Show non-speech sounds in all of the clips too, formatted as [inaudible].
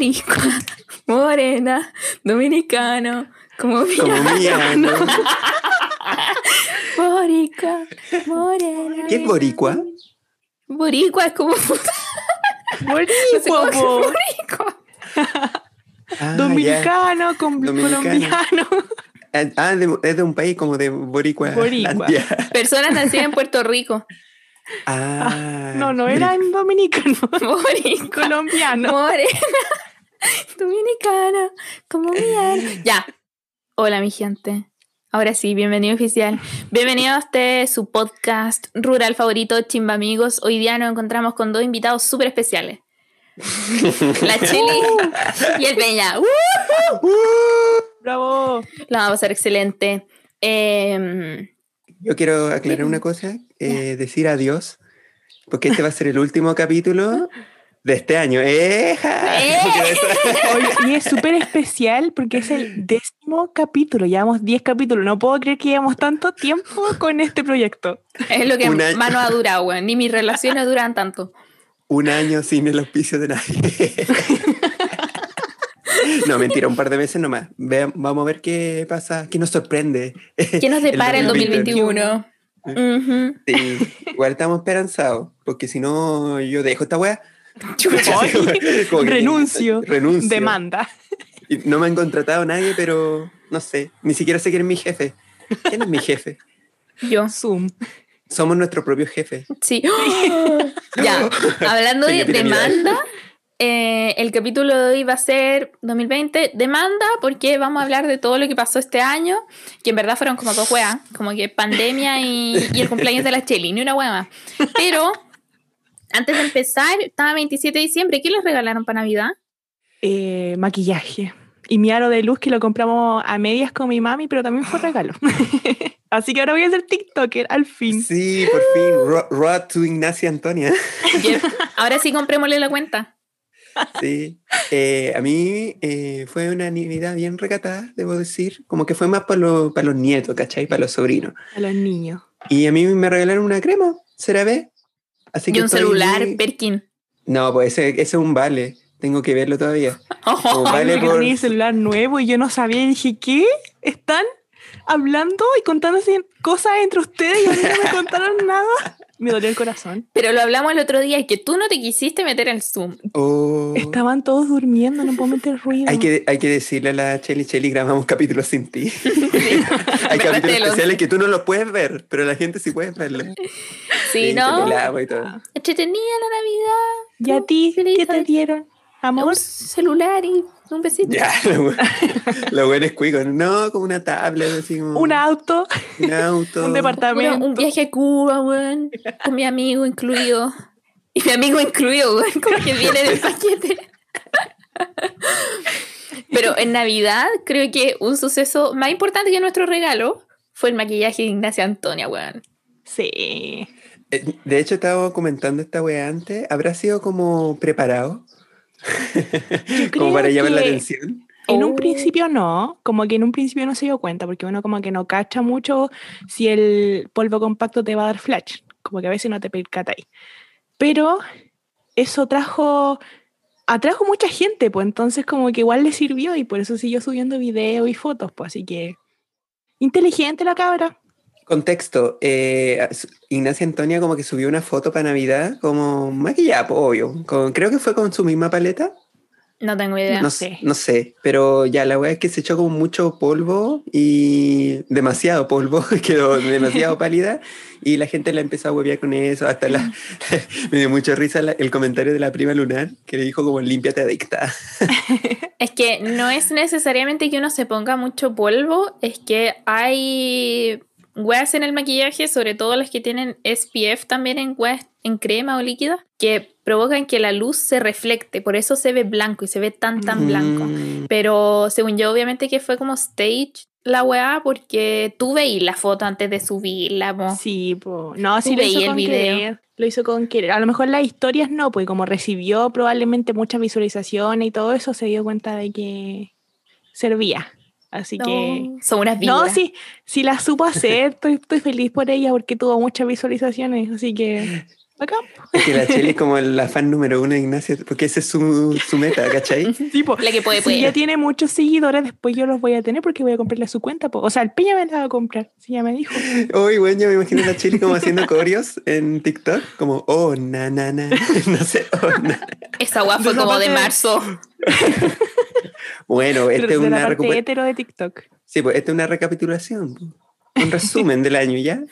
boricua, morena, dominicano, como villano. [laughs] Boricua, morena. ¿Qué es boricua? Boricua es como... [laughs] no sé cómo Boricua, boricua. Ah, Dominicano, con Dominicano. colombiano. ya. Ah, de- es de un país como de Boricua. Boricua. [laughs] Personas nacidas en Puerto Rico. Ah, No, no era en dominicano, Boricua, colombiano. morena, [laughs] dominicana, como villano. [laughs] Ya. Hola, mi gente. Ahora sí, bienvenido oficial. Bienvenido a este su podcast rural favorito, Chimba Amigos. Hoy día nos encontramos con dos invitados súper especiales. [laughs] La Chili y el Peña. Bravo. La vamos a pasar excelente. Em, Yo quiero aclarar una cosa, eh, decir adiós, porque este va a ser el último capítulo de este año. ¡Eja! [laughs] [laughs] ¡Eh! Oye, y es súper especial porque es el décimo capítulo. Llevamos 10 capítulos. No puedo creer que llevamos tanto tiempo con este proyecto. es lo que Un año. más nos ha durado, weón. Ni mis relaciones duran tanto. Un año sin el auspicio de nadie. [laughs] No, mentira, un par de meses nomás. Vean- vamos a ver qué pasa, qué nos sorprende. ¿Qué nos depara el 2021? 2021? Ujú. Sí, igual estamos esperanzados, porque si no, yo dejo esta weá. Oye, [laughs] Como que- renuncio. Renuncio. Demanda. Y no me han contratado nadie, pero no sé, ni siquiera sé quién es mi jefe. ¿Quién es mi jefe? Yo, Zoom. Somos nuestro propio jefe. sí. [laughs] [gasps] ya, hablando de demanda, eh, el capítulo de hoy va a ser 2020, demanda, porque vamos a hablar de todo lo que pasó este año, que en verdad fueron como dos weas, como que pandemia y, y el cumpleaños de la Cheli, ni una wea más. Pero, antes de empezar, estaba 27 de diciembre, ¿qué les regalaron para Navidad? Eh, maquillaje. Y mi aro de luz que lo compramos a medias con mi mami, pero también fue regalo. [laughs] Así que ahora voy a ser TikToker al fin. Sí, por fin. Ro- Road to Ignacia Antonia. [laughs] Ahora sí comprémosle la cuenta. Sí. Eh, a mí eh, fue una Navidad bien recatada, debo decir. Como que fue más para los, para los nietos, ¿cachai? Para los sobrinos. A los niños. Y a mí me regalaron una crema, CeraVe. Así Y un celular, Perkin. No, pues ese, ese es un vale. Tengo que verlo todavía. [laughs] Ay, vale por... tenía el celular nuevo y yo no sabía y dije, ¿qué? ¿Están hablando y contándose cosas entre ustedes y a mí no me contaron nada? Me dolió el corazón. Pero lo hablamos el otro día, que tú no te quisiste meter al Zoom. Oh. Estaban todos durmiendo, no puedo meter ruido. Hay que, hay que decirle a la Cheli, Cheli, grabamos capítulos sin ti. [laughs] hay capítulos especiales que tú no los puedes ver, pero la gente sí puede verlos. Sí, te ¿no? y todo. Entretenida la Navidad. ¿Y a ti? Feliz ¿Qué te dieron? Amor. Un celular y un besito. Ya, [laughs] lo, bu- lo bueno es cuico. No, como una tablet, así como Un auto, un auto. [laughs] un departamento. un viaje a Cuba, weón. Con mi amigo incluido. Y mi amigo incluido, weón. Como que viene del paquete. Pero en Navidad, creo que un suceso más importante que nuestro regalo fue el maquillaje de Ignacia Antonia, weón. Sí. Eh, De hecho, estaba comentando esta wea antes. ¿Habrá sido como preparado? [laughs] como para llamar la atención. En Oh. un principio no, como que en un principio no se dio cuenta, porque uno como que no cacha mucho si el polvo compacto te va a dar flash, como que a veces no te percatáis. Pero eso trajo, atrajo mucha gente, pues entonces como que igual le sirvió y por eso siguió subiendo videos y fotos, pues así que inteligente la cabra. Contexto. eh, Ignacia Antonia como que subió una foto para Navidad como maquillada, obvio. Con- creo que fue con su misma paleta. No tengo idea. No sé, no sé, pero ya la weá es que se echó como mucho polvo y demasiado polvo, [laughs] quedó demasiado [laughs] pálida y la gente la empezó a huevear con eso, hasta la, [laughs] me dio mucha risa la- el comentario de la prima lunar que le dijo como límpiate adicta. Es que no es necesariamente que uno se ponga mucho polvo, es que hay weas en el maquillaje, sobre todo las que tienen SPF también en weas en crema o líquida, que provocan que la luz se reflecte, por eso se ve blanco y se ve tan tan blanco. Mm, Pero según yo, obviamente que fue como stage la weá, porque tú veí la foto antes de subirla, po. Sí, pues no, sí Tú lo veí hizo el con video. querer. Lo hizo con querer. A lo mejor las historias no, pues como recibió probablemente muchas visualizaciones y todo eso, se dio cuenta de que servía. Así que... No, son unas No, víboras. sí, sí la supo [laughs] hacer, estoy, estoy feliz por ella porque tuvo muchas visualizaciones, así que Bacán. Es que la Cheli es como la fan número uno de Ignacio, porque ese es su, su meta, ¿cachai? [laughs] Tipo, La que puede, si puede. ella tiene muchos seguidores, después yo los voy a tener porque voy a comprarle su cuenta. po. O sea, el Peña me la va a comprar, si ya me dijo. Hoy, bueno, yo me imagino a la Cheli como haciendo coreos en TikTok, como, oh, na, na, na, [laughs] no sé, oh, na. Esa guapa fue esa como de marzo. [laughs] Bueno, esta de es la una recuperación. de TikTok. Sí, pues esta es una recapitulación, un resumen del año ya.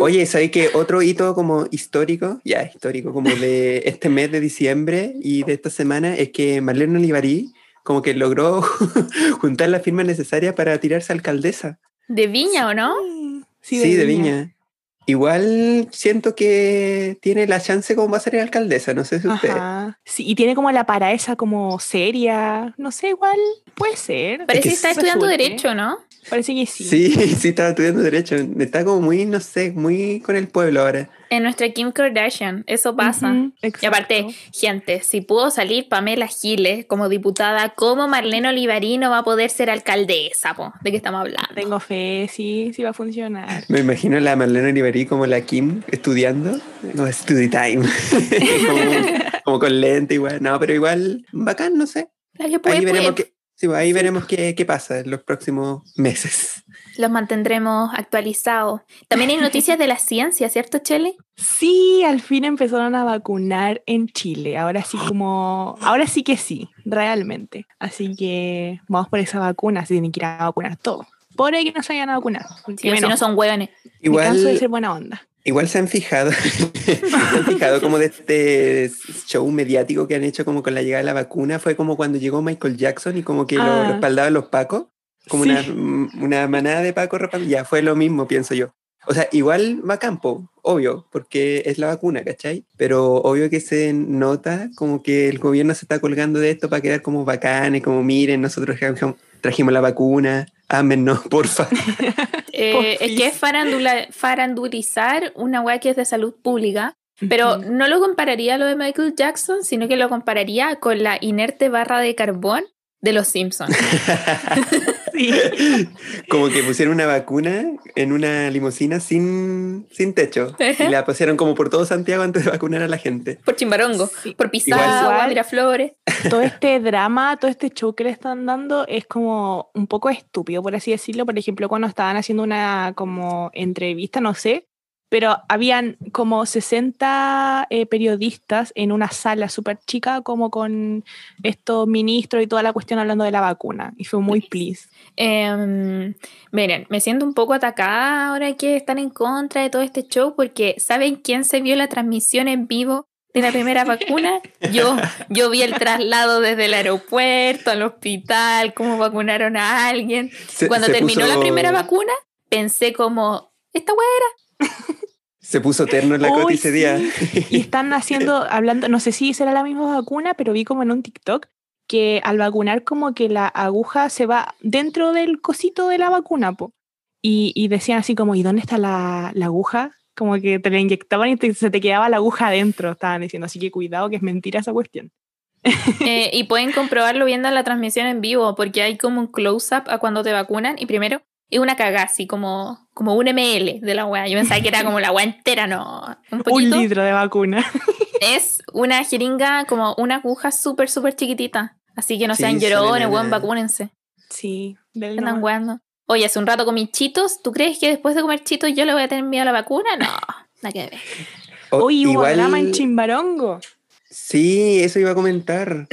Oye, ¿sabes qué? Otro hito como histórico, ya histórico, como de este mes de diciembre y de esta semana, es que Marlene Olivarí como que logró [laughs] juntar las firmas necesarias para tirarse a alcaldesa. ¿De Viña o no? Sí, de, Viña. Igual siento que tiene la chance como va a ser alcaldesa, no sé si usted. Ajá. Sí, y tiene como la para esa como seria. No sé, igual puede ser. Parece que que está estudiando suerte. Derecho, ¿no? Parece que sí. Sí, [laughs] sí, estaba estudiando Derecho. Está como muy, no sé, muy con el pueblo ahora. En nuestra Kim Kardashian, eso pasa. Y aparte, gente, si pudo salir Pamela Giles como diputada, ¿cómo Marlene Olivarino va a poder ser alcaldesa? po? ¿De qué estamos hablando? Tengo fe, sí, sí va a funcionar. Me imagino a la Marlene Oliverí como la Kim estudiando, como study time, [laughs] como, como con lente igual. No, pero igual, bacán, no sé. La que puede, ahí veremos, puede. Sí, pues, ahí veremos qué, qué pasa en los próximos meses. Los mantendremos actualizados. También hay noticias de la ciencia, ¿cierto, Chele? Sí, al fin empezaron a vacunar en Chile. Ahora sí como, ahora sí que sí, realmente. Así que vamos por esa vacuna, se tienen que ir a vacunar todo. Por ahí que no se vayan a vacunar. porque Sí, si no son hueones. canso de Igual, ser buena onda. Igual se han fijado, [laughs] se han fijado como de este show mediático que han hecho como con la llegada de la vacuna, fue como cuando llegó Michael Jackson y como que lo Ah. respaldaban los pacos, como Sí. una, una manada de pacos, ya fue lo mismo, pienso yo. O sea, igual va a campo, obvio, porque es la vacuna, ¿cachai? Pero obvio que se nota como que el gobierno se está colgando de esto para quedar como bacanes, como miren, nosotros trajimos la vacuna, ámennos, [laughs] porfa. [laughs] Eh, es que es farandula- farandulizar una weá que es de salud pública. Pero no lo compararía a lo de Michael Jackson, sino que lo compararía con la inerte barra de carbón de los Simpsons. [laughs] Sí. [laughs] como que pusieron una vacuna en una limusina sin, sin techo y la pusieron como por todo Santiago antes de vacunar a la gente. Por Chimbarongo, Sí. por Pisagua, Miraflores. todo este drama, todo este show que le están dando es como un poco estúpido, por así decirlo. Por ejemplo, cuando estaban haciendo una como entrevista, no sé, pero habían como 60 eh, periodistas en una sala súper chica, como con estos ministros y toda la cuestión hablando de la vacuna. Y fue muy please. Em, miren, me siento un poco atacada ahora que están en contra de todo este show porque ¿saben quién se vio la transmisión en vivo de la primera vacuna? [laughs] Yo, yo vi el traslado desde el aeropuerto al hospital, cómo vacunaron a alguien. Se- Cuando se terminó la puso- primera vacuna, pensé como, esta weá [laughs] Se puso terno en la Uy, coti ese día. Y están [laughs] haciendo, hablando, no sé si será la misma vacuna, pero vi como en un TikTok que al vacunar como que la aguja se va dentro del cosito de la vacuna, po. Y, y decían así como, ¿y dónde está la, la aguja? Como que te la inyectaban y te- se te quedaba la aguja adentro, estaban diciendo. Así que cuidado, que es mentira esa cuestión. [laughs] Eh, y pueden comprobarlo viendo la transmisión en vivo, porque hay como un close-up a cuando te vacunan. Y primero, es una cagada, así como, como un ml de la weá. Yo pensaba que era como la weá entera, no. Un Un litro de vacuna. [laughs] es una jeringa, como una aguja súper, súper chiquitita. Así que no Sí, sean llorones, weón, vacúnense. Sí, del Andan no. weando. Oye, hace un rato comí chitos. ¿Tú crees que después de comer chitos yo le voy a tener miedo a la vacuna? No, nada que ver. O- Hoy hubo drama en Chimbarongo. Sí, eso iba a comentar.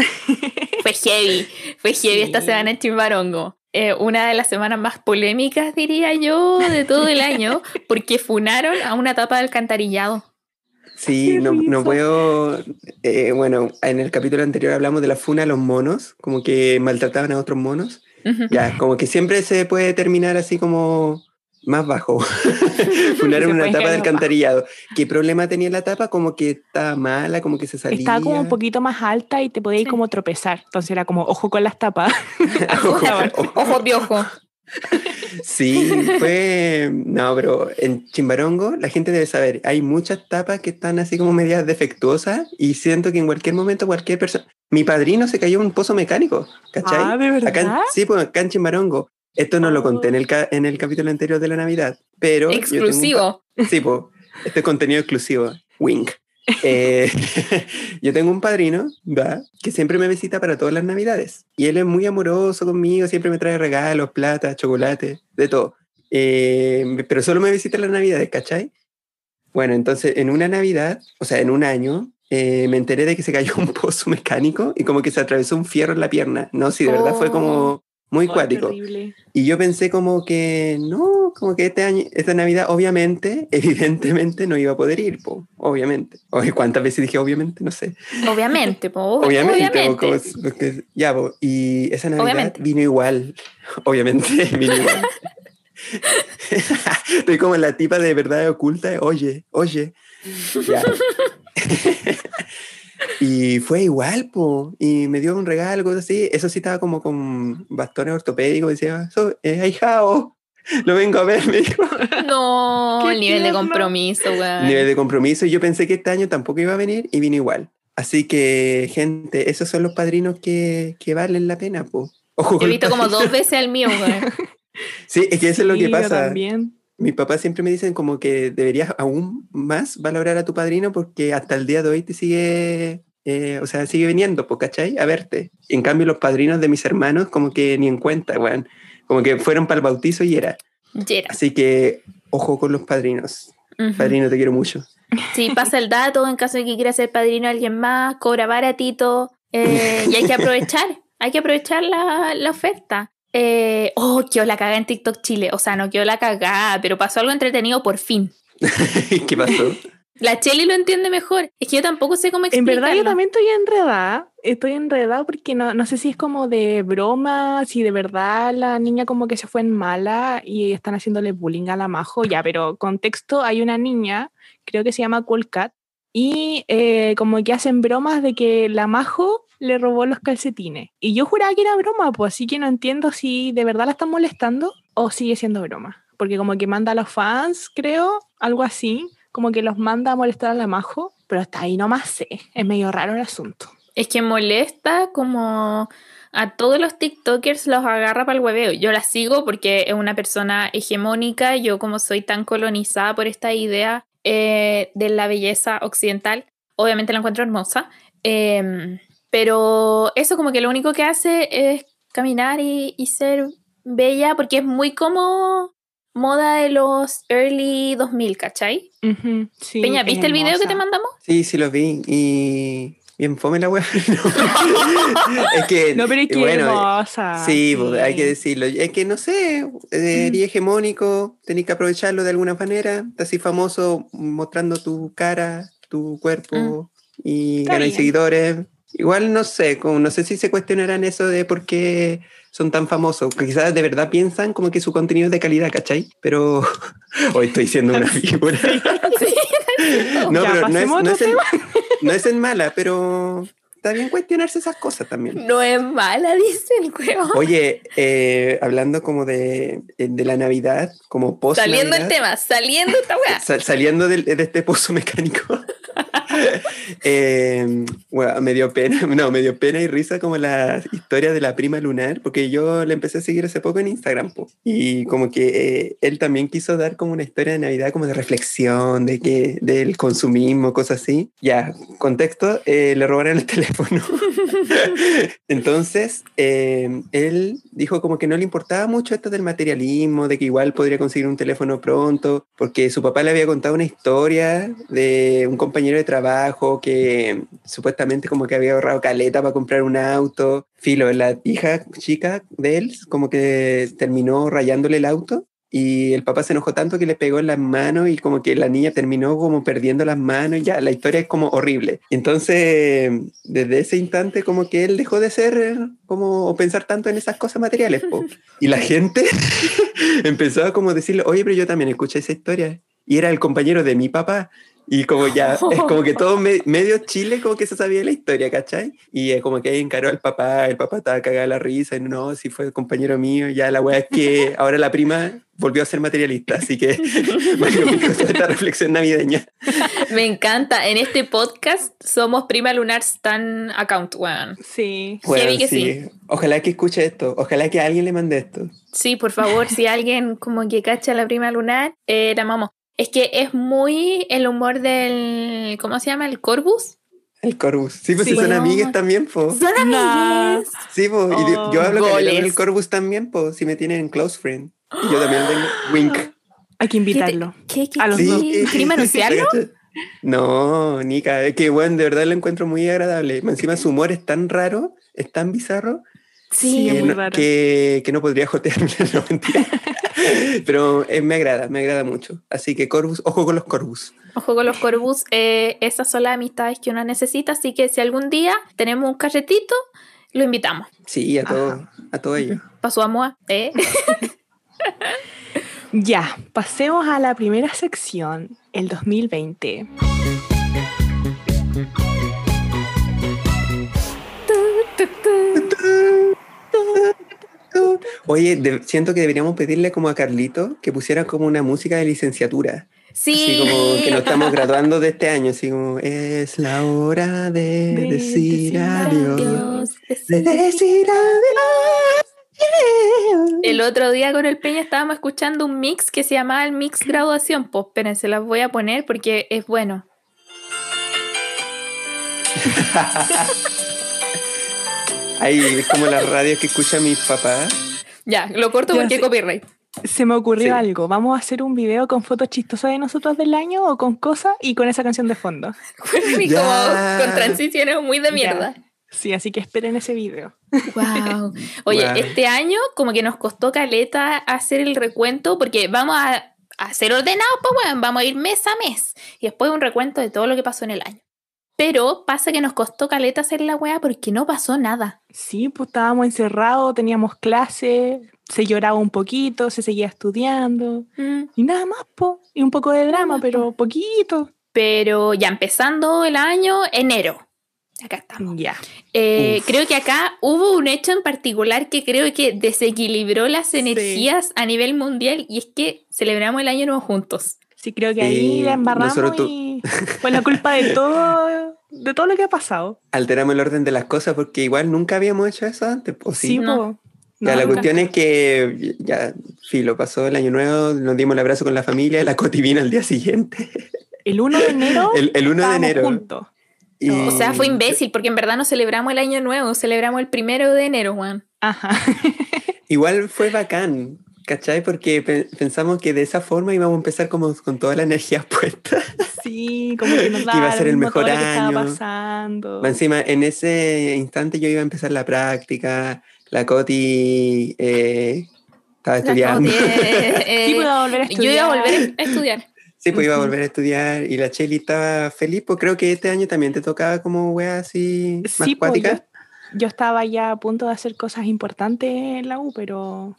Fue heavy, fue heavy esta semana en Chimbarongo. Eh, una de las semanas más polémicas, diría yo, de todo el año, [laughs] porque funaron a una tapa de alcantarillado. Sí, no, no puedo. eh, bueno, en el capítulo anterior hablamos de la funa a los monos, como que maltrataban a otros monos. Ya, como que siempre se puede terminar así como más bajo. [laughs] Funaron Se una tapa de alcantarillado. ¿Qué problema tenía la tapa? Como que estaba mala, como que se salía. Estaba como un poquito más alta y te podías Sí. como tropezar. Entonces era como, ojo con las tapas. [laughs] [laughs] Ojo, ojo. Ojo piojo. Sí, fue. No, pero en Chimbarongo la gente debe saber, hay muchas tapas que están así como medias defectuosas y siento que en cualquier momento cualquier persona. Mi padrino se cayó en un pozo mecánico, ¿cachai? Ah, ¿de Acá en- verdad? sí, pues acá en Chimbarongo. Esto no lo Oh. conté en el, en el capítulo anterior de la Navidad, pero. un Exclusivo. Sí, pues, este es contenido exclusivo. Wink. Eh, [laughs] yo tengo un padrino, ¿va? Que siempre me visita para todas las navidades. Y él es muy amoroso conmigo, siempre me trae regalos, plata, chocolate, de todo. Eh, pero solo me visita en las navidades, ¿cachai? Bueno, entonces en una navidad, o sea, en un año, eh, me enteré de que se cayó un [laughs] pozo mecánico y como que se atravesó un fierro en la pierna. No, sí, de verdad fue como muy Ay, cuático. Y yo pensé como que no, como que este año, esta Navidad, obviamente, [laughs] evidentemente no iba a poder ir, po, obviamente. Oye, ¿cuántas veces dije obviamente? No sé. Obviamente, po, Obviamente, obviamente. po, como- porque- ya, po, y esa Navidad Obviamente. vino igual, [laughs] obviamente, [laughs] vino igual. Estoy como la tipa de verdad oculta, oye, oye. Ya. Y fue igual, po, y me dio un regalo, cosas así. Eso sí estaba como con bastones ortopédicos, decía, so, eh, ahijao, [laughs] lo vengo a ver, me dijo. [laughs] No, el nivel de compromiso, weón. Nivel de compromiso, y yo pensé que este año tampoco iba a venir y vino igual. Así que, gente, esos son los padrinos que, que valen la pena, po. Ojo He visto como dos [laughs] veces al mío, weón. Sí, es que eso es lo que yo pasa. también. Mi papá siempre me dicen como que deberías aún más valorar a tu padrino porque hasta el día de hoy te sigue, eh, o sea, sigue viniendo, po, ¿cachai? A verte. En cambio, los padrinos de mis hermanos como que ni en cuenta, weón. Como que fueron para el bautizo y era. Así que, ojo con los padrinos. Ujú. Padrino, te quiero mucho. Sí, pasa el dato en caso de que quiera ser padrino de alguien más, cobra baratito eh, y hay que aprovechar, [laughs] hay que aprovechar la, la oferta. Eh, oh, quedó la cagada en TikTok Chile, o sea, no quedó la cagada, pero pasó algo entretenido por fin. [laughs] ¿Qué pasó? La Cheli lo entiende mejor, es que yo tampoco sé cómo En explicarlo. verdad yo también estoy enredada. Estoy enredada porque no, no sé si es como de broma, si de verdad la niña como que se fue en mala y están haciéndole bullying a la Majo. Ya, pero contexto, hay una niña, creo que se llama Colcat, y eh, como que hacen bromas de que la Majo le robó los calcetines. Y yo juraba que era broma, pues así que no entiendo si de verdad la están molestando o sigue siendo broma. Porque como que manda a los fans, creo, algo así, como que los manda a molestar a la Majo, pero hasta ahí no más sé. Es medio raro el asunto. Es que molesta como a todos los TikTokers los agarra para el hueveo. Yo la sigo porque es una persona hegemónica. Yo como soy tan colonizada por esta idea eh, de la belleza occidental, obviamente la encuentro hermosa. Em, pero eso como que lo único que hace es caminar y, y ser bella porque es muy como moda de los early 2000, ¿cachai? Ujú, sí, Peña, ¿viste el video que te mandamos? Sí, sí los vi y bien fome la web. [laughs] [laughs] es que, No, pero es que bueno, hermosa. Sí, pues, hay que decirlo. Es que no sé, eh, eres hegemónico, tenés que aprovecharlo de alguna manera. Estás así famoso mostrando tu cara, tu cuerpo y Está ganas seguidores. Igual no sé, como no sé si se cuestionarán eso de por qué son tan famosos. que Quizás de verdad piensan como que su contenido es de calidad, ¿cachai? Pero [laughs] hoy estoy siendo una [laughs] figura. Sí. [laughs] No, Ya, pero no es, no, es en, no es en mala, pero está bien cuestionarse esas cosas también. No es mala, dice el huevo. Oye, eh, hablando como de, de la Navidad, como post Saliendo el tema, saliendo esta weá. Sa- saliendo del- de, este pozo mecánico, [laughs] eh, me dio pena, [laughs] no, me dio pena y risa como la historia de la prima lunar, porque yo le empecé a seguir hace poco en Instagram, y como que eh, él también quiso dar como una historia de Navidad, como de reflexión, de que del consumismo, cosas así. Ya, contexto, eh, le robaron el [laughs] teléfono. Entonces, eh, él dijo como que no le importaba mucho esto del materialismo, de que igual podría conseguir un teléfono pronto, porque su papá le había contado una historia de un compañero de trabajo que supuestamente como que había ahorrado caleta para comprar un auto. Filo, la hija chica de él como que terminó rayándole el auto y el papá se enojó tanto que le pegó en las manos y como que la niña terminó como perdiendo las manos ya la historia es como horrible. Entonces, desde ese instante como que él dejó de ser eh, como o pensar tanto en esas cosas materiales. Y la gente [laughs] empezó a como decirle, oye, pero yo también escuché esa historia. Y era el compañero de mi papá. Y como ya, es como que todo [laughs] me- medio Chile como que se sabía la historia, ¿cachai? Y es como que ahí encaró al papá, el papá estaba cagado de la risa, y no, si fue compañero mío, ya la weá es que ahora la prima volvió a ser materialista, así que [laughs] [laughs] Mario esta reflexión navideña. Me encanta. En este podcast somos Prima Lunar Stan Account, weón. Sí. Heavy que sí. Ojalá que escuche esto, ojalá que alguien le mande esto. Sí, por favor, si alguien como que cacha a la Prima Lunar, eh, la amamos. Es que es muy el humor del. ¿Cómo se llama? El Corbus. El Corbus. Sí, pues Sí. si son amigues también, po. Son amigues. Sí, po. Y yo- yo hablo con el Corbus también, po. Si me tienen en close friend. Y yo también tengo wink. Hay que invitarlo. ¿Qué, qué, A los qué? dos. ¿Queréis anunciarlo? No, Nika, es que bueno, de verdad lo encuentro muy agradable. Encima su humor es tan raro, es tan bizarro, Sí, Sí. es que, muy no, raro. que, que no podría jotearme, [laughs] no mentira. [laughs] Pero eh, me agrada, me agrada mucho. Así que Corbus, ojo con los Corbus. Ojo con los Corbus, eh, esas son las amistades que uno necesita, así que si algún día tenemos un carretito, lo invitamos. Sí, a todo, a todo ello. Para su amor, ¿eh? [laughs] Ya, pasemos a la primera sección, el 2020. [laughs] Oye, de- siento que deberíamos pedirle como a Carlito que pusiera como una música de licenciatura. Sí. Así como que nos estamos graduando de este año, así como es la hora de, De decir decir adiós. Adiós. De decir adiós. El otro día con el Peña estábamos escuchando un mix que se llamaba el mix graduación. Pues espérense, las voy a poner porque es bueno. [laughs] Ahí es como la radio que escucha mi papá. Ya, lo corto Ya porque sé. copyright. Se me ocurrió Sí. algo. ¿Vamos a hacer un video con fotos chistosas de nosotros del año o con cosas y con esa canción de fondo? [laughs] y como con transiciones muy de mierda. Sí, así que esperen ese video. Wow. Oye, Wow. este año como que nos costó caleta hacer el recuento porque vamos a, a ser ordenados, pues bueno, vamos a ir mes a mes y después un recuento de todo lo que pasó en el año. Pero pasa que nos costó caleta hacer la wea porque no pasó nada. Sí, pues estábamos encerrados, teníamos clase, se lloraba un poquito, se seguía estudiando Mm. y nada más, po. Y un poco de drama, más, pero poquito. Pero ya empezando el año, enero. Acá estamos. Ya. Eh, creo que acá hubo un hecho en particular que creo que desequilibró las Sí. energías a nivel mundial y es que celebramos el año nuevo juntos. Sí, creo que ahí Sí, la embarramos y [laughs] fue la culpa de todo, de todo lo que ha pasado. Alteramos el orden de las cosas porque igual nunca habíamos hecho eso antes. ¿o sí? Sí, No. Ya, No, la nunca. cuestión es que ya, filo, pasó el año nuevo, nos dimos el abrazo con la familia, la cotivina al día siguiente. El 1 de enero. [laughs] El, el 1 de enero. juntos. Y- O sea, fue imbécil porque en verdad no celebramos el año nuevo, celebramos el primero de enero, Juan. Ajá. [laughs] Igual fue bacán, ¿cachai? Porque pe- pensamos que de esa forma íbamos a empezar como con toda la energía [laughs] puesta. Sí, como que nos [laughs] Que iba a ser el mejor año. pasando. Encima, en ese instante yo iba a empezar la práctica, la Coti eh, estaba La estudiando. Coti, eh, eh, [laughs] Sí, puedo volver a yo estudiar. iba a volver a estudiar. Sí, pues iba a volver a estudiar y la Cheli estaba feliz, pues creo que este año también te tocaba como wea así más Sí, pues, cuática. Yo estaba ya a punto de hacer cosas importantes en la U, pero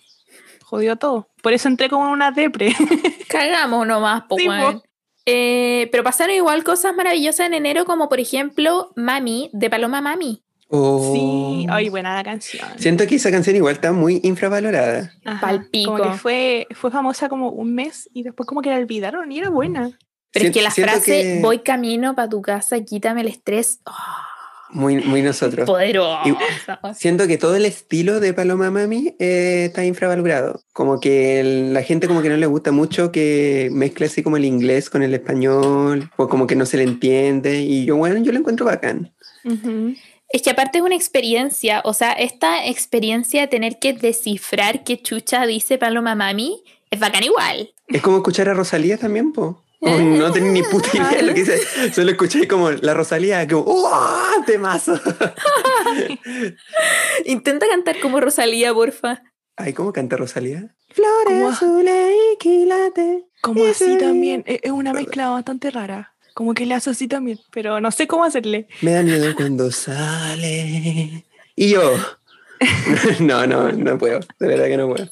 jodió todo. Por eso entré como en una depre. [laughs] Cagamos nomás, po, Sí, weón. po. Eh, pero pasaron igual cosas maravillosas en enero, como por ejemplo Mami, de Paloma Mami. Oh. Sí, ay, buena la canción. Siento que esa canción igual está muy infravalorada. Ajá, palpico. Como que fue, fue famosa como un mes y después como que la olvidaron y era buena. Pero es que la frase que- voy camino para tu casa, quítame el estrés, oh, Muy, muy nosotros. poderosa. Siento que todo el estilo de Paloma Mami eh, está infravalorado. Como que el- la gente como que no le gusta mucho que mezcle así como el inglés con el español, o como que no se le entiende. Y yo, bueno, yo lo encuentro bacán. Ujú. Es que aparte es una experiencia, o sea, esta experiencia de tener que descifrar qué chucha dice Paloma Mami es bacán igual. Es como escuchar a Rosalía también, po. No [laughs] tenés ni puta idea de lo que dice. Solo escucháis como la Rosalía, como ¡Uah! ¡Temazo! [laughs] Intenta cantar como Rosalía, porfa. Ay, ¿cómo canta Rosalía? Flores azules y quilates. Como así también. Es, es una mezcla bastante rara. Como que le hace así también, pero no sé cómo hacerle. Me da miedo cuando sale. Y yo. [laughs] no, no, no puedo. De verdad que no puedo.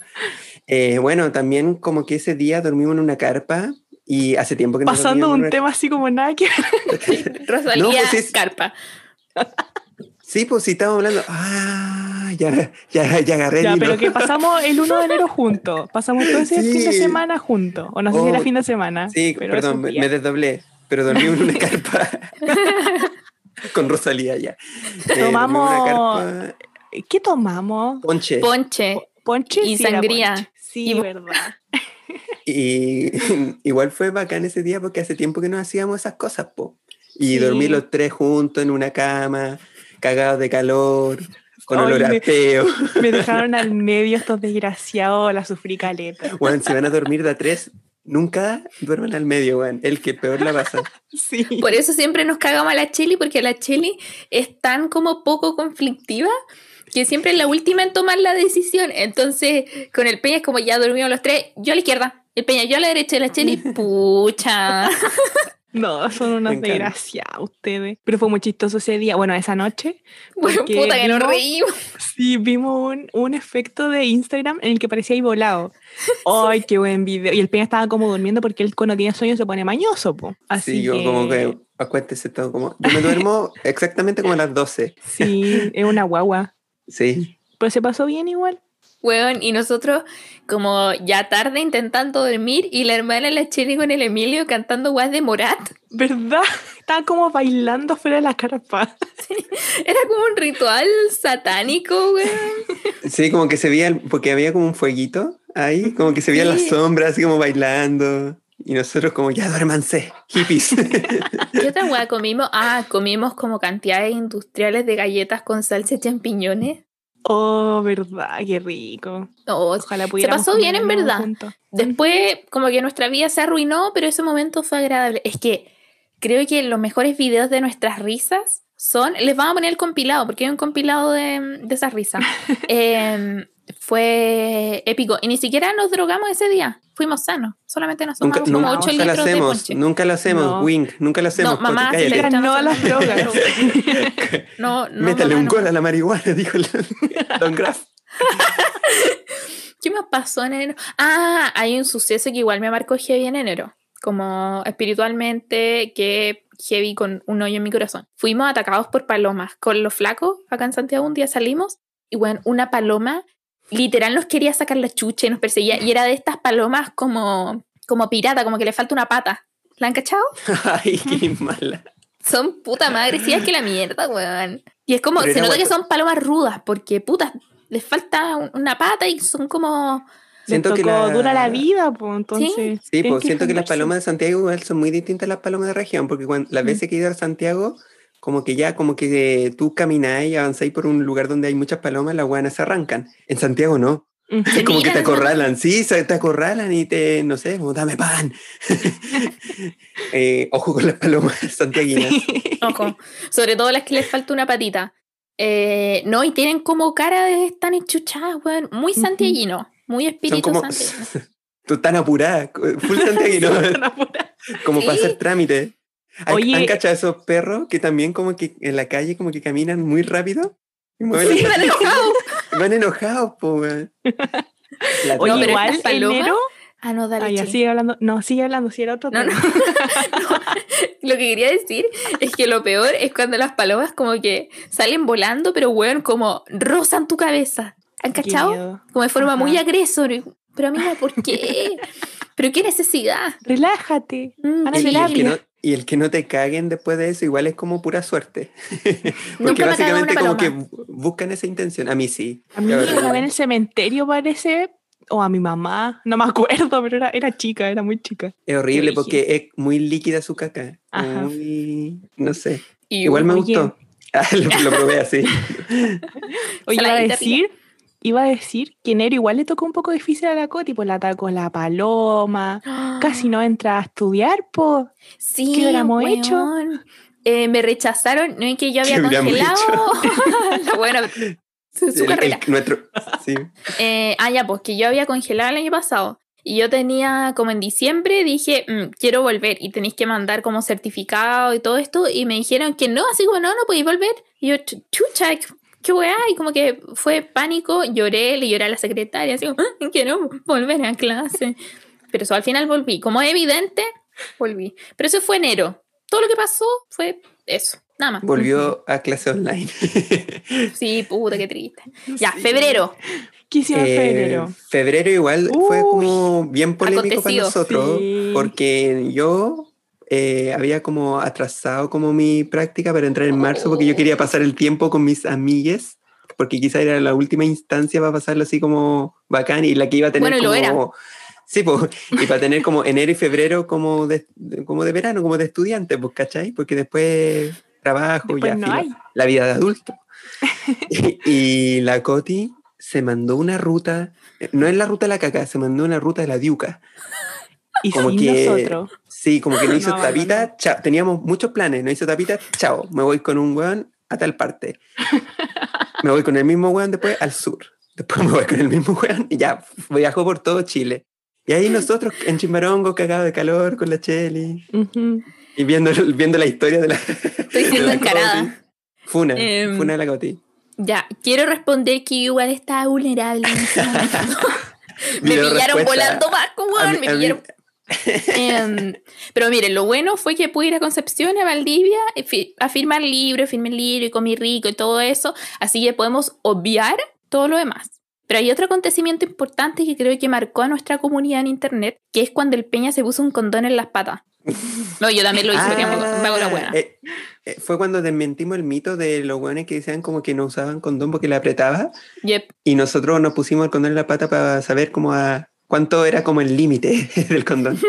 Eh, bueno, también como que ese día dormimos en una carpa y hace tiempo que no Pasando un tema así como nada que ver. Rosalía [laughs] No, pues es- Carpa. Sí, pues sí, estábamos hablando. Ah, ya, ya, ya agarré Ya, pero que pasamos el 1 de enero [laughs] juntos. Pasamos todo ese Sí. fin de semana juntos. O no sé si Oh, era fin de semana. Sí, pero perdón, me, desdoblé, pero dormí en una carpa [laughs] con Rosalía ya. Eh, Tomamos- ¿Qué tomamos? ponche. Ponche. Ponche Y Sí, sangría. ponche. Sí, Y- verdad. Y [laughs] igual fue bacán ese día porque hace tiempo que no hacíamos esas cosas, po. Y Sí. dormir los tres juntos en una cama, cagados de calor, con Ay, olor a peo. [laughs] Me dejaron al [laughs] medio estos desgraciados, la sufrí caleta. Weón, si van a dormir de a tres, nunca duerman al medio, weón. El que peor la pasa. Sí. Por eso siempre nos cagamos a la Cheli, porque la Cheli es tan como poco conflictiva que siempre es la última en tomar la decisión. Entonces, con el Peña es como ya dormimos los tres, yo a la izquierda, el Peña yo a la derecha y la Cheli, [laughs] pucha. [laughs] No, son unos encanta. desgraciados ustedes. Pero fue muy chistoso ese día, bueno, esa noche. [laughs] Bueno, Porque puta que nos reímos. Sí, vimos un, un efecto de Instagram en el que parecía ahí volado. ¡Ay, qué buen video! Y el Peña estaba como durmiendo porque él cuando tiene sueño se pone mañoso, po. Así Sí, yo que, como que, acuéntese todo como... Yo me duermo exactamente como a las 12. Sí, es una guagua. Sí. Pero se pasó bien igual. Weón, y nosotros como ya tarde intentando dormir y la hermana la Cheli con el Emilio cantando guas de Morat. ¿Verdad? Estaba como bailando fuera de la carpa. [laughs] Era como un ritual satánico, weón. Sí, como que se veía, porque había como un fueguito ahí, como que se veían las Sí. sombras, así como bailando. Y nosotros como, ya duérmanse, hippies. [laughs] ¿Qué otra weá comimos? Ah, comimos como cantidades industriales de galletas con salsa y champiñones. Oh, verdad, qué rico. Oh, Ojalá pudiéramos pasó bien, en verdad. juntos. Después, como que nuestra vida se arruinó, pero ese momento fue agradable. Es que creo que los mejores videos de nuestras risas son. Les vamos a poner el compilado, porque hay un compilado de, de esas risas. [laughs] Em, fue épico. Y ni siquiera nos drogamos ese día. Fuimos sanos. Solamente nos nunca, tomamos como nunca, 8 nunca lo litros de hacemos, ponche. nunca lo hacemos, No. Wink, nunca lo hacemos. No, mamá, si Pero no a las drogas. No, no. Métale mamá, un no. gol a la marihuana, dijo el [laughs] Don Graf. ¿Qué más pasó en enero? Ah, hay un suceso que igual me marcó heavy en enero. Como espiritualmente, que heavy con un hoyo en mi corazón. Fuimos atacados por palomas con los flacos. Acá en Santiago un día salimos y bueno, una paloma literal nos quería sacar la chucha y nos perseguía. Y era de estas palomas como, como pirata, como que le falta una pata. ¿La han cachado? [laughs] Ay, qué [laughs] mala. Son puta más agresivas que la mierda, weón. Y es como, Pero se nota que son palomas rudas, porque puta, les falta un- una pata y son como Siento que la- dura la vida, pues entonces. Sí, tienen pues siento que las palomas de Santiago igual son muy distintas a las palomas de región, porque cuando, las Mm. veces que he ido a Santiago, como que ya, como que tú camináis y avanzáis por un lugar donde hay muchas palomas, las guanas se arrancan. En Santiago no. Se [laughs] como que te acorralan, sí, te acorralan y te, no sé, como dame pan. [laughs] Eh, ojo con las palomas [laughs] santiaguinas. Ojo, sobre todo las que les falta una patita. Eh, no, y tienen como cara de estar enchuchadas, weón. Muy Ujú. santiaguino, muy espíritu como, santiaguino. tú tan apurada, full santiaguino, como para Sí. hacer trámite. ¿Han, Oye. ¿Han cachado esos perros que también como que en la calle como que caminan muy rápido? Y mueven Sí, van enojados. [laughs] Van enojados, po, weón. La- Oye, No, pero igual enero. Ah, no, dale. Ah, ya sigue hablando. No, sigue hablando, si era otro No, no. [laughs] No, Lo que quería decir es que lo peor es cuando las palomas como que salen volando, pero weón, como rozan tu cabeza. ¿Han cachado? Como de forma Ajá. muy agresor. Pero amiga, ¿por qué? [laughs] ¿Pero qué necesidad? Relájate. Mm, el terapia. que no, y el que no te caguen después de eso igual es como pura suerte. [laughs] Porque básicamente como que buscan esa intención. A mí sí. A mí una en el cementerio parece, o a mi mamá, no me acuerdo, pero era, era chica, era muy chica. Es horrible porque es muy líquida su caca. Ajá. Muy, no sé. Y Igual me oye. gustó. [laughs] Ah, lo, lo probé así. [laughs] Oye, iba a decir, iba a decir que enero igual le tocó un poco difícil a la Coti, pues la atacó la paloma, casi no entra a estudiar, pues. Sí, ¿Qué hubiéramos hecho? Eh, me rechazaron, no es que yo había ¿Qué hubiéramos congelado. La [laughs] buena, su, su El- el- carrera. nuestro, sí. Eh, ah, ya, pues que yo había congelado el año pasado. Y yo tenía, como en diciembre, dije, "Mm, quiero volver y tenéis que mandar como certificado y todo esto. Y me dijeron que no, así como, no, no podéis volver. Y yo, "Ch- chucha, qué- weá. Y como que fue pánico, lloré, le lloré a la secretaria, así como, "Ah, quiero volver a clase. Pero eso, al final volví. Como es evidente, volví. Pero eso fue enero. Todo lo que pasó fue eso, nada más. Volvió a clase online. [laughs] Sí, puta, qué triste. Ya, Sí. febrero. ¿Qué hicieron Eh, febrero? febrero igual fue como bien polémico para nosotros Sí. porque yo eh, había como atrasado como mi práctica para entrar en marzo porque yo quería pasar el tiempo con mis amigues porque quizá era la última instancia para pasarlo así como bacán y la que iba a tener Bueno, y lo como Sí, pues, y para tener como enero y febrero como de, como de verano, como de estudiante, pues, ¿cachai? Porque después trabajo, Después ya, no filo, la vida de adulto. y, [laughs] [laughs] y la Coti se mandó una ruta, no es la ruta de la caca, se mandó una ruta de la diuca. Y Como sin que- nosotros. Sí, como que no hizo [laughs] No, no, tapita, chao. Teníamos muchos planes, no hizo tapita, chao. Me voy con un weón a tal parte. [laughs] Me voy con el mismo weón después al sur. Después me voy con el mismo weón y ya viajó por todo Chile. Y ahí nosotros en Chimbarongo, cagados de calor con la Cheli y viendo, viendo la historia de la. Estoy siendo la encarada. Coti. Funa, Em, funa de la Coti. Ya, quiero responder que igual estaba vulnerable en ese momento. [laughs] me pillaron volando Paco, A weón, me pillaron. Em, pero miren, lo bueno fue que pude ir a Concepción, a Valdivia, eh, a firmar libro, firmé libro y comí rico y todo eso. Así que podemos obviar todo lo demás. Pero hay otro acontecimiento importante que creo que marcó a nuestra comunidad en internet, que es cuando el Peña se puso un condón en las patas. [laughs] No, yo también lo hice, porque me hago- la buena. eh, eh, fue cuando desmentimos el mito de los weones que decían como que no usaban condón porque le apretaba. Yep. Y nosotros nos pusimos el condón en la pata para saber cómo a, cuánto era como el límite [laughs] del condón. [laughs]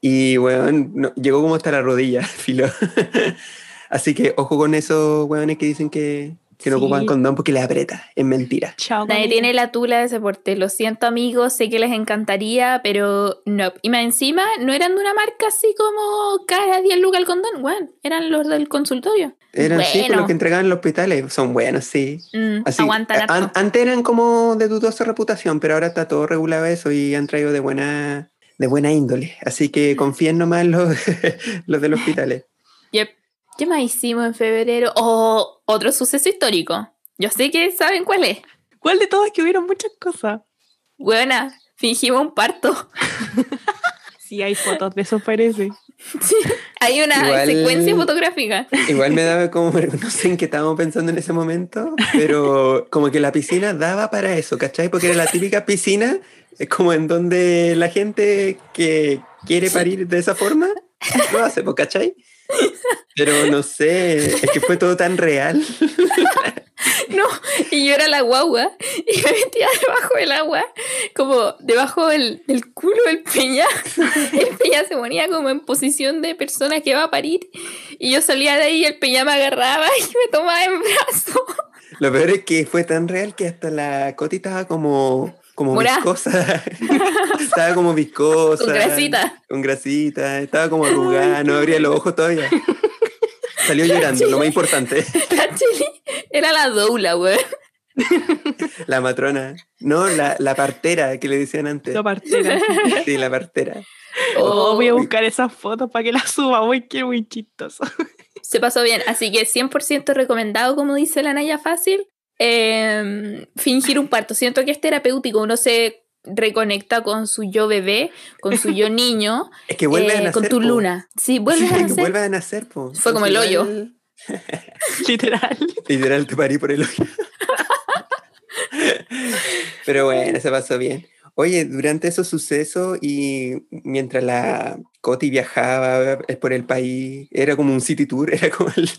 Y bueno, no- llegó como hasta la rodilla, [laughs] filo. Así que ojo con esos weones que dicen que, que no Sí. ocupan condón porque le aprieta. Es mentira. Chao. Nadie conmigo. tiene la tula de ese porte. Lo siento, amigos. Sé que les encantaría, pero no. Y más encima, no eran de una marca así como cara 10 lucas el condón. Bueno, eran los del consultorio. Eran sí, con Bueno. los que entregaban en los hospitales. Son buenos, sí. Mm, Así, aguantan an- antes eran como de dudosa reputación, pero ahora está todo regulado eso y han traído de buena, de buena índole. Así que confíen nomás en los, [laughs] los de los hospitales. Yep. ¿Qué más hicimos en febrero? Oh, otro suceso histórico. Yo sé que saben cuál es. ¿Cuál de todos que hubieron muchas cosas? Buena, fingimos un parto. [laughs] Sí, hay fotos de eso parece. Hay una Igual- secuencia fotográfica. Igual me daba como, no sé en qué estábamos pensando en ese momento, pero como que la piscina daba para eso, ¿cachai? Porque era la típica piscina, es como en donde la gente que quiere parir de esa forma, lo hace, ¿cachai? Pero no sé, es que fue todo tan real. [laughs] No, y yo era la guagua y me metía debajo del agua, como debajo del, del culo del peña. [laughs] El peña se ponía como en posición de persona que va a parir y yo salía de ahí y el peña me agarraba [laughs] y me tomaba en brazo. Lo peor es que fue tan real que hasta la Coti estaba como, como Morá. viscosa. [laughs] estaba como viscosa. Con grasita. Con grasita. Estaba como arrugada, no abría los ojos todavía. [laughs] Salió llorando, lo más importante. La era la doula, güey. La matrona. No, la, la partera que le decían antes. La partera. Sí, la partera. Oh, voy a Uy. buscar esas fotos para que las suba. Uy, qué muy chistoso. Se pasó bien, así que 100% recomendado, como dice la Naya Fácil, eh, fingir un parto. Siento que es terapéutico, uno se reconecta con su yo bebé, con su yo [laughs] niño, Es que vuelve eh, a nacer. con tu po. luna. Sí, vuelves a [laughs] nacer. vuelve a nacer, po. Fue como el hoyo. Literal. [laughs] Literal, te parí por el hoyo. Pero bueno, se pasó bien. Oye, durante esos sucesos y mientras la Coti viajaba eh, por el país, era como un city tour, [laughs] era como el,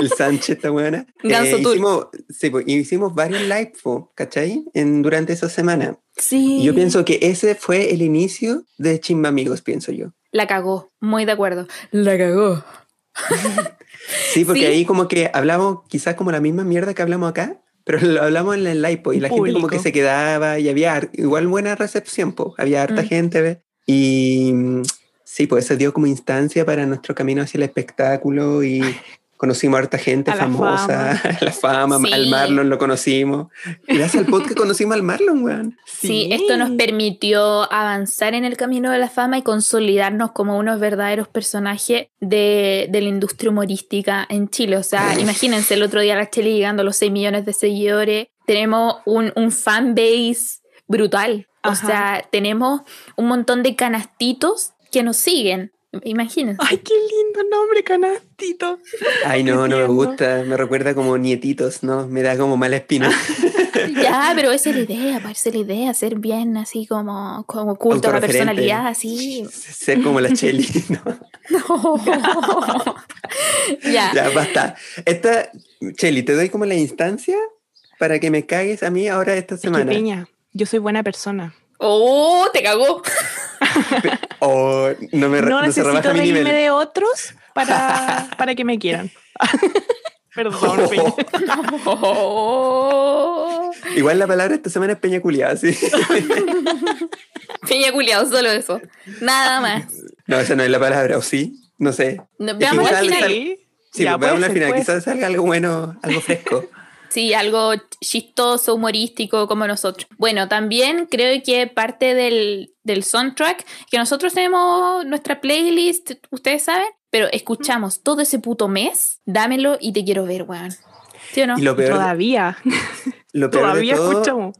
el Sánchez, esta buena. [laughs] Ganso tour. hicimos, sí, pues, hicimos varios live, ¿cachai? En, durante esa semana. Sí. Y yo pienso que ese fue el inicio de Chimba Amigos, pienso yo. La cagó, muy de acuerdo. La cagó. [laughs] Sí, porque Sí. ahí como que hablamos quizás como la misma mierda que hablamos acá, pero lo hablamos en el live, po, y la gente como Público. que se quedaba y había igual buena recepción, po, había harta Mm. gente, ¿ves? Y sí, pues eso dio como instancia para nuestro camino hacia el espectáculo y [laughs] conocimos a harta gente A la famosa, [laughs] la fama, Sí. al Marlon lo conocimos. Gracias al podcast conocimos al Marlon, weón. Sí, esto nos permitió avanzar en el camino de la fama y consolidarnos como unos verdaderos personajes de, de la industria humorística en Chile. O sea, [laughs] imagínense el otro día la Chile llegando a los 6 millones de seguidores. Tenemos un, un fan base brutal. O Ajá. sea, tenemos un montón de canastitos que nos siguen. Imagínense. Ay, qué lindo nombre, canastito. Ay, no, no me gusta, me recuerda como nietitos, ¿no? Me da como mala espina. [laughs] Ya, pero esa es la idea, parece la idea, ser bien así como, como culto a la Autorreferente. personalidad, así. Ser como la Cheli, [laughs] ¿no? [laughs] ya. Ya, basta. Esta, Cheli, te doy como la instancia para que me cagues a mí ahora esta Es que, semana. Peña, yo soy buena persona. ¡Oh! Te cagó. [laughs] O no me No no se necesito rebaja mi reírme nivel. de otros para, [laughs] para que me quieran. [laughs] Perdón, Peña. Oh. Igual la palabra esta semana es peña culiada, sí. Peña culiado, solo eso. Nada más. No, esa no es la palabra, ¿o sí? No sé. No, veamos al final. sal- Sí, Ya, pues veamos al final. puede Quizás salga algo bueno, algo fresco. Sí, algo chistoso, humorístico como nosotros. Bueno, también creo que parte del, del soundtrack, que nosotros tenemos nuestra playlist, ustedes saben, pero escuchamos todo ese puto mes, dámelo y te quiero ver, weón. ¿Sí o no? Y lo peor, Todavía, [laughs] lo peor todavía de todo escuchamos.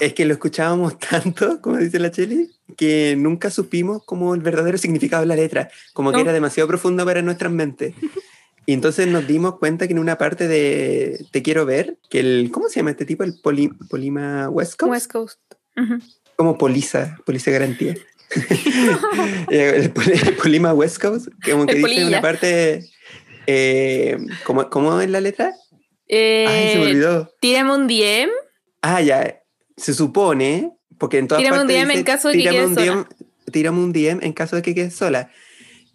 es que lo escuchábamos [laughs] tanto, como dice la Cheli, que nunca supimos como el verdadero significado de la letra, como que No. era demasiado profundo para nuestras mentes. [laughs] Y entonces nos dimos cuenta que en una parte de Te quiero ver, que el, ¿cómo se llama este tipo? El poli- Polima West Coast. West Coast. Ujú. Como Polisa, Polisa Garantía. [laughs] [laughs] Eh, el, poli- el Polima West Coast, como que El dice polilla. una parte, eh, ¿cómo, ¿cómo es la letra? Eh, Ay, se me olvidó. tírame un DM. Ah, ya. Se supone, porque en todas Tírame un partes DM en dice, caso de que "Tírame quedes un sola". DM Tírame un DM en caso de que quedes sola.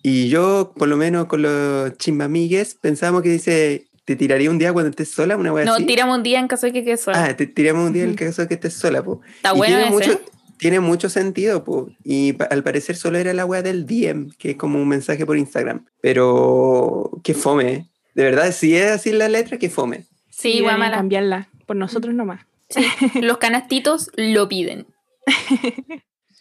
Y yo, por lo menos con los chimbamigues, pensamos que dice, te tiraría un día cuando estés sola, una wea No, así. tírame un día en caso de que quede sola. Ah, te tiramos un día en caso de que estés sola, po. Está Y bueno tiene ese. mucho, tiene mucho sentido, po. Y pa- al parecer solo era la wea del DM, que es como un mensaje por Instagram. Pero, qué fome. ¿eh? De verdad, si es así la letra, qué fome. Sí, deberían guamala. cambiarla. Por nosotros nomás. Los canastitos lo piden. [laughs]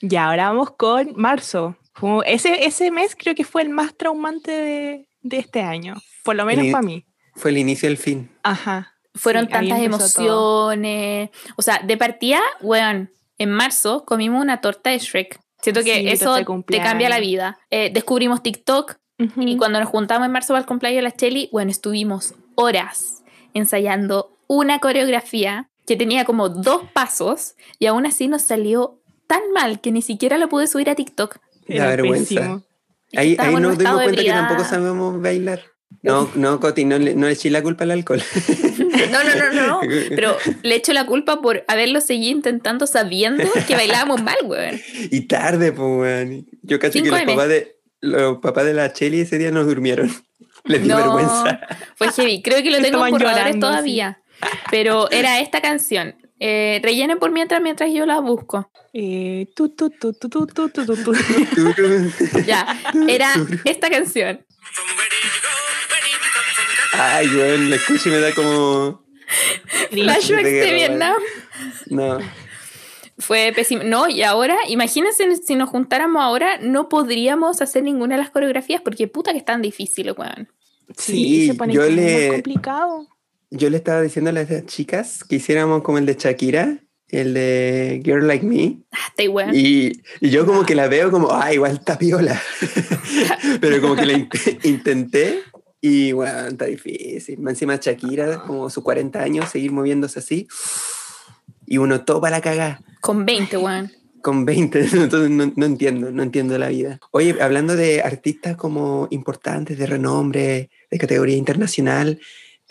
Y ahora vamos con marzo. Como ese, ese mes creo que fue el más traumante de, de este año. Por lo menos El- para mí. Fue el inicio del fin. Ajá. Fueron Sí, tantas empezó todo. emociones. O sea, de partida, weón, en marzo comimos una torta de Shrek. Siento que Sí, eso te cambia la vida. Eh, descubrimos TikTok Ujú. y cuando nos juntamos en marzo para el cumpleaños de la Cheli, bueno, estuvimos horas ensayando una coreografía que tenía como dos pasos y aún así nos salió tan mal que ni siquiera lo pude subir a TikTok. La vergüenza. pésimo. Ahí, ahí nos dimos cuenta que tampoco sabemos bailar. No, no, Coti, no, le- no le eché la culpa al alcohol. [laughs] No, no, no, no, no. [laughs] Pero le echo la culpa por haberlo seguido intentando sabiendo que bailábamos mal, weón. y tarde, pues, weón. Yo casi que 5 los papás, de, los papás de la Cheli ese día no durmieron. [laughs] Les dio No, vergüenza. fue heavy. Creo que lo tengo en Estaban borradores llorando, todavía. Pero era esta canción. Eh, rellenen por mientras mientras yo la busco. Ya, era [laughs] esta canción. Ay, weón, la escucho y me da como. Flashbacks de, de Vietnam. No. Fue pésimo. No, y ahora, imagínense si nos juntáramos ahora, no podríamos hacer ninguna de las coreografías porque puta que es tan difícil, weón. Sí, se pone yo le... complicado. Yo le estaba diciendo a las chicas que hiciéramos como el de Shakira, el de Girl Like Me. Ah, weón. Y, y yo como que la veo como, ah, igual está piola. [laughs] Pero como que la in- intenté y bueno, está difícil. Encima Shakira, como sus 40 años, seguir moviéndose así. Y uno topa la cagada Con 20, weón. con 20, [laughs] entonces no, no entiendo, no entiendo la vida. Oye, hablando de artistas como importantes, de renombre, de categoría internacional,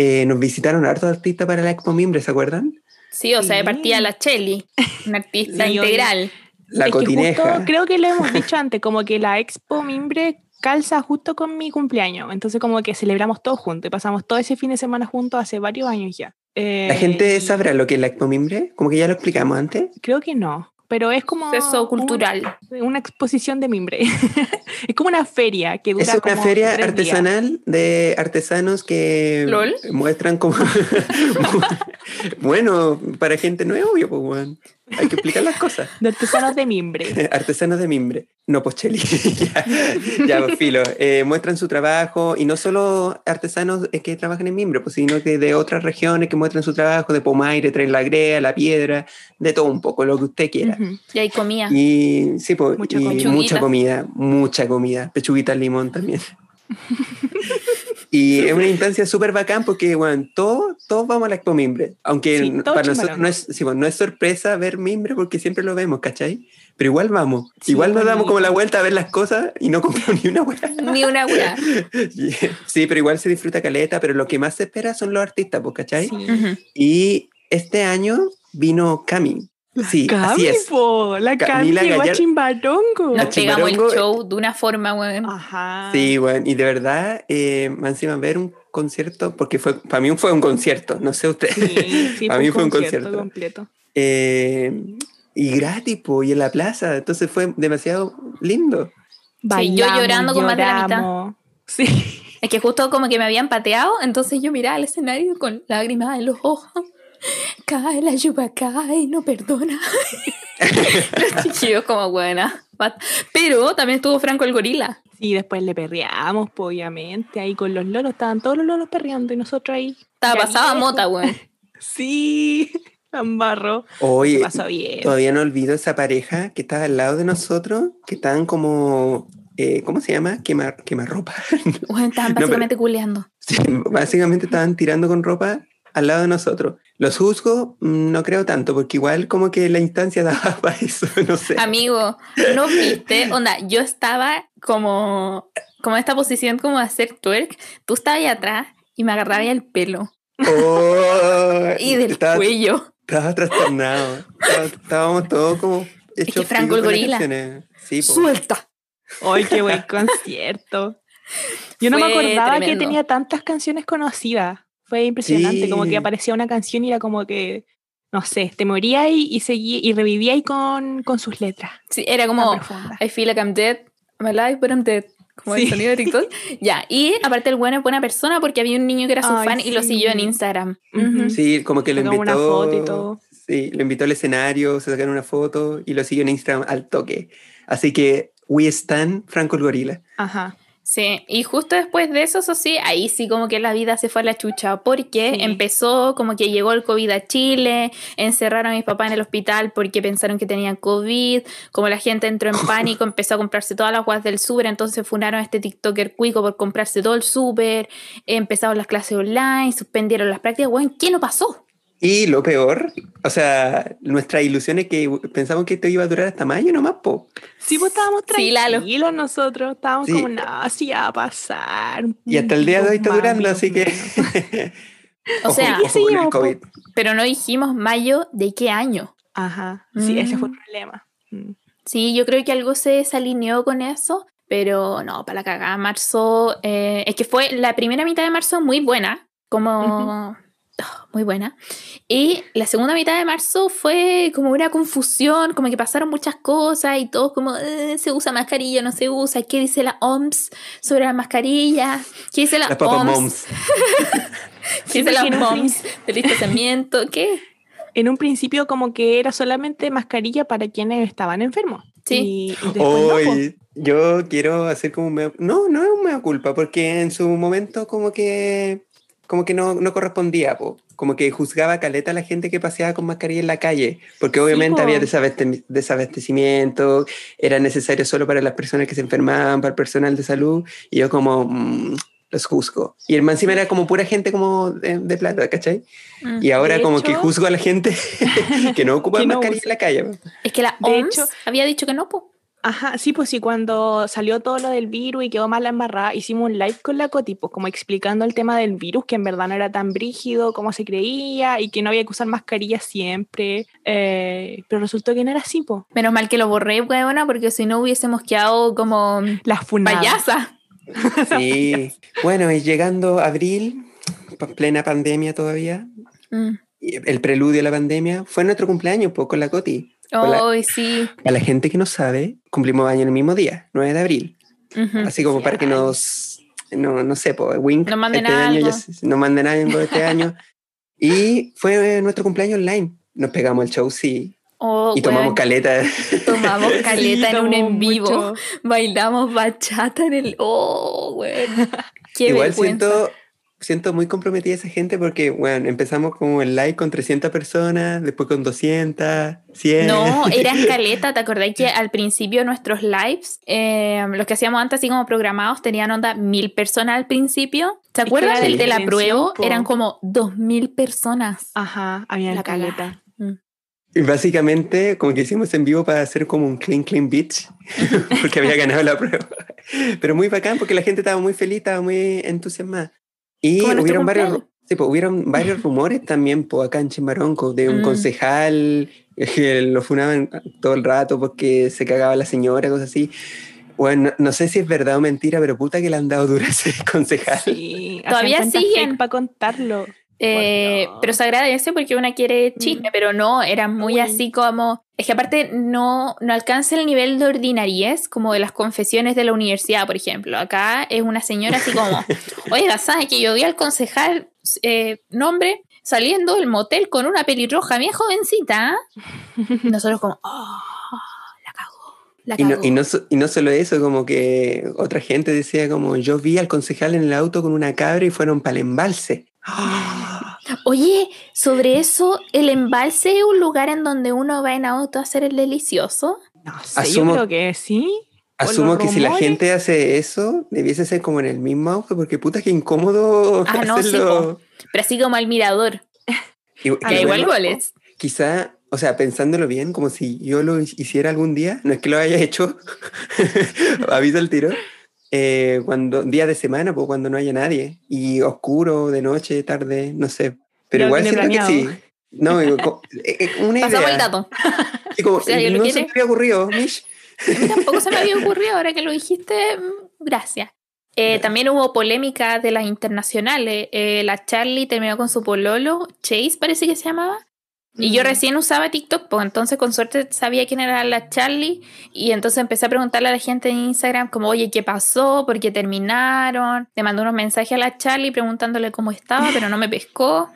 eh, nos visitaron hartos artistas para la Expo Mimbre, ¿se acuerdan? Sí, o sea, de partida la Chelly, una artista Sí, integral. La Es que cotineja. justo, creo que lo hemos dicho antes, como que la Expo Mimbre calza justo con mi cumpleaños. Entonces como que celebramos todos juntos y pasamos todo ese fin de semana juntos hace varios años ya. Eh, ¿La gente y sabrá lo que es la Expo Mimbre? Como que ya lo explicamos antes. Creo que no, pero es como... Eso un- cultural. una exposición de mimbre. [laughs] es como una feria que dura Es una como feria tres días. artesanal de artesanos que ¿Lol? muestran como... [laughs] [laughs] bueno, para gente es obvio, pues. Hay que explicar las cosas. De artesanos de mimbre. [laughs] Artesanos de mimbre. No, pues Cheli. [laughs] ya, ya, pues, filo. Eh, muestran su trabajo y no solo artesanos eh, que trabajan en mimbre, pues, sino que de otras regiones que muestran su trabajo, de Pomaire, traen la grea, la piedra, de todo un poco, lo que usted quiera. Ujú. Y ahí comía. Y sí, pues, Mucha y comida. mucha comida, mucha comida, pechuguita al limón también. [laughs] y es una instancia súper bacán porque, bueno, todos, todos vamos a la Expo Mimbre. Aunque Sí, para nosotros no es, sí, bueno, no es sorpresa ver Mimbre porque siempre lo vemos, ¿cachai? Pero igual vamos. Sí, igual nos damos como la vuelta a ver las cosas y no [laughs] compramos ni una hueá. Ni una weá. [laughs] sí, pero igual se disfruta caleta, pero lo que más se espera son los artistas, pues, ¿cachai? Sí. Ujú. Y este año vino Cami. Sí, así es. la Cami Camila llegó a Chimbarongo. Nos pegamos el Chimbarongo- show de una forma, weón. Ajá. Sí, bueno, y de verdad, eh, encima ver un concierto, porque fue, para mí fue un concierto, no sé usted. Sí, sí, [laughs] Para mí fue un concierto. completo. Eh, y gratis, po, y en la plaza, entonces fue demasiado lindo. Sí, yo llorando con más de la mitad. lloramos. Sí. Es que justo como que me habían pateado, entonces yo miraba al escenario con lágrimas en los ojos. Cae la lluvia, cae, no perdona. [laughs] los chiquillos como buena. Pero también estuvo Franco el gorila. Sí, después le perreamos, po, obviamente, ahí con los loros, estaban todos los loros perreando y nosotros ahí. Estaba pasada mota, weón. [laughs] Sí, [laughs] tan barro. Oye, Se pasó bien. todavía no olvido esa pareja que estaba al lado de nosotros, que estaban como, eh, ¿cómo se llama? Quemar, ropa. Weón, estaban pero- básicamente culeando. Sí, básicamente estaban tirando con ropa al lado de nosotros. Los juzgo, Mm, no creo tanto, porque igual como que la instancia [laughs] daba para eso, no sé. Amigo, ¿no viste? Onda, yo estaba como, como en esta posición como de hacer twerk. Tú estabas ahí atrás y me agarraba el pelo Oh, [laughs] y del estaba, cuello. estaba trastornado. Estábamos todos como hechos que Franco el gorila. Sí. Suelta. ¡Ay, qué buen concierto! Yo no me acordaba que tenía tantas canciones conocidas. Fue impresionante, como Sí. que aparecía una canción y era como que, no sé, te moría y, y seguía y revivía y con, con sus letras. Sí, era como. I feel like I'm dead, I'm alive, but I'm dead. Como el Sí. sonido de TikTok. [laughs] ya, y aparte el bueno es buena persona porque había un niño que era su Ay, fan y lo siguió en sí. Instagram. Ujú. Ujú. Sí, como que lo invitó. una foto y todo. Sí, lo invitó al escenario, se sacaron una foto y lo siguió en Instagram al toque. Así que, we stand Franco el gorila. Ajá. Sí, y justo después de eso, eso sí, ahí sí como que la vida se fue a la chucha, porque Sí. empezó como que llegó el COVID a Chile, encerraron a mis papás en el hospital porque pensaron que tenían COVID, como la gente entró en [coughs] pánico, empezó a comprarse todas las guas del súper, entonces funaron a este TikToker cuico por comprarse todo el súper, empezaron las clases online, suspendieron las prácticas, bueno, ¿qué no pasó? Y lo peor, o sea, nuestra ilusión es que pensamos que esto iba a durar hasta mayo nomás, po. Sí, pues estábamos Sí, Lalo. tranquilos nosotros, estábamos Sí. como, no, sí va a pasar. Y hasta el día de hoy está durando, así que. [laughs] O Ojo- sea, ojo. COVID. Pero no dijimos mayo de qué año. Ajá, sí, ese fue el Mm. problema. Mm. Sí, yo creo que algo se desalineó con eso, pero no, para la cagada, marzo, eh, es que fue la primera mitad de marzo muy buena, como... muy buena. Y la segunda mitad de marzo fue como una confusión, como que pasaron muchas cosas y todo como, eh, se usa mascarilla, no se usa, ¿qué dice la OMS sobre las mascarillas? ¿Qué dice la Las papas OMS? moms. [laughs] ¿Qué dice la OMS del distanciamiento? ¿Qué? En un principio como que era solamente mascarilla para quienes estaban enfermos. Sí. Y, no. Hoy yo quiero hacer como un mea- no, no es un mea culpa, porque en su momento como que como que no, no correspondía, po. como que juzgaba caleta a la gente que paseaba con mascarilla en la calle, porque obviamente po. había desabeste- desabastecimiento, era necesario solo para las personas que se enfermaban, para el personal de salud, y yo como mm, los juzgo. Y el man encima era como pura gente como de, de plata, ¿cachai? Mm. Y ahora como que hecho- juzgo a la gente [laughs] que no ocupa [laughs] Que no mascarilla usa. en la calle. po. Es que la De OMS hecho- había dicho que no, po. Ajá, sí, pues sí, cuando salió todo lo del virus y quedó mal la embarrada, hicimos un live con la Coti, pues como explicando el tema del virus, que en verdad no era tan brígido como se creía y que no había que usar mascarilla siempre, eh, pero resultó que no era así, pues. Menos mal que lo borré, weona, porque si no hubiésemos quedado como Las payasa. [laughs] Sí. bueno, y llegando abril, plena pandemia todavía, Mm. el preludio a la pandemia, fue nuestro cumpleaños pues, con la Coti. Hola. Ay, sí. Para la gente que no sabe, cumplimos año el mismo día, 9 de abril. Ujú. Así como Sí, para que ay. nos, no, no sé, pues, wink, Nos manden este año, algo. ya se- nos manden algo este año. [laughs] Y fue nuestro cumpleaños online. Nos pegamos el show, sí. Oh, y tomamos weón, caleta. tomamos [laughs] caleta Sí, en un en vivo. mucho. Bailamos bachata en el. Oh. [laughs] Qué Igual vergüenza. siento, siento muy comprometida esa gente porque, bueno, empezamos como el live con 300 personas, después con 200, 100. No, [laughs] era escaleta. ¿Te acordás que al principio nuestros lives, eh, los que hacíamos antes así como programados, tenían onda mil personas al principio? ¿Te acuerdas del de la prueba? Eran como dos mil personas. Ajá, había La la caleta. Mm. Y básicamente, como que hicimos en vivo para hacer como un clean, clean beach, [laughs] porque había ganado la prueba. Pero muy bacán porque la gente estaba muy feliz, estaba muy entusiasmada. Y hubieron varios. Sí, pues hubieron [laughs] varios rumores también, pues acá en Chimbaronco, de un Mm. concejal que lo funaban todo el rato porque se cagaba la señora, cosas así. Bueno, no, no sé si es verdad o mentira, pero puta que le han dado dura a ese [laughs] concejal. Sí, Todavía siguen. para contarlo. Eh, pero se agradece porque una quiere chisme, Mm. pero no, era muy Uy. así como. Es que aparte no, no alcanza el nivel de ordinariez como de las confesiones de la universidad, por ejemplo. Acá es una señora así como, [laughs] oiga, ¿sabes que yo vi al concejal eh, nombre saliendo del motel con una pelirroja bien jovencita? ah?" Y [laughs] nosotros como, oh, la cagó, la Y no, y, no, y no solo eso, como que otra gente decía como yo vi al concejal en el auto con una cabra y fueron para el embalse. [gasps] Oye, sobre eso, ¿el embalse es un lugar en donde uno va en auto a hacer el delicioso? No sé, Asumo- yo creo que sí. Asumo que si la gente hace eso, debiese ser como en el mismo auto, porque puta que incómodo Ah, [laughs] no, sí. Pero así como al mirador, Y- Ah, que igual bueno, goles. Quizá, o sea, pensándolo bien, como si yo lo hiciera algún día, no es que lo haya hecho, [laughs] aviso el tiro, eh, cuando, día de semana, pues cuando no haya nadie, y oscuro, de noche, tarde, no sé. Pero igual siento que sí. No, digo, [laughs] eh, eh, una Pasamos idea. el dato. Y como, Si alguien lo no se me había ocurrido, Mish. Tampoco se me había ocurrido ahora que lo dijiste. mm, Gracias. Eh, Ya. también hubo polémica de las internacionales. Eh, la Charlie terminó con su pololo, Chase parece que se llamaba. Y yo recién usaba TikTok, pues entonces con suerte sabía quién era la Charlie. Y entonces empecé a preguntarle a la gente en Instagram como, oye, ¿qué pasó? ¿Por qué terminaron? Le mandé unos mensajes a la Charlie preguntándole cómo estaba, pero no me pescó.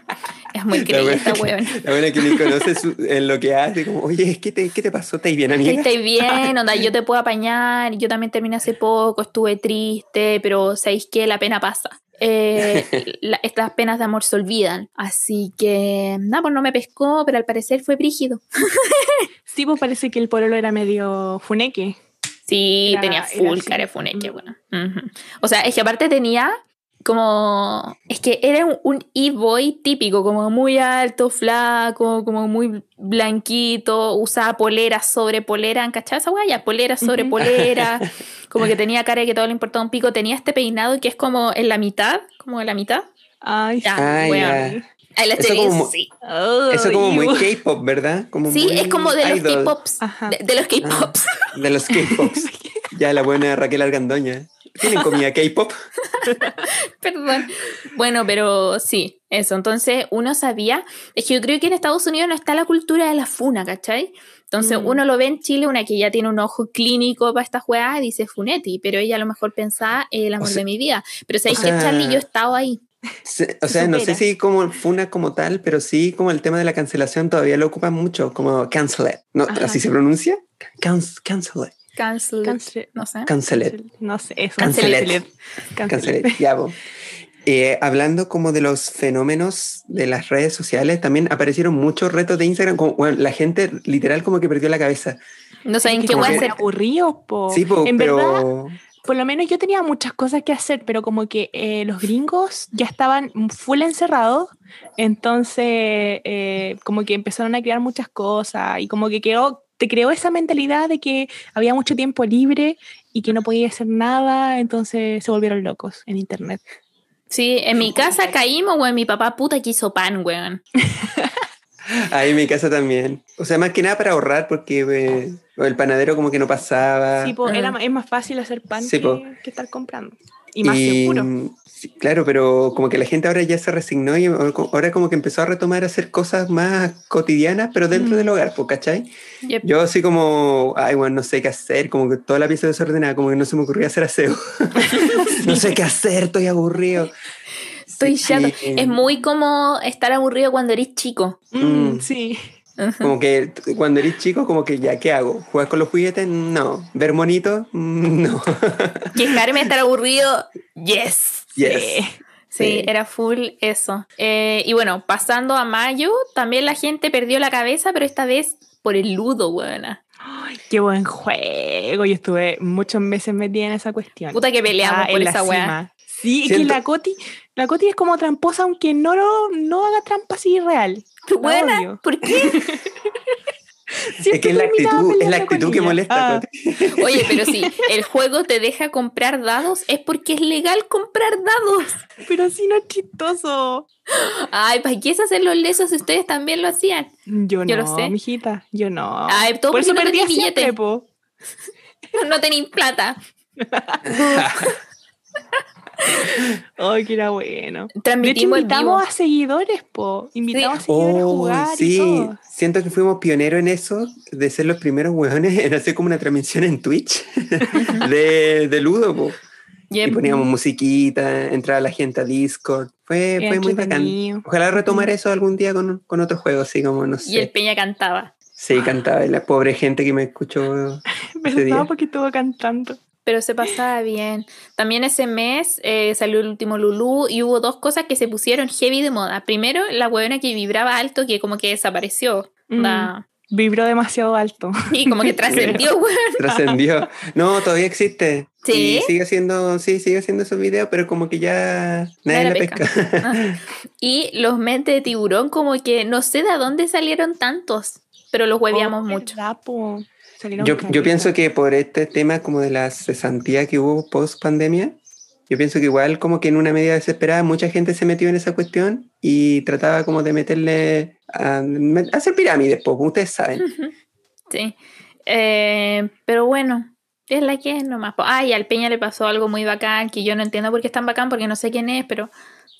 Es muy creída esta weón. La buena que ni conoce su- en lo que hace, como, oye, ¿qué te, qué te pasó? ¿Estás bien, amiga? ¿Estáis bien? Onda, yo te [laughs] puedo apañar. Yo también terminé hace poco, estuve triste, pero ¿sabéis qué? La pena pasa. Eh, [laughs] la- estas penas de amor se olvidan. Así que, nada, pues no me pescó, pero al parecer fue brígido. [laughs] Sí, pues parece que el pololo era medio funeque. Sí, Era- tenía full cara funeque, Mm. bueno. O sea, es que aparte tenía como. Es que era un, un e-boy típico, como muy alto, flaco, como muy blanquito, usaba polera sobre polera, ¿cachai esa weá? Ya, polera sobre Ujú. polera, [laughs] como que tenía cara de que todo le importaba un pico, tenía este peinado que es como en la mitad, como en la mitad. Ay, Ya, Ah, weón. ya. Ahí la Eso como- sí. Eso como muy. K-pop, ¿verdad? Como Sí, muy es como de los. K-pops. Ajá. De, de los K-pops. De los K-pops. [laughs] ya la buena Raquel Argandoña. ¿Tienen comida K-pop? [laughs] Perdón. Bueno, pero sí, eso. Entonces uno sabía. Es que yo creo que en Estados Unidos no está la cultura de la funa, ¿cachai? Entonces Mm. uno lo ve en Chile, una que ya tiene un ojo clínico para esta juega, dice Funetti, pero ella a lo mejor pensaba el amor O sea- de mi vida. Pero sabéis que sea- Charlie, yo he estado ahí. Se- o Se sea, no sé supera. si como funa como tal, pero sí como el tema de la cancelación todavía lo ocupan mucho, como cancel it. ¿No? Ajá. ¿Así se pronuncia? Canc- cancel it. Cancel. Cancel- no sé. Cancel it. No sé, eso. Cancelet. Cancelet. Cancel it. Ya, po. Eh, hablando como de los fenómenos de las redes sociales, también aparecieron muchos retos de Instagram. Como, bueno, la gente literal como que perdió la cabeza. No saben qué voy a hacer. aburridos, po. Sí, po, en pero... verdad, por lo menos yo tenía muchas cosas que hacer, pero como que eh, los gringos ya estaban full encerrados, entonces eh, como que empezaron a crear muchas cosas y como que quedó, te creó esa mentalidad de que había mucho tiempo libre y que no podía hacer nada, entonces se volvieron locos en internet. Sí, en mi casa caímos, weón. Mi papá puta que hizo pan, weón. [laughs] Ahí en mi casa también. O sea, más que nada para ahorrar, porque eh, el panadero como que no pasaba. Sí, po, era, es más fácil hacer pan Sí, que, que estar comprando. Y más Y, seguro. sí, claro, pero como que la gente ahora ya se resignó y ahora como que empezó a retomar a hacer cosas más cotidianas, pero dentro Mm. del hogar, ¿cachai? Yep. Yo así como, ay, bueno, no sé qué hacer, como que toda la pieza desordenada, como que no se me ocurría hacer aseo. [laughs] no sé qué hacer, estoy aburrido. Estoy Sí, chato. eh, Es muy como estar aburrido cuando eres chico. Mm, mm. Como que cuando eres chico, como que ya, ¿qué hago? ¿Jugar con los juguetes? No. ¿Ver monitos? [laughs] No. Quejarme estar aburrido, yes. Yes. Sí. Sí, Sí. era full eso. Eh, y bueno, pasando a mayo, también la gente perdió la cabeza, pero esta vez por el ludo, buena. Ay, qué buen juego. Yo estuve muchos meses metida en esa cuestión. Puta que peleamos Estaba por en esa weá. Sí, es que la Coti, la Coti es como tramposa, aunque no, lo- no haga trampa así real. [laughs] La Buena. ¿por qué? [laughs] Es que es la actitud, es la actitud que molesta. Ah. [laughs] Oye, pero si el juego te deja comprar dados, es porque es legal comprar dados. Pero si no es chistoso. Ay, ¿para qué es hacer los lesos si ustedes también lo hacían? Yo, Yo no, lo sé. mijita. Yo no. Ay, todo Por eso porque no siempre, billete. po. No tenéis plata. Ay, que era bueno. De hecho, invitamos a seguidores, po. Invitamos a seguidores a Oh, jugar y sí, todo. siento que fuimos pioneros en eso, de ser los primeros hueones en hacer como una transmisión en Twitch [laughs] de, de Ludo. po. Yep. Y poníamos musiquita, entraba la gente a Discord. Fue, fue muy bacán. Ojalá retomar eso algún día con, con otro juego, así como, no Y el sé. Peña cantaba. Sí, cantaba, y la pobre gente que me escuchó. [laughs] ¿Verdad? Porque estuvo cantando. Pero se pasaba bien. También ese mes eh, salió el último Lulú y hubo dos cosas que se pusieron heavy de moda. Primero, la huevona que vibraba alto, que como que desapareció. Mm. Da- Vibró demasiado alto. Y como que [laughs] trascendió, weón. Trascendió. No, todavía existe. ¿Sí? Y sigue haciendo, sí, sigue haciendo esos videos, pero como que ya nadie la la pesca. pesca. Ah. Y los mentes de tiburón, como que no sé de dónde salieron tantos, pero los hueveamos Oh, mucho. Salieron Yo, pienso que por este tema como de la cesantía que hubo post pandemia, yo pienso que igual como que en una medida desesperada mucha gente se metió en esa cuestión y trataba como de meterle a, a hacer pirámides, pues, ustedes saben. Sí. Eh, pero bueno, es la que es nomás. po. Ah, y al Peña le pasó algo muy bacán, que yo no entiendo por qué es tan bacán, porque no sé quién es, pero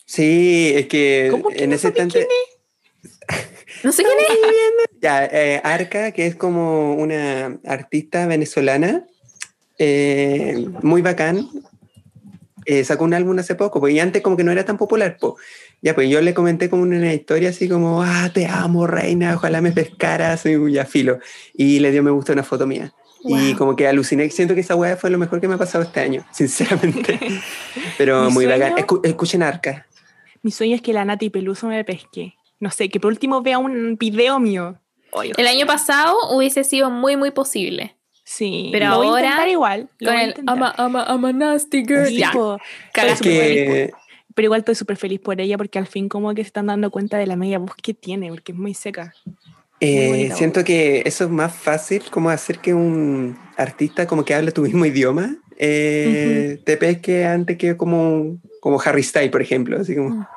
Sí, es que ¿Cómo que en no ese instante... no sé quién es. Ya, eh, Arca, que es como una artista venezolana, eh, muy bacán, eh, sacó un álbum hace poco, pues, y antes como que no era tan popular, pues. Ya, pues yo le comenté como una historia así como, ah, te amo, reina, ojalá me pescaras, y ya filo. Y le dio me gusta una foto mía. Y Wow. como que aluciné, siento que esa weá fue lo mejor que me ha pasado este año, [laughs] sinceramente. [laughs] Pero muy sueño- bacán. Escu- escuchen Arca. Mi sueño es que la Nati Peluso me pesque. No sé, que por último vea un video mío. Oye, El año pasado hubiese sido muy, muy posible. sí. pero lo voy a ahora, intentar igual. Lo Con voy a el intentar. ama, ama, ama nasty girl. Sí, ya. Que Pero igual estoy súper feliz por ella porque al fin como que se están dando cuenta de la media voz que tiene, porque es muy seca. Eh, bonita siento que eso es más fácil como hacer que un artista como que hable tu mismo idioma eh, te pesque antes que como, como Harry Styles, por ejemplo. Así como,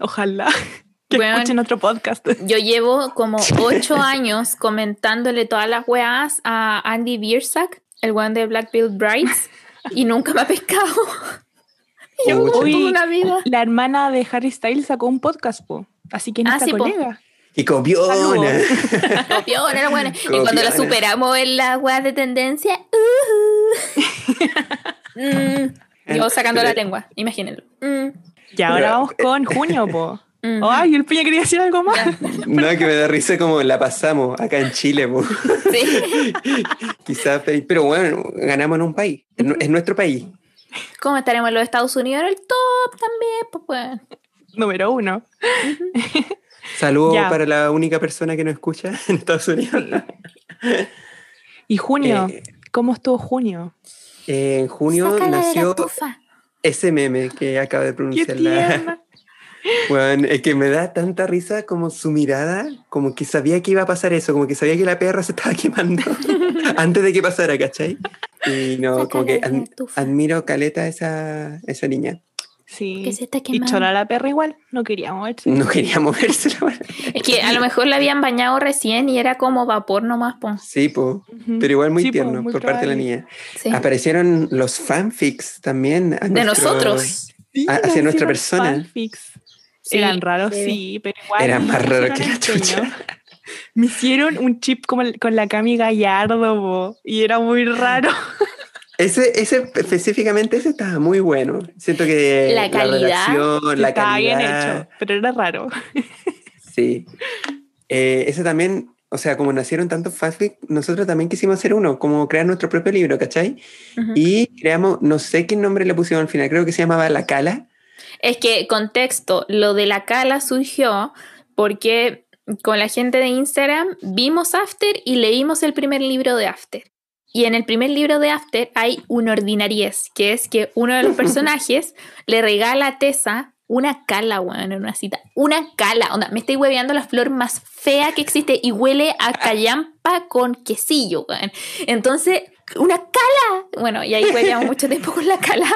Ojalá [laughs] que Weón. escuchen otro podcast. [laughs] Yo llevo como ocho años comentándole todas las weas a Andy Biersack, el weón de Blackfield Brides, y nunca me ha pescado. [laughs] Yo Uy. una vida. La hermana de Harry Styles sacó un podcast, po. Así que es Ah, nuestra sí, po. colega. y copiona. Copiona [laughs] la buena. Y cuando la Copiona. superamos en la weas de tendencia, uh, mm, yo sacando la lengua, imagínenlo. Mm, Y ahora vamos con junio, po. Mm. Ay, el piña quería decir algo más. [laughs] No, que me da risa como la pasamos acá en Chile. Sí. [laughs] Quizás, pe- pero bueno, ganamos en un país. Es nu- es nuestro país. ¿Cómo estaremos en los Estados Unidos? En el top también, pues, pues. Número uno. Saludos Ya. para la única persona que nos escucha en Estados Unidos. Y junio. Eh, ¿Cómo estuvo junio? Eh, en junio Sácala nació ese meme que acaba de ¡Qué pronunciar la, tierna! Bueno, es que me da tanta risa como su mirada, como que sabía que iba a pasar eso, como que sabía que la perra se estaba quemando [laughs] antes de que pasara, ¿cachai? Y no, como que ad- admiro caleta a esa, esa niña. Sí. Que se está Y. Chora la perra igual. No quería moverse. No quería moverse. Es que a lo mejor la habían bañado recién y era como vapor nomás, pues. Sí, po, pero igual muy Sí, po, tierno muy por parte de la niña. Sí. Aparecieron los fanfics también. a De nuestro- nosotros. A- hacia nuestra persona. fanfics. Sí, Eran raros, sí, pero igual. Eran más raros que la chucha. Me hicieron un chip como el- con la Cami Gallardo, po, y era muy raro. [laughs] Ese, ese específicamente ese estaba muy bueno. Siento que La calidad relación, la Estaba bien hecho, pero era raro. [laughs] Sí. Eh, ese también, o sea, como nacieron tantos fanfic, nosotros también quisimos hacer uno, como crear nuestro propio libro, ¿cachai? Ujú. Y creamos, no sé qué nombre le pusimos al final, creo que se llamaba La Cala. Es que, contexto, lo de la cala surgió porque con la gente de Instagram vimos After y leímos el primer libro de After. Y en el primer libro de After hay una ordinariez, que es que uno de los [laughs] personajes le regala a Tessa una cala, weón, en una cita. Una cala. Onda, me estoy hueveando la flor más fea que existe y huele a [laughs] callampa con quesillo, weón. Entonces, una cala. Bueno, y ahí hueveamos mucho [laughs] tiempo con la cala.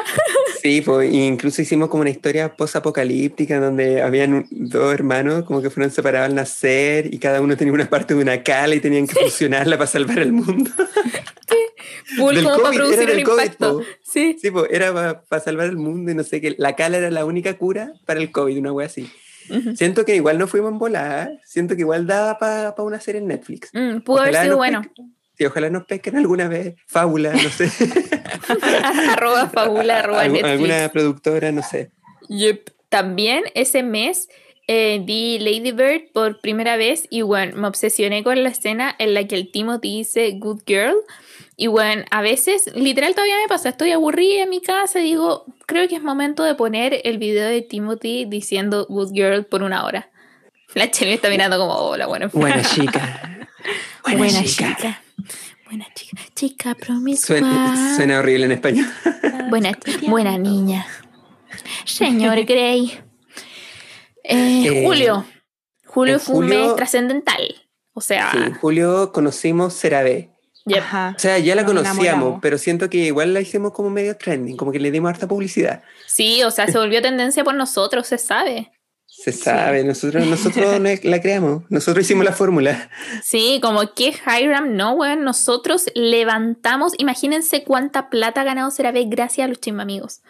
Sí, pues, incluso hicimos como una historia post-apocalíptica donde habían un- dos hermanos como que fueron separados al nacer y cada uno tenía una parte de una cala y tenían que fusionarla para salvar el mundo. Full Del como para COVID, producir era un del COVID, impacto. Sí. Sí, pues era para salvar el mundo y no sé qué. La cala era la única cura para el COVID, una wea así. Siento que igual no fuimos en volada, siento que igual daba para una serie en Netflix. Mm, pudo haber sido bueno. Sí, ojalá nos pesquen alguna vez. Fábula, no sé. [laughs] arroba fabula, arroba Netflix. alguna productora, no sé. Yep. También ese mes eh, vi Lady Bird por primera vez y bueno, me obsesioné con la escena en la que el Timothy dice Good Girl. Y bueno, a veces, literal todavía me pasa, estoy aburrida en mi casa y digo, creo que es momento de poner el video de Timothy diciendo Good Girl por una hora. La Cheli me está mirando como, hola, bueno. Buena chica. [laughs] Buena chica. Buena chica. Chica promiscua. Suena, suena horrible en español. [laughs] Buena, buena niña. Señor Grey. Eh, Eh, Julio. Julio en fue un mes trascendental. O sea, Sí, en julio conocimos CeraVe. yep. O sea, ya la conocíamos, pero siento que igual la hicimos como medio trending, como que le dimos harta publicidad. sí, o sea, se volvió tendencia por nosotros, se sabe. Se sabe, nosotros, nosotros [laughs] la- la creamos, nosotros hicimos la fórmula. Sí, como que Hiram, no, weón, nosotros levantamos, imagínense cuánta plata ha ganado CeraVe gracias a los chismamigos.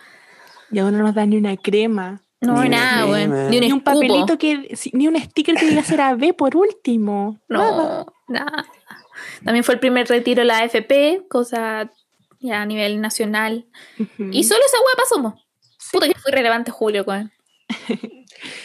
Y ahora no nos da ni una crema. No, Ni nada, weón. Ni un Ni un escupo. papelito que. Ni un sticker que diga será B por último. No, nada. También fue el primer retiro de la AFP, cosa ya a nivel nacional. Y solo esa hueá pasó. Puta que fue relevante Julio, weón. [laughs]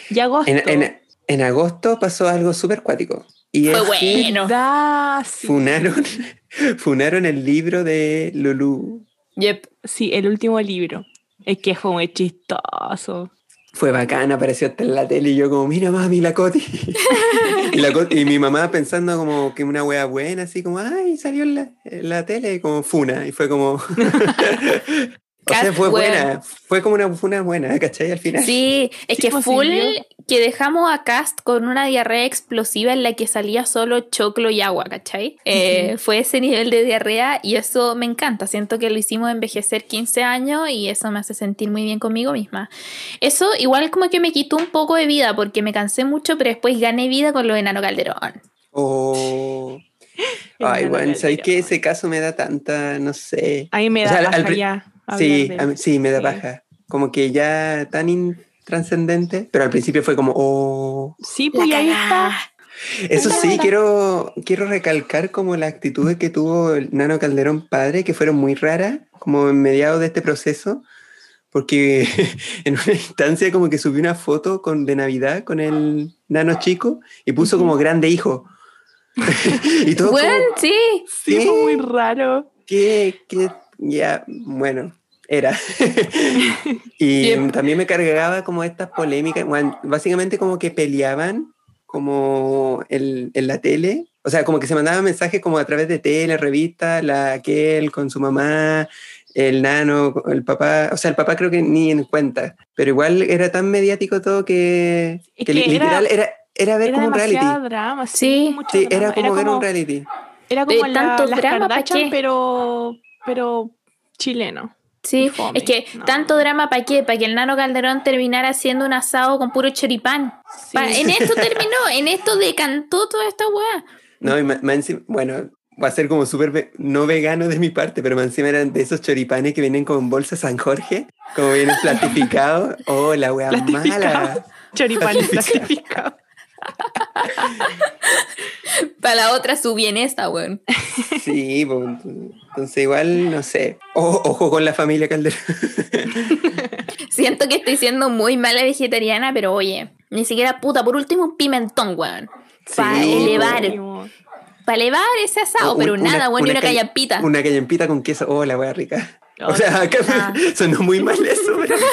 Y agosto. En, en- en agosto pasó algo súper cuático. Y Fue es que bueno. Sí. funaron, [laughs] funaron el libro de Lulu. Yep. Sí, el último libro. Es que fue muy chistoso. Fue bacán, apareció hasta en la tele y yo como, mira mami, la Coti. [laughs] y, la Coti- y mi mamá pensando como que una wea buena, así como, ay, salió en la, en la tele, como funa. Y fue como... [laughs] o sea, Cat fue buena, fue como una funa buena, ¿cachai? Al final. Sí, es que full sirvió. que dejamos a Cast con una diarrea explosiva en la que salía solo choclo y agua, ¿cachai? Eh, Fue ese nivel de diarrea y eso me encanta. Siento que lo hicimos envejecer 15 años y eso me hace sentir muy bien conmigo misma. Eso igual como que me quitó un poco de vida porque me cansé mucho, pero después gané vida con lo de Nano Calderón. Oh. [laughs] Ay, bueno, ¿sabéis Calderón. que ese caso me da tanta, no sé? A mí me O da sea, al ya. hablar Sí, de sí, me da paja. Como que ya tan intranscendente, pero al principio fue como, oh. Sí, pues ahí está. Eso sí, quiero, quiero recalcar como la actitud que tuvo el Nano Calderón padre, que fueron muy raras, como en mediados de este proceso, porque [laughs] en una instancia como que subió una foto con, de Navidad con el Nano chico y puso como grande hijo. [laughs] y todo Bueno, como, sí. Sí, ¿qué? fue muy raro. que, que ya, bueno, era. [laughs] y Yep. también me cargaba como estas polémicas, bueno, básicamente como que peleaban como el- en la tele, o sea, como que se mandaban mensajes como a través de tele, revistas, la aquel con su mamá, el nano, el papá, o sea, el papá creo que ni en cuenta, pero igual era tan mediático todo que, que que li- literal era, era ver Era como un reality. drama. Sí, Sí. mucho Sí, drama. era como ver un reality. Era como la- tanto las drama, ¿pa' Kardashian, pero, pero chileno. Sí, fome. es que No. tanto drama para qué, para que el Nano Calderón terminara haciendo un asado con puro choripán. Sí. Pa- en esto terminó, [laughs] en esto decantó toda esta weá. No, y más bueno, va a ser como súper ve- no vegano de mi parte, pero más encima eran de esos choripanes que vienen con bolsa San Jorge, como vienen [laughs] plastificados. Oh, la wea Plastificado. mala. Choripán plastificado. [laughs] Para la otra su bienesta, weón. Sí, pues, entonces igual, no sé. O- ojo con la familia Calderón. [laughs] Siento que estoy siendo muy mala vegetariana, pero oye, ni siquiera puta, por último un pimentón, weón. Para Sí, elevar, para elevar ese asado, Un- pero una- nada, weón, ni una calla- callampita. Una callampita con queso. Oh, la wea rica. O sea, acá ah. [laughs] sonó muy mal eso, pero. [laughs]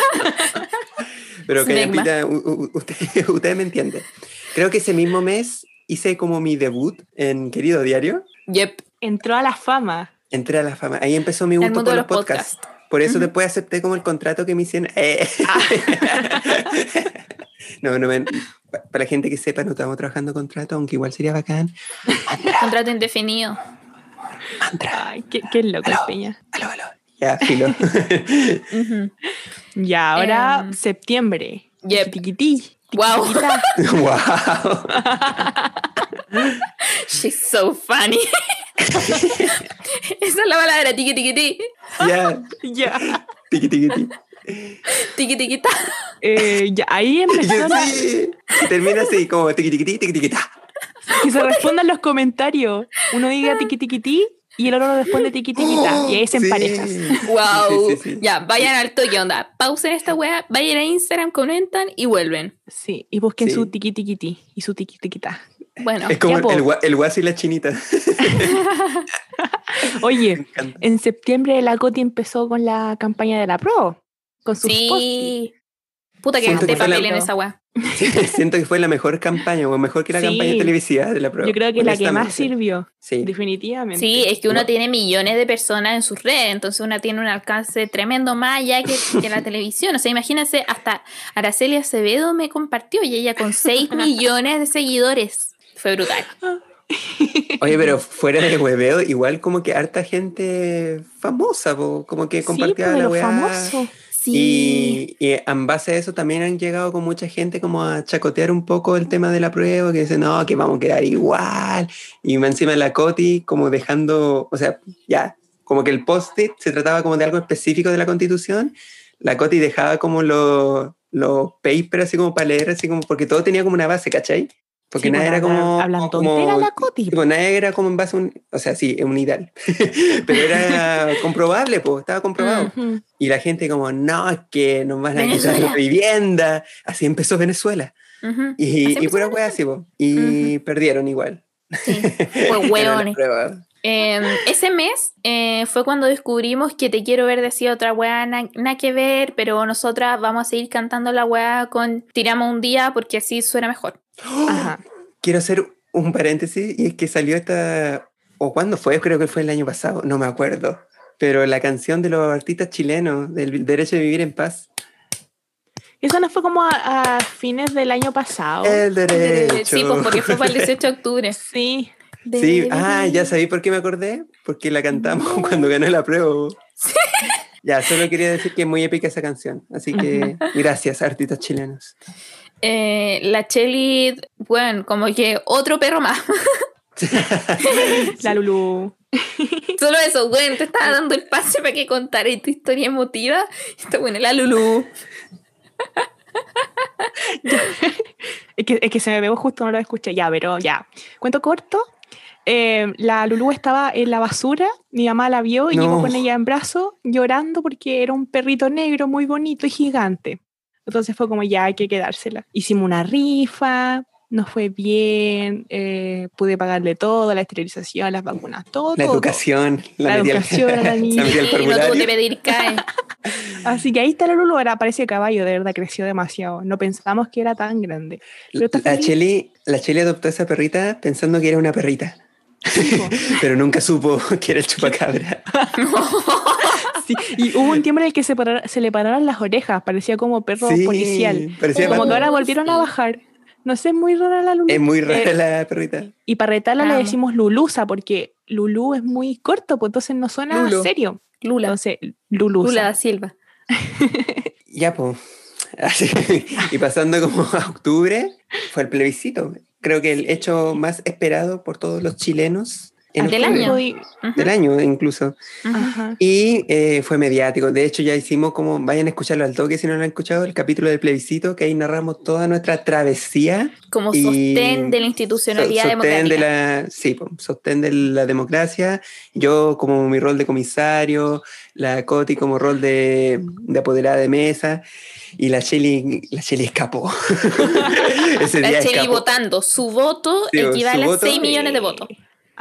Pero callampita, usted, usted me entiende. Creo que ese mismo mes hice como mi debut en Querido Diario. Yep, Entró a la fama. Entré a la fama. Ahí empezó mi gusto mundo por de los los podcasts. podcasts. Por eso después acepté como el contrato que me hicieron. Eh. [laughs] no, no, me- pa- para la gente que sepa, no estamos trabajando contrato, aunque igual sería bacán. [laughs] Contrato indefinido. Mantra. Ay, qué, qué loco Aló. Peña. Aló, aló. Ya, filo. [laughs] Ujú. Ya, ahora Em, septiembre. yep. Tiquití. Wow. wow. [laughs] She's so funny. [laughs] Esa es la palabra, tiki tiki ti. ya. [laughs] Ya. Tiqui, tiqui, tiqui. Tiki tiki ta. Eh, ya, ahí Sí. Termina así, como tiqui, tiqui, tiqui, tiqui, tiqui, ta. que se respondan los comentarios. Uno diga tiqui tiqui ti y el otro responde tiqui tiqui ta. Y ahí se Sí. emparejas. Wow. Sí, sí, sí. Ya, vayan al toque, onda. Pausen esta wea, vayan a Instagram, comentan y vuelven. Sí, y busquen Sí. su tiqui tiqui ti y su tiqui tiqui ta. Bueno, Es como el, el, gua- el guasi y la chinita. [laughs] Oye, en septiembre la Coti empezó con la campaña de la Pro. Con sus sí. Puta que Siento gasté que fue la- papel en esa. Sí, siento que fue la mejor campaña, o mejor que la Sí. campaña televisiva de la prueba. Yo creo que la que más sirvió, Sí. definitivamente. Sí, es que uno tiene millones de personas en sus redes, entonces uno tiene un alcance tremendo más allá que, que la [laughs] televisión. O sea, imagínense, hasta Araceli Acevedo me compartió y ella con 6 millones de seguidores. Fue brutal. [laughs] Oye, pero fuera de hueveo, igual como que harta gente famosa, po, como que Sí, compartía pues, de la weá. famosos. Sí. Y, y en base a eso también han llegado con mucha gente como a chacotear un poco el tema de la prueba, que dicen, no, que vamos a quedar igual. Y encima la Coti como dejando, o sea, ya, como que el post-it se trataba como de algo específico de la constitución. La Coti dejaba como los los papers así como para leer, así como, porque todo tenía como una base, ¿cachai? Porque Sí, nada pues, era hablan- como... Hablan como- tontera la Coti. Tipo, nada era como en base a un, o sea, sí, es un ideal, [laughs] pero era comprobable, pues, estaba comprobado. Ujú. Y la gente como, no, es que nos van a quitar la vivienda. Así empezó Venezuela. Ujú. Así Y, y pura wea así, po. Y perdieron igual. Sí, [laughs] Era la hueones. Eh, ese mes eh, fue cuando descubrimos que Te Quiero Ver decía otra weá, na- nada que ver, pero nosotras vamos a seguir cantando la weá con Tiramos un día porque así suena mejor. Ajá. Quiero hacer un paréntesis y es que salió esta, o cuándo fue, creo que fue el año pasado, no me acuerdo. Pero la canción de los artistas chilenos, del derecho de vivir en paz. Eso no fue como a, a fines del año pasado. El derecho. sí, pues porque fue para el 18 de octubre. Sí. Sí, ah, ya sabí por qué me acordé, porque la cantamos [laughs] cuando gané la prueba. [laughs] Ya, solo quería decir que es muy épica esa canción, así que gracias, artistas chilenos. Eh, la Chelly, bueno, como que otro perro más. [laughs] La Lulu. Solo eso, bueno, te estaba dando el pase para que contara tu historia emotiva. Está bueno, la Lulu. Es que, es que se me pegó justo, no lo escuché. Ya, pero ya. Cuento corto. Eh, la Lulu estaba en la basura, mi mamá la vio y No. llegó con ella en brazo llorando porque era un perrito negro muy bonito y gigante. Entonces fue como ya hay que quedársela. Hicimos una rifa, nos fue bien, eh, pude pagarle todo, la esterilización, las vacunas, todo. La todo, educación, la, La al- educación a la [laughs] niña. la no tuvo que pedir CAE. todo. [laughs] Así que ahí está la Lulu, ahora parece caballo, de verdad creció demasiado. No pensábamos que era tan grande. Pero La. Cheli, la Cheli adoptó a esa perrita pensando que era una perrita, [laughs] pero nunca supo [laughs] que era el chupacabra. [laughs] Sí, y hubo un tiempo en el que se, parar- se le pararon las orejas, parecía como perro Sí, policial. parecía Como que ahora volvieron a bajar. No sé, es muy rara la Lulu. Es muy rara Eh, la perrita. y para retarla le decimos Lulusa, porque Lulu es muy corto, pues entonces no suena serio. Lula. Entonces, Lulusa. Lula da Silva. Ya, pues. y pasando como a octubre, fue el plebiscito. Creo que el hecho más esperado por todos los chilenos en Del octubre. año. Y- Del año, incluso. Ajá. Y eh, fue mediático. De hecho, ya hicimos como, vayan a escucharlo al toque si no lo han escuchado, el capítulo del plebiscito, que ahí narramos toda nuestra travesía. Como Y- sostén de la institucionalidad So- sostén democrática. de la, sí, sostén de la democracia. Yo como mi rol de comisario, la Coti como rol de, de apoderada de mesa. Y la Shelly, la Shelly escapó. [laughs] Ese La escapó. votando. Su voto Sí, equivale su a voto- 6 millones de votos.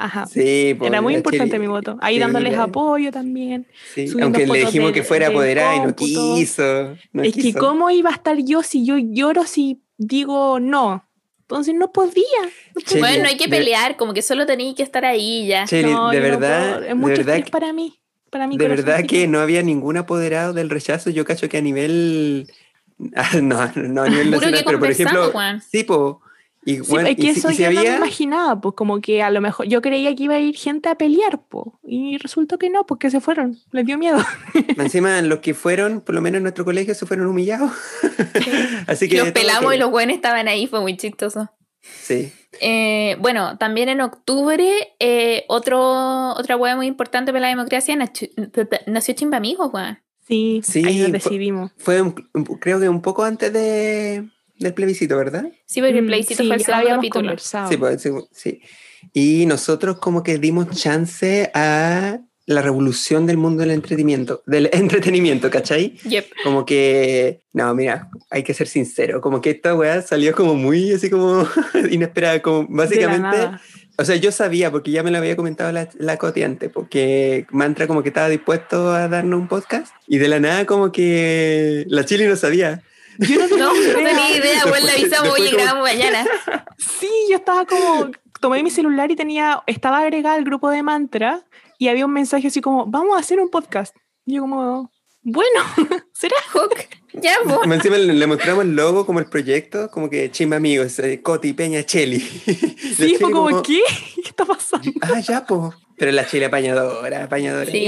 Ajá. Sí, po, Era muy importante mi voto. Ahí dándoles apoyo también. sí, Aunque le dijimos del- que fuera apoderada y no quiso. no es que cómo iba a estar yo si yo lloro si digo no. Entonces no podía. no Bueno, no hay que de- pelear, como que solo tenéis que estar ahí ya. Cheli, No, de verdad, puedo. es de mucho verdad estrés para mí. para de verdad que no había ningún apoderado del rechazo. Yo cacho que a nivel. [laughs] ah, No, no a nivel nacional, pero por ejemplo. weón. Sí, po. Y, Sí, bueno, es que y si- eso y si yo no me imaginaba, pues como que a lo mejor yo creía que iba a ir gente a pelear, po, y resultó que no, porque se fueron, les dio miedo. [laughs] Encima, los que fueron, por lo menos en nuestro colegio, se fueron humillados. [laughs] Así que. Los pelamos y los buenos estaban ahí, fue muy chistoso. Sí. Eh, bueno, también en octubre, eh, otro, otra hueá muy importante para la democracia nació, nació Chimbamigos, weón. Sí, Sí, ahí nos fue- decidimos. Fue, un- creo que un poco antes de, del plebiscito, ¿verdad? Sí, porque el Mm, plebiscito sí, fue el ya segundo habíamos capítulo. conversado. Sí, pues, sí, sí. Y nosotros como que dimos chance a la revolución del mundo del entretenimiento, del [laughs] entretenimiento, ¿cachai? Yep. Como que, no, mira, hay que ser sincero, como que esta weá salió como muy así como [laughs] inesperada, como De la básicamente, nada. o sea, yo sabía, porque ya me lo había comentado la, la Coti antes, porque Mantra como que estaba dispuesto a darnos un podcast, y de la nada como que la Chile no sabía. Yo no No, tenía no idea. tenía idea, le Después- avisamos, oye, grabamos mañana. Sí, yo estaba como, tomé mi celular y tenía, estaba agregada al grupo de mantra y había un mensaje así como, vamos a hacer un podcast. Y yo como, bueno, [laughs] ¿será? Hook. Ya. Más Encima le, le mostramos el logo como el proyecto, como que chimba amigos, eh, Coti, Peña, Cheli. [laughs] Sí, fue como, ¿qué? [laughs] ¿Qué está pasando? Ah, ya, po. Pero la Chile apañadora, apañadora. Sí.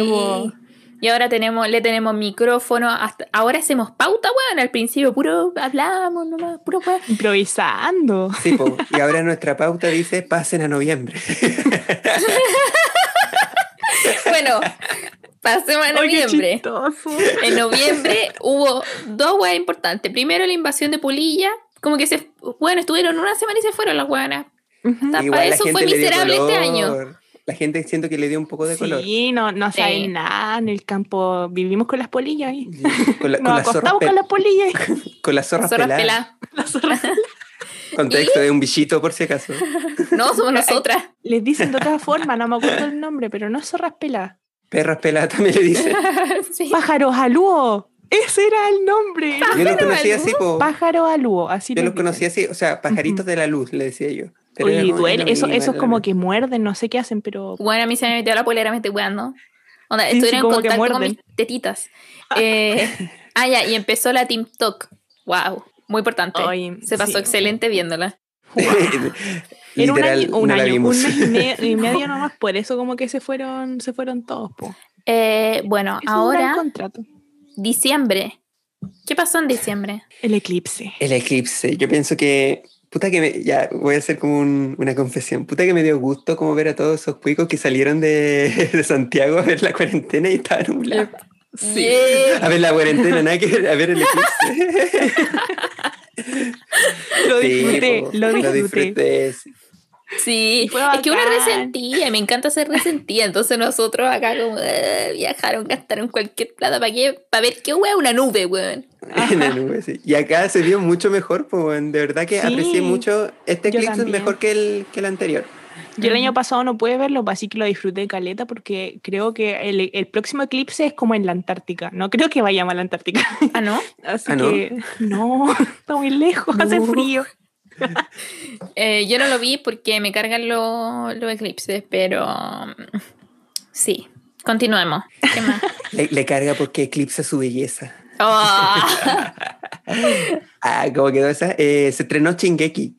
Y ahora tenemos, le tenemos micrófono, hasta, ahora hacemos pauta, weón. Al principio puro hablamos nomás, puro weón. Improvisando. Sí, po. Y ahora nuestra pauta dice pasen a noviembre. [laughs] Bueno, pasemos a noviembre. En noviembre hubo dos weas importantes. Primero la invasión de Pulilla, como que se, bueno, estuvieron una semana y se fueron las weanas. Ujú. Hasta Igual para la eso fue miserable este año. La gente siento que le dio un poco de color. Sí, no, no Sí. saben nada en el campo. Vivimos con las polillas ahí. Con, la, con [laughs] Nos las zorras acostamos pe- con las polillas. [laughs] con las zorras Zorras peladas. peladas. [laughs] Las zorras. Contexto de un bichito, por si acaso. No, somos nosotras. Les dicen de otra forma, no me acuerdo el nombre, pero no es zorras peladas. Perras peladas también le dicen. sí. Pájaros alúo. Ese era el nombre. Yo los conocía así, po. Pájaro alúo, así Yo los conocí dicen. así, o sea, pajaritos de la luz, le decía yo. Pero era Oye, como- duele. era Eso, misma, eso es era como que muerden, no sé qué hacen, pero. Bueno, a mí se me metió la polera, me estoy weando. Onda, Sí, sí, estuvieron en contacto con mis tetitas. Eh, [laughs] ah, ya, y empezó la Team Talk. Wow, muy importante. Ay, se pasó sí. excelente viéndola. [laughs] [laughs] Era un Literal, año, un, no año, un mes y, me- y medio nomás, por eso como que se fueron, se fueron todos, po. Eh, bueno, Es ahora, contrato. diciembre. ¿Qué pasó en diciembre? El eclipse. El eclipse. Yo pienso que. Puta que me. Ya, voy a hacer como un- una confesión. Puta que me dio gusto como ver a todos esos cuicos que salieron de, [laughs] de Santiago a ver la cuarentena y estaban nublados. Sí. A ver la cuarentena, nada que ver, a ver el [laughs] eclipse. Lo Sí, disfruté, po, lo disfruté. disfruté. Sí, es que bacán. resentía, me encanta ser resentida, entonces nosotros acá como eh, viajaron, gastaron cualquier plata para qué, para ver qué hueá una nube, weón. [laughs] En la nube, sí. Y acá se vio mucho mejor, pues, weón. de verdad que Sí, aprecié mucho. Este eclipse es también. mejor que el, que el anterior. Yo el año pasado no pude verlo, así que lo disfruté caleta porque creo que el, el próximo eclipse es como en la Antártica. No creo que vayamos a la Antártica. Ah, ¿no? [laughs] Así ¿Ah, no? que no, [laughs] está muy lejos, hace frío. [laughs] Eh, yo no lo vi porque me cargan los los eclipses, pero mm, sí, continuemos. ¿Qué más? [laughs] Le, le carga porque eclipsa su belleza. Oh, [laughs] Ah, ¿cómo quedó esa? Eh, se estrenó Shingeki.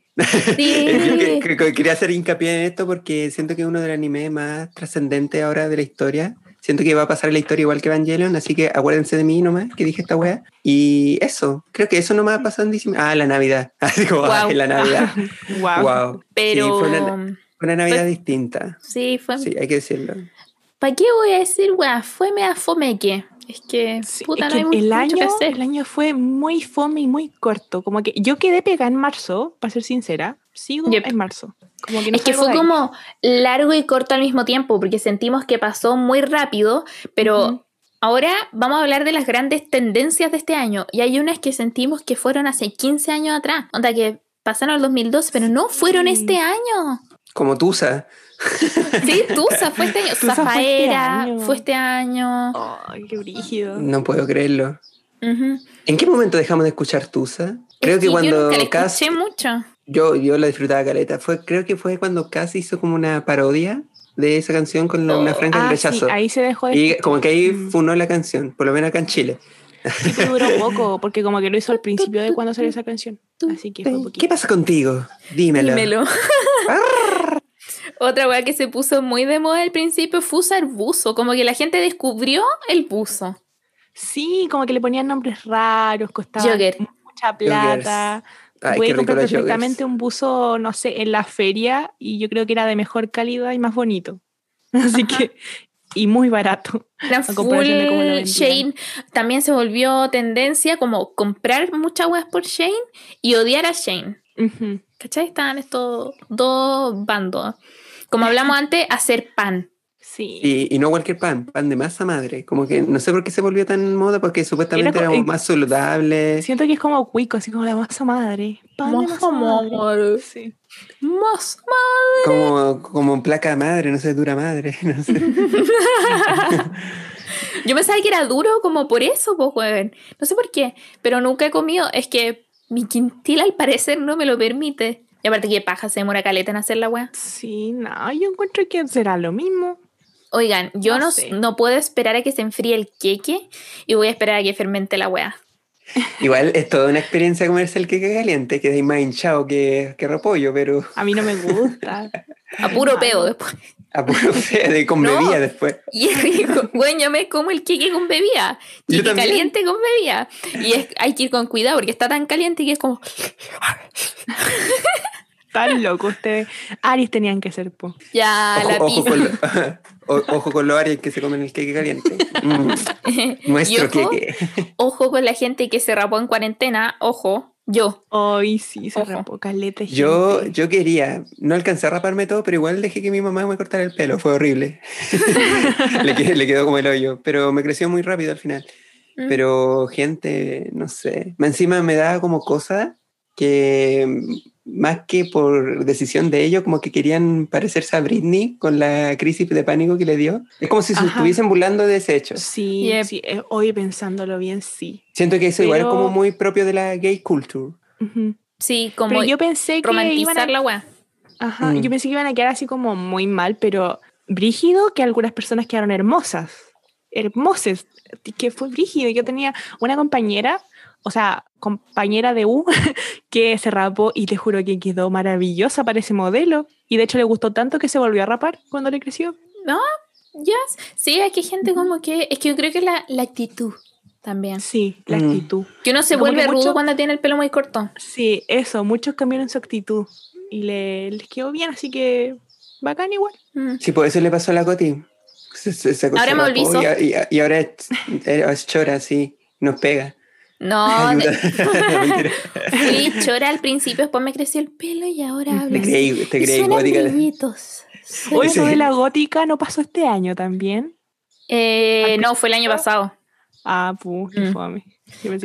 sí. Quería hacer hincapié en esto porque siento que es uno de los animes más trascendentes ahora de la historia. Siento que va a pasar la historia igual que Evangelion, así que acuérdense de mí nomás, que dije esta wea. Y eso, creo que eso nomás pasó en diciembre. Ah, la Navidad. [laughs] Así como, Guau. ay, la Navidad. Wow. wow. Pero Sí, fue una, una Navidad fue- distinta. sí, fue. Sí, hay que decirlo. ¿Para qué voy a decir, weá? Fue mea fomeque. Es que, Sí, puta, es no hay que el mucho año, que hacer. el año fue muy fome y muy corto. Como que yo quedé pegada en marzo, para ser sincera. Sigo Yep. en marzo. Como que no Es que fue como largo y corto al mismo tiempo, porque sentimos que pasó muy rápido, pero ahora vamos a hablar de las grandes tendencias de este año. Y hay unas que sentimos que fueron hace 15 años atrás, onda que pasaron el 2012, pero no fueron Sí. este año. Como Tusa. [laughs] Sí, Tusa fue este año, Tusa fue este Zafaera año. fue este año. Ay, qué brígido. No puedo creerlo. Ujú. ¿En qué momento dejamos de escuchar Tusa? Creo Es que yo cuando nunca la Cass, escuché mucho. Yo, yo la disfrutaba caleta. Fue, creo que fue cuando Cass hizo como una parodia de esa canción con la- una Oh. franja en Ah, rechazo. sí, ahí se dejó de y escuchar. como que ahí Mm. funó la canción, por lo menos acá en Chile. Sí, pero duró [laughs] poco, porque como que lo hizo al principio de cuando salió esa canción. Así que fue ¿Qué poquito. pasa contigo? Dímelo. Dímelo. [laughs] Otra weá que se puso muy de moda al principio fue usar buzo. Como que la gente descubrió el buzo. Sí, como que le ponían nombres raros, costaba Jogger. mucha plata. Ay, Puede comprar perfectamente un buzo, no sé, en la feria y yo creo que era de mejor calidad y más bonito. [laughs] Así que, y muy barato. Era A full comparación de cómo lo vendían. Shane. También se volvió tendencia como comprar muchas weas por Shane y odiar a Shane. Ujú. ¿Cachai? Estaban estos dos bandos. Como hablamos [laughs] antes, hacer pan. Sí. Y, y no cualquier pan, pan de masa madre. Como que no sé por qué se volvió tan moda, porque supuestamente Era como más saludable. Siento que es como cuico, así como la masa madre. Pan de Masa masa madre. Sí. Como, como placa madre, no sé, dura madre. [laughs] No sé. [laughs] Yo pensaba que era duro como por eso, pues, weón. No sé por qué, pero nunca he comido. Es que mi quintil al parecer no me lo permite. Y aparte que paja se demora caleta en hacer la weá. Sí, no, yo encuentro que será lo mismo. Oigan, yo No no, sé. no puedo esperar a que se enfríe el queque y voy a esperar a que fermente la weá. Igual es toda una experiencia comerse el queque caliente, que es más hinchado que, que repollo, pero A mí no me gusta. A puro peo después. a puro [laughs] fe de con No. bebida después. Y es rico. Bueno, yo me como el queque con bebida. Queque caliente con bebida. Y es, hay que ir con cuidado porque está tan caliente que es como. Tan loco ustedes. Aries tenían que ser, po. Ya, la Ojo, con lo- [laughs] o- ojo con los arias que se comen el queque caliente. Mm, [laughs] nuestro ojo, queque. Ojo con la gente que se rapó en cuarentena. Ojo, yo. Hoy sí, se Ojo. rapó caleta. Yo, yo quería, no alcancé a raparme todo, pero igual dejé que mi mamá me cortara el pelo, fue horrible. [laughs] le, quedó, le quedó como el hoyo, pero me creció muy rápido al final. Mm. Pero gente, no sé, encima me da como cosa que más que por decisión de ellos, como que querían parecerse a Britney con la crisis de pánico que le dio. Es como si se Ajá. estuviesen burlando de ese hecho. Sí, Yep. sí, eh, hoy pensándolo bien, sí. Siento que eso igual es Pero- como muy propio de la gay culture. Ujú. Sí, como Pero yo pensé que iban romantizar a, la weá. Ajá, Mm. yo pensé que iban a quedar así como muy mal, pero brígido que algunas personas quedaron hermosas. Hermosas. Que fue brígido. Yo tenía una compañera, o sea, compañera de U, [laughs] que se rapó y te juro que quedó maravillosa para ese modelo. Y de hecho le gustó tanto que se volvió a rapar cuando le creció. ¿No? Yes. Sí, hay que gente como que. Es que yo creo que la, la actitud también. Sí, la Mm. actitud. Que uno se Como vuelve rudo mucho- cuando tiene el pelo muy corto. Sí, eso, muchos cambiaron su actitud y le, les quedó bien, así que bacán igual. Mm. Sí, por eso le pasó a la Coti. [laughs] Se, se- se- Ahora me volví y, y y ahora es, es chora, sí, nos pega. No, [laughs] de- [laughs] fui [laughs] chora al principio, después me creció el pelo y ahora hablo Te creí, te creí gótica. Oye, Sí. eso de la gótica no pasó este año también. Eh, no, fue el año pasado. Ah, pues, qué Mm. fome.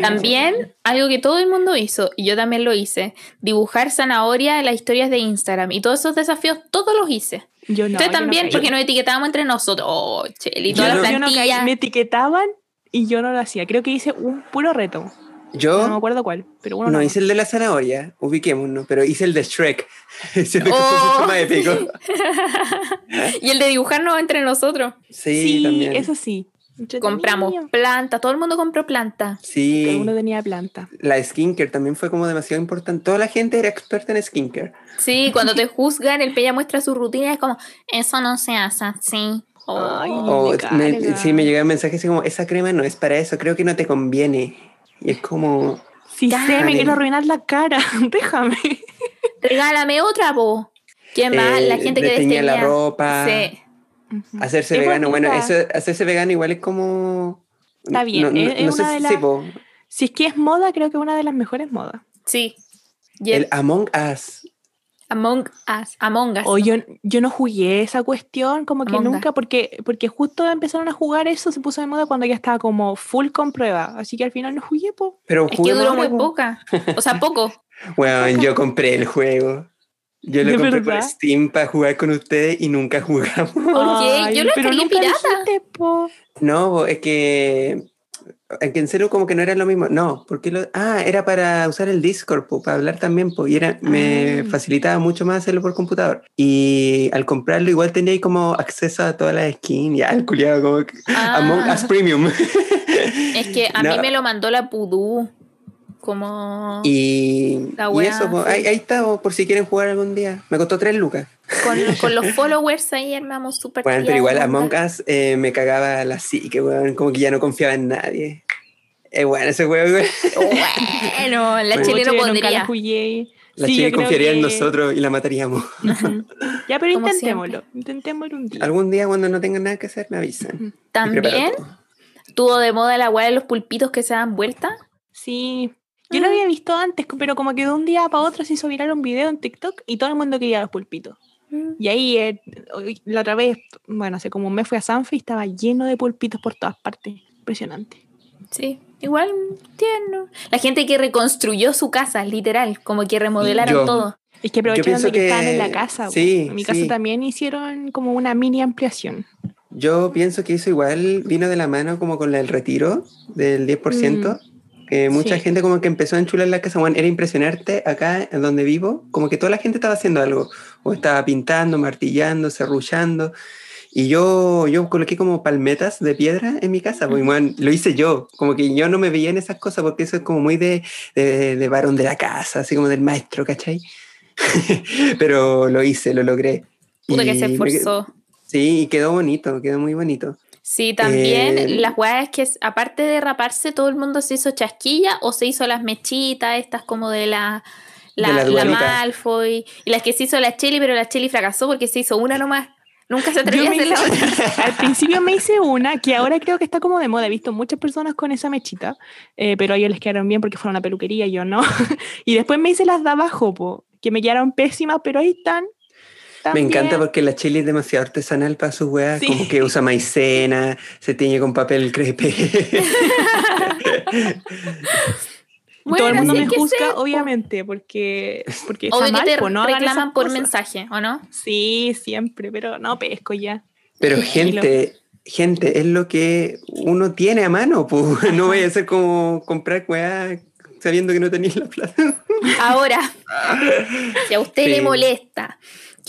También, algo que todo el mundo hizo, y yo también lo hice, dibujar zanahoria en las historias de Instagram. Y todos esos desafíos, todos los hice. Yo no. Usted yo no también, porque nos etiquetábamos entre nosotros. Oh, cheli, Yo todas no- las Yo no caí. plantillas. Me etiquetaban y yo no lo hacía. Creo que hice un puro reto. Yo No me acuerdo cuál, pero uno no no. hice el de la zanahoria, ubiquémonos, pero hice el de Shrek. [laughs] Fue Oh. más épico. [laughs] y el de dibujarnos entre nosotros. Sí, Sí, también. eso sí. Entretenido. Compramos planta, todo el mundo compró planta. Sí, uno tenía planta. la skincare también fue como demasiado importante. Toda la gente era experta en skincare. Sí, cuando te juzgan, el pella muestra su rutina, es como, eso no se hace así. Oh. Ay, O me me- carga. sí, me llegaban mensajes así como, esa crema no es para eso, creo que no te conviene. Y es como, Sí, sé, me quiero arruinar la cara. [laughs] Déjame. Regálame otra, po. ¿Quién más? eh, La gente que desteñía la ropa, Sí. hacerse Es vegano. Bueno, eso, hacerse vegano igual es como... Está bien, No, no- es- es no sé una de si- las- es que es moda, creo que es una de las mejores modas. Sí. El. Among Us. Among Us. Among Us. O yo, yo no jugué esa cuestión, como que Among Us. nunca, porque, porque justo empezaron a jugar eso, se puso de moda cuando ya estaba como full con prueba. Así que al final no jugué, po. Pero Es que duró muy po. poca. O sea, poco. [laughs] Bueno, yo compré el juego. Yo [laughs] lo ¿De compré por verdad? Steam para jugar con ustedes y nunca jugamos. ¿Por qué? Yo lo nunca pirata. dijiste. No, es que que en serio como que no era lo mismo. No, porque lo, ah, era para usar el Discord, po, para hablar también, po, y era, me Ah. facilitaba mucho más hacerlo por computador. Y al comprarlo igual tenía ahí como acceso a todas las skins, ya, el culiado como que- Ah. Among Us Premium. Es que a [laughs] mí No. me lo mandó la Pudú. Como Y, La y eso, sí. ahí, ahí está, po, por si quieren jugar algún día. Me costó 3 lucas. con, con los [laughs] followers ahí armamos súper Bueno, pero igual. Among Us eh, me cagaba la psique, weón, como que ya no confiaba en nadie. Es bueno ese weón. Bueno, la Bueno. chile no podría. La Sí, creo confiaría en nosotros y la mataríamos. Ya, pero Como intentémoslo. Intentémoslo un día. Algún día cuando no tengan nada que hacer me avisan. También tuvo de moda la weá de los pulpitos que se dan vuelta. Sí. Yo lo Ah. había visto antes, pero como que de un día para otro se hizo viral un video en TikTok y todo el mundo quería los pulpitos. Y ahí, eh, la otra vez, bueno, hace como un mes fui a Sanfi y estaba lleno de pulpitos por todas partes. Impresionante. Sí, igual tierno. La gente que reconstruyó su casa, literal, como que remodelaron Yo. todo. Es que aprovecharon de que, estaban en que- la casa. sí, en mi casa sí. también hicieron como una mini ampliación. Yo pienso que eso igual vino de la mano como con el retiro del 10%. Que mucha sí. gente como que empezó a enchular la casa. Bueno, era impresionante acá en donde vivo, como que toda la gente estaba haciendo algo. O estaba pintando, martillando, serrullando. Y yo, yo coloqué como palmetas de piedra en mi casa, pues, bueno, lo hice yo, como que yo no me veía en esas cosas porque eso es como muy de, de, de varón de la casa, así como del maestro, ¿cachai? [laughs] Pero lo hice, lo logré. Puta que se me- esforzó. Sí, y quedó bonito, quedó muy bonito. Sí, también Eh, las weas es que es- aparte de raparse, todo el mundo se hizo chasquilla o se hizo las mechitas, estas como de la, la, De la. Malfoy, y las que se hizo la Cheli, pero la Cheli fracasó porque se hizo una nomás. Nunca se atrevió a hacer la otra. [laughs] Al principio me hice una que ahora creo que está como de moda. He visto muchas personas con esa mechita, eh, pero a ellos les quedaron bien porque fueron a una peluquería y yo no. [laughs] y después me hice las de abajo, po, que me quedaron pésimas, pero ahí están. Me encanta porque la chile es demasiado artesanal para sus weas, Sí. como que usa maicena, se tiñe con papel crepe. [laughs] Bueno, Todo el mundo me juzga, ser, obviamente, porque, porque está mal, te po, no reclaman por cosas. mensaje, ¿o no? Sí, siempre, pero no pesco ya. Pero gente, gente, es lo que uno tiene a mano, pues [laughs] no voy a hacer como comprar weá sabiendo que no tenéis la plata. Ahora, [laughs] si a usted Sí. le molesta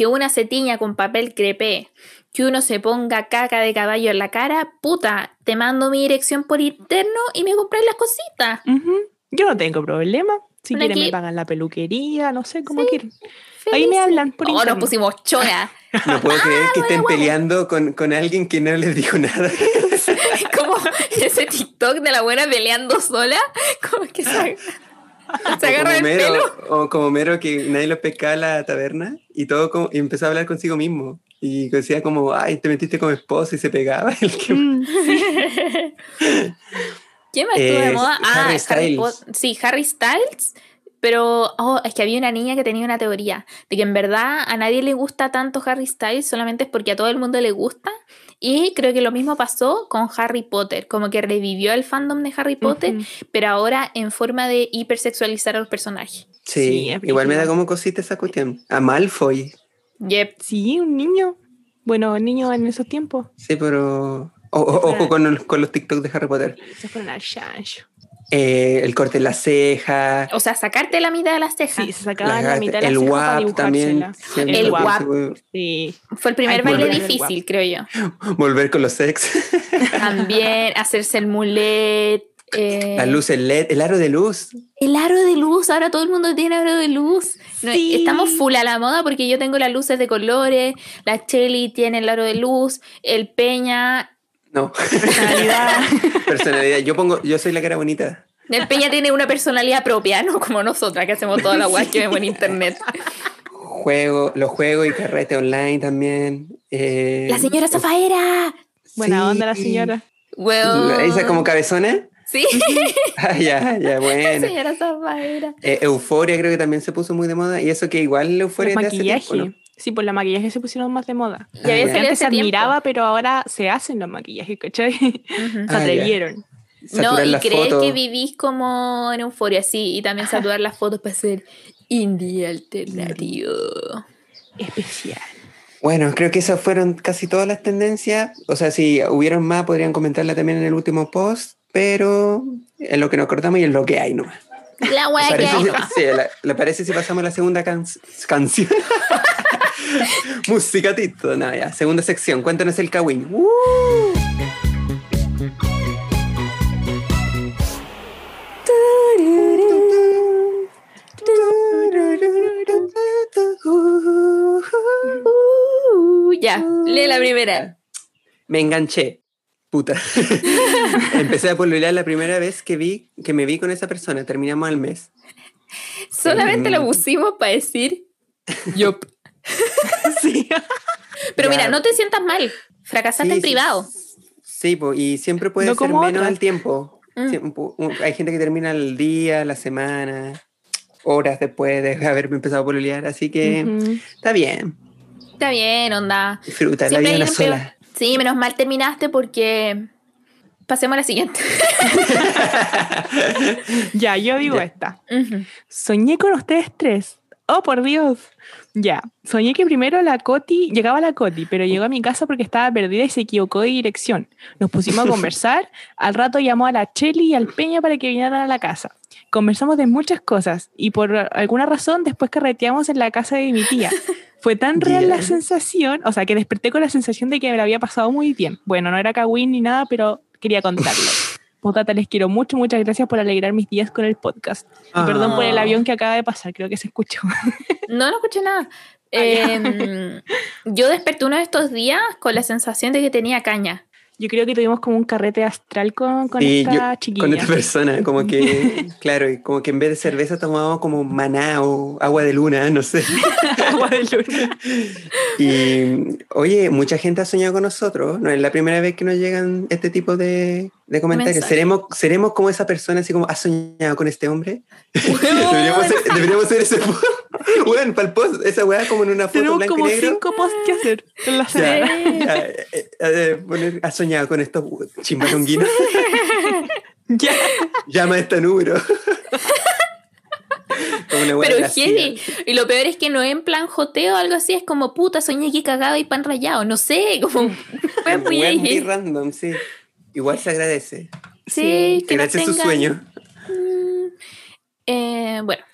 que una se tiña con papel crepé, que uno se ponga caca de caballo en la cara, puta, te mando mi dirección por interno y me compras las cositas. Ujú. Yo no tengo problema. Si quieren me pagan la peluquería, no sé cómo Sí, quieren. Ahí me hablan por Oh, nos interno. pusimos chona. [laughs] No puedo creer que estén huevo. peleando con, con alguien que no les dijo nada. [laughs] Como ese TikTok de la buena peleando sola, como que se, [laughs] [laughs] se agarra como, el mero, pelo. o como mero que nadie lo pescaba a la taberna y todo como, y empezó a hablar consigo mismo. Y decía como, ay, te metiste como esposa y se pegaba. [laughs] El que- Mm, [laughs] ¿Quién más estuvo de Eh, moda? Ah, Harry Harry Styles. Pot- Sí, Harry Styles. Pero oh, es que había una niña que tenía una teoría de que en verdad a nadie le gusta tanto Harry Styles, solamente es porque a todo el mundo le gusta. Y creo que lo mismo pasó con Harry Potter, como que revivió el fandom de Harry Potter, pero ahora en forma de hipersexualizar a los personajes. Sí, igual me da como cosita esa cuestión. A Malfoy. Yep. Sí, un niño. Bueno, niño en esos tiempos. Sí, pero... o- o- ojo con, con los TikToks de Harry Potter. Se fueron al chancho. Eh, el corte en la ceja. O sea, sacarte la mitad de las cejas. Sí, se sacaban la la- mitad de la el ceja para WAP también. El WAP. Sí. Fue el primer Ay, baile volver difícil, creo yo. [laughs] Volver con los ex. [laughs] También hacerse el mulet. eh, Las luces LED, el aro de luz. El aro de luz, ahora todo el mundo tiene aro de luz. No, Sí. Estamos full a la moda porque yo tengo las luces de colores, la Chelly tiene el aro de luz, el Peña, No, Personalidad. [laughs] personalidad. Yo pongo, yo soy la cara bonita. el Peña tiene una personalidad propia, no como nosotras que hacemos toda la guay que vemos en internet. Juego, los juegos y carrete online también. eh, La señora Zafaera. Buena sí. onda la señora. Weón. ¿Esa como cabezona? Sí, [laughs] Ah, ya, ya, la bueno. señora Zafaera. Eh, Euforia creo que también se puso muy de moda. Y eso que igual la Euforia Los es de hace tiempo, ¿no? Sí, pues los maquillajes se pusieron más de moda. Y había Ah, ya. salido Antes se admiraba, pero ahora se hacen los maquillajes, ¿cachai? [laughs] Se Ah, atrevieron. No, y crees que vivís como en euforia, sí, y también saturar las fotos para ser indie alternativo. Especial. Bueno, creo que esas fueron casi todas las tendencias. O sea, si hubieron más, podrían comentarla también en el último post. pero es lo que nos acordamos y es lo que hay nomás. La ¿Le wea [laughs] que parece, hay. si- sí, la- ¿le parece si pasamos a la segunda can- canción? [laughs] [laughs] Musicatito, no, ya. Segunda sección, cuéntanos el Kawin. Uh. Uh, ya, lee la primera. Me enganché. Puta. [laughs] Empecé a pololear la primera vez que vi que me vi con esa persona. Terminamos al mes. Solamente Mm. lo pusimos para decir yup. [laughs] Sí. Pero Ya. mira, no te sientas mal. Fracasaste Sí, en privado. Sí, po, y siempre puede No ser como menos otras. al tiempo. Mm. Hay gente que termina el día, la semana, horas después de [laughs] haberme empezado a pololear, así que está bien. Está bien, onda. Disfruta, la vida no sola. Sí, menos mal terminaste porque. Pasemos a la siguiente. [laughs] Ya, yo digo Ya. esta. Soñé con ustedes tres. Oh, por Dios. Ya, soñé que primero la Coti, llegaba la Coti, pero llegó a mi casa porque estaba perdida y se equivocó de dirección. Nos pusimos a [laughs] conversar, al rato llamó a la Cheli y al Peña para que vinieran a la casa. Conversamos de muchas cosas y por alguna razón después carreteamos en la casa de mi tía. Fue tan [laughs] real la sensación, o sea, que desperté con la sensación de que me la había pasado muy bien. Bueno, no era Kawin ni nada, pero quería contarlo. Potata, les quiero mucho, muchas gracias por alegrar mis días con el podcast. Y perdón por el Ah. avión que acaba de pasar, creo que se escuchó. [laughs] No, no escuché nada. Em, yo desperté uno de estos días con la sensación de que tenía caña. Yo creo que tuvimos como un carrete astral con, con Sí, esta yo- chiquilla. con esta persona, como que, [laughs] claro, y como que en vez de cerveza tomábamos como maná o agua de luna, no sé. [laughs] Agua de luna. Y oye, mucha gente ha soñado con nosotros, no es la primera vez que nos llegan este tipo de, de comentarios. ¿Seremos, ¿Seremos como esa persona, así como, ¿has soñado con este hombre? [laughs] deberíamos, ser, deberíamos ser ese Bueno, para el post, esa weá como en una foto Tenemos blanco como y negro. cinco posts que hacer en la Ya, semana. ya, eh, eh, eh, poner, ¿Has soñado con estos chimbaronguinos? [laughs] Ya. Llama a este número. Pero heavy. Y lo peor es que no es en plan joteo o algo así, es como puta, soñé aquí cagado y pan rallado. No sé, como [laughs] fue muy random, sí. Igual se agradece. Sí, que no Gracias a su sueño. Mm, eh, bueno,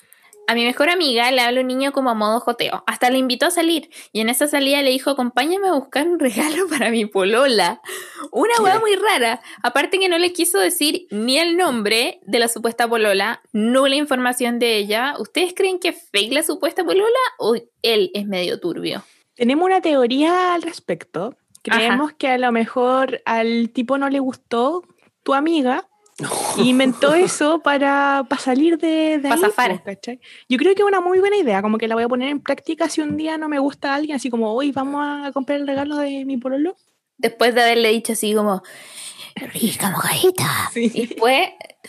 a mi mejor amiga le habla un niño como a modo joteo. Hasta le invitó a salir. Y en esa salida le dijo, acompáñame a buscar un [laughs] regalo para mi polola. Una hueá muy rara. Aparte que no le quiso decir ni el nombre de la supuesta polola, no la información de ella. ¿Ustedes creen que es fake la supuesta polola o él es medio turbio? Tenemos una teoría al respecto. Creemos que a lo mejor al tipo no le gustó tu amiga [laughs] inventó eso para, para salir de, de ahí, ¿cachai? Yo creo que es una muy buena idea, como que la voy a poner en práctica si un día no me gusta alguien, así como, hoy vamos a comprar el regalo de mi pololo. Después de haberle dicho así como, rica mojadita. Sí. Y después,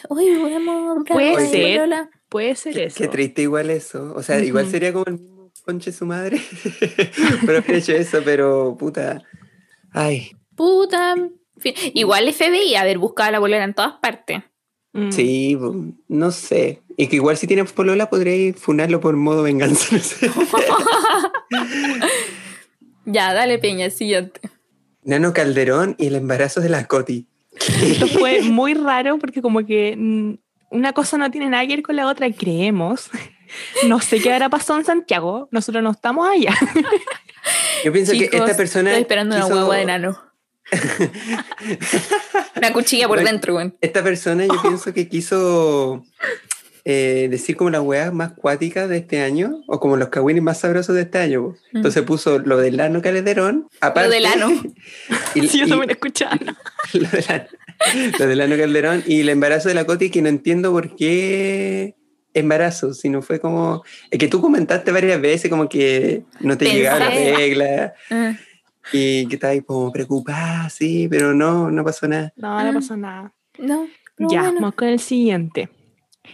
uy, podemos comprar Puede ser. polola?". Puede ser Qué, eso. qué triste igual eso. O sea, igual sería como el mismo conche su madre. [laughs] pero haber hecho eso, pero puta. Ay, Puta. Igual FBI, haber buscado a la bolera en todas partes. Mm. sí, no sé. Y que igual si tiene polola podría funarlo por modo venganza, no sé. [laughs] Ya, dale peña, siguiente. Nano Calderón y el embarazo de la Coti. Esto fue muy raro porque como que mm, una cosa no tiene nada que ver con la otra, creemos. No sé qué habrá pasado en Santiago, nosotros no estamos allá. Yo pienso que esta persona. Estoy esperando una hueva de nano. [laughs] una cuchilla por Bueno, dentro, güey. Esta persona yo pienso que quiso eh, decir como las weas más cuáticas de este año, o como los cagüines más sabrosos de este año. Mm. Entonces puso lo del ano calderón. Aparte, del ano. [laughs] y, [laughs] Sí, yo también escuchaba. lo, del ano, lo del ano calderón y el embarazo de la Coti, que no entiendo por qué embarazo, sino fue como. Es que tú comentaste varias veces como que no te Pensé. llegaba la regla Ah, y que estabas ahí como preocupada, sí, pero no, no pasó nada. No, no Mm. pasó nada. no, pero ya, bueno. vamos con el siguiente.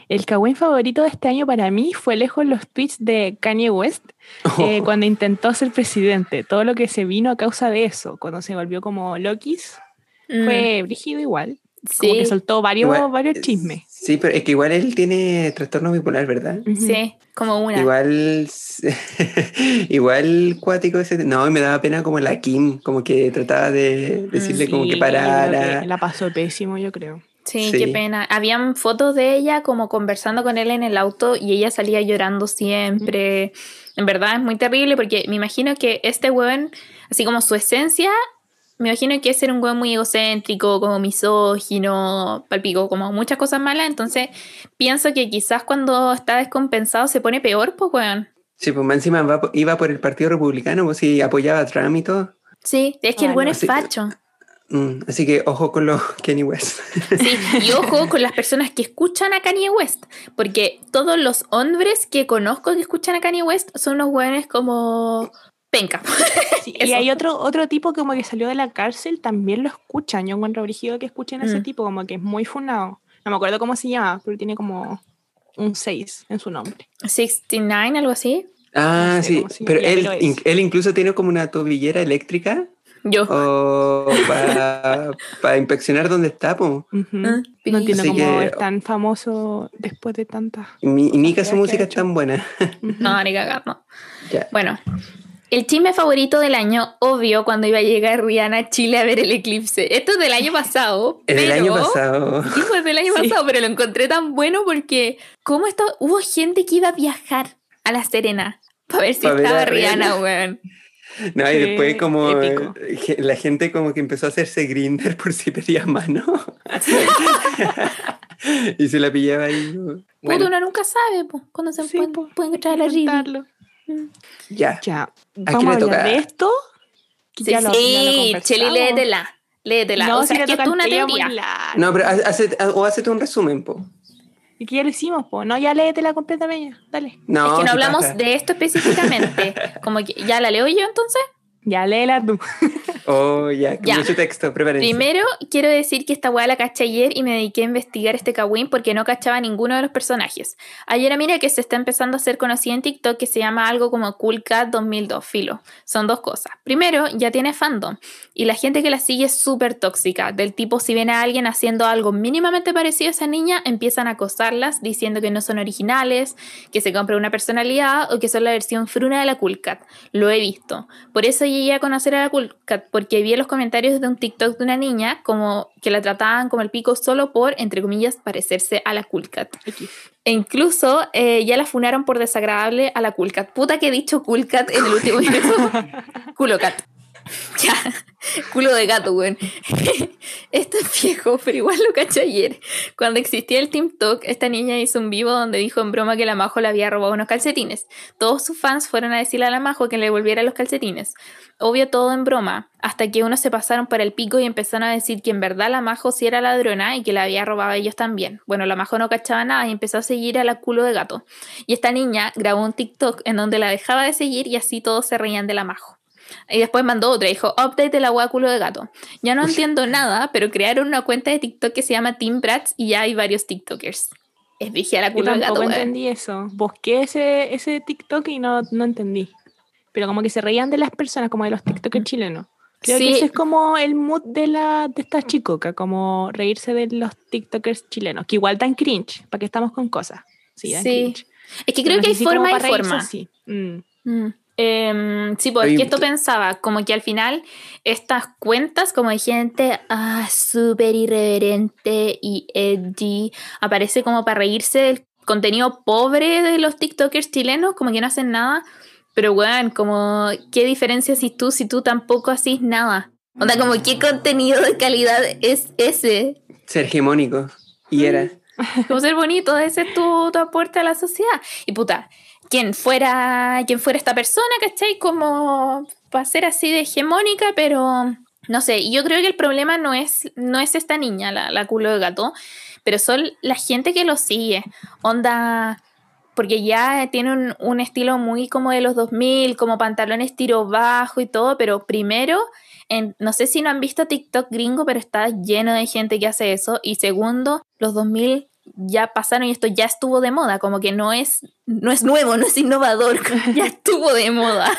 El cagüen favorito de este año para mí fue lejos los tweets de Kanye West eh, cuando intentó ser presidente. Todo lo que se vino a causa de eso, cuando se volvió como Lokis, Mm, fue brígido igual. Como que sí, soltó varios, Igual- varios chismes. Sí, pero es que igual él tiene trastorno bipolar, ¿verdad? Sí, como una. Igual, [laughs] igual cuático ese. No, y me daba pena como la Kim, como que trataba de decirle como Sí, que parara. que la pasó pésimo, yo creo. Sí, Sí. qué pena. Habían fotos de ella como conversando con él en el auto y ella salía llorando siempre. En verdad es muy terrible porque me imagino que este weón, así como su esencia, me imagino que es ser un weón muy egocéntrico, como misógino, palpico, como muchas cosas malas. Entonces pienso que quizás cuando está descompensado se pone peor, pues weón. Sí, pues más encima va iba por el Partido Republicano, pues sí, apoyaba a Trump y todo. Sí, es que el Ah, weón no, es facho. Mm, así que ojo con los Kenny West. Sí, y [laughs] ojo con las personas que escuchan a Kanye West, porque todos los hombres que conozco que escuchan a Kanye West son unos hueones como penca. Sí, y hay otro, otro tipo como que salió de la cárcel, también lo escuchan. Yo encuentro brígido que escuchen a ese Mm. tipo, como que es muy funado. No me acuerdo cómo se llama, pero tiene como un 6 en su nombre. 69, algo así. Ah, No sé sí, pero él, in- él incluso tiene como una tobillera eléctrica Yo. o para inspeccionar dónde está, po. Ah, No entiendo Así cómo que- es tan famoso después de tantas. Y ni, ni que su música es tan buena. Ujú. No, ni cagando. Ya. Bueno, el chisme favorito del año, obvio, cuando iba a llegar Rihanna a Chile a ver el eclipse. Esto es del año [laughs] pasado. El del pero... año pasado. Sí, fue del año [laughs] Sí. pasado, pero lo encontré tan bueno porque ¿cómo estaba? Hubo gente que iba a viajar a La Serena para ver si Pa' ver estaba a Rihanna, weón. [laughs] No, y después como épico. eh, la gente como que empezó a hacerse grinder por si pedía mano. y se la pillaba ahí. Puto, Bueno, uno nunca sabe po, cuando se Sí, puede, po, puede encontrar la. Ya. Ya, quién vamos a hablar toca? de esto. que Sí, ya lo- ya lo sí, Cheli, léetela. Léetela. No, o sea, si es que una teoría. No, pero hace, o hazte un resumen, po. ¿Y qué ya lo hicimos, po? No, ya léetela completamente. Dale. No, es que no hablamos de esto específicamente. [laughs] Como que, ¿ya la leo yo entonces? Ya léela tú. Oh, ya, Ya. mucho texto, prepárense. Primero, quiero decir que esta weá la caché ayer y me dediqué a investigar este Kawin porque no cachaba ninguno de los personajes. Hay una mina que se está empezando a hacer conocida en TikTok que se llama algo como Cool Cat 2002, filo. Son dos cosas. Primero, ya tiene fandom y la gente que la sigue es súper tóxica. Del tipo, si ven a alguien haciendo algo mínimamente parecido a esa niña, empiezan a acosarlas diciendo que no son originales, que se compra una personalidad o que son la versión fruna de la Cool Cat. Lo he visto. Por eso llegué a conocer a la Cool Cat, porque vi en los comentarios de un TikTok de una niña como que la trataban como el pico solo por, entre comillas, parecerse a la Cool Cat. X. E incluso eh, ya la funaron por desagradable a la Cool Cat. Puta que he dicho Cool Cat en el último [laughs] video. Culo Cat. Ya, culo de gato, weón. [laughs] Esto es viejo, pero igual lo caché ayer. Cuando existía el Team Talk, esta niña hizo un vivo donde dijo en broma que la Majo le había robado unos calcetines. Todos sus fans fueron a decirle a la Majo que le devolviera los calcetines. Obvio todo en broma, hasta que unos se pasaron para el pico y empezaron a decir que en verdad la Majo sí era ladrona y que la había robado a ellos también. Bueno, la Majo no cachaba nada y empezó a seguir a la culo de gato. Y esta niña grabó un TikTok en donde la dejaba de seguir y así todos se reían de la Majo. Y después mandó otra, dijo, update de la wea culo de gato. Ya no entiendo nada, pero crearon una cuenta de TikTok que se llama Team Brats y ya hay varios TikTokers. Es vigia la culo de gato, weón. entendí eso. Busqué ese, ese TikTok y no, no entendí. Pero como que se reían de las personas, como de los TikTokers chilenos. Creo Sí. que ese es como el mood de, la, de esta chicoca, como reírse de los TikTokers chilenos, que igual dan cringe, para que estamos con cosas. Sí, dan Sí. cringe. Es que Pero creo que hay forma y forma. Mm. Mm. Em, sí, pues Oye, que esto pensaba, como que al final estas cuentas como de gente ah, súper irreverente y edgy, aparece como para reírse del contenido pobre de los TikTokers chilenos, como que no hacen nada, pero weón, como qué diferencia si tú, si tú tampoco haces nada. Onda, como qué contenido de calidad es ese. Ser hegemónico. Y era. [laughs] Como ser bonito, ese es tu, tu aporte a la sociedad. Y puta, quien fuera, quien fuera esta persona, ¿cachai? Como para ser así de hegemónica, pero no sé, yo creo que el problema no es, no es esta niña, la, culo de gato, pero son la gente que lo sigue. Onda, porque ya tiene un, un estilo muy como de los 2000, como pantalones tiro bajo y todo, pero primero, no sé si no han visto TikTok gringo, pero está lleno de gente que hace eso. Y segundo, los 2000 ya pasaron y esto ya estuvo de moda, como que no es, no es nuevo, no es innovador, [laughs] ya estuvo de moda,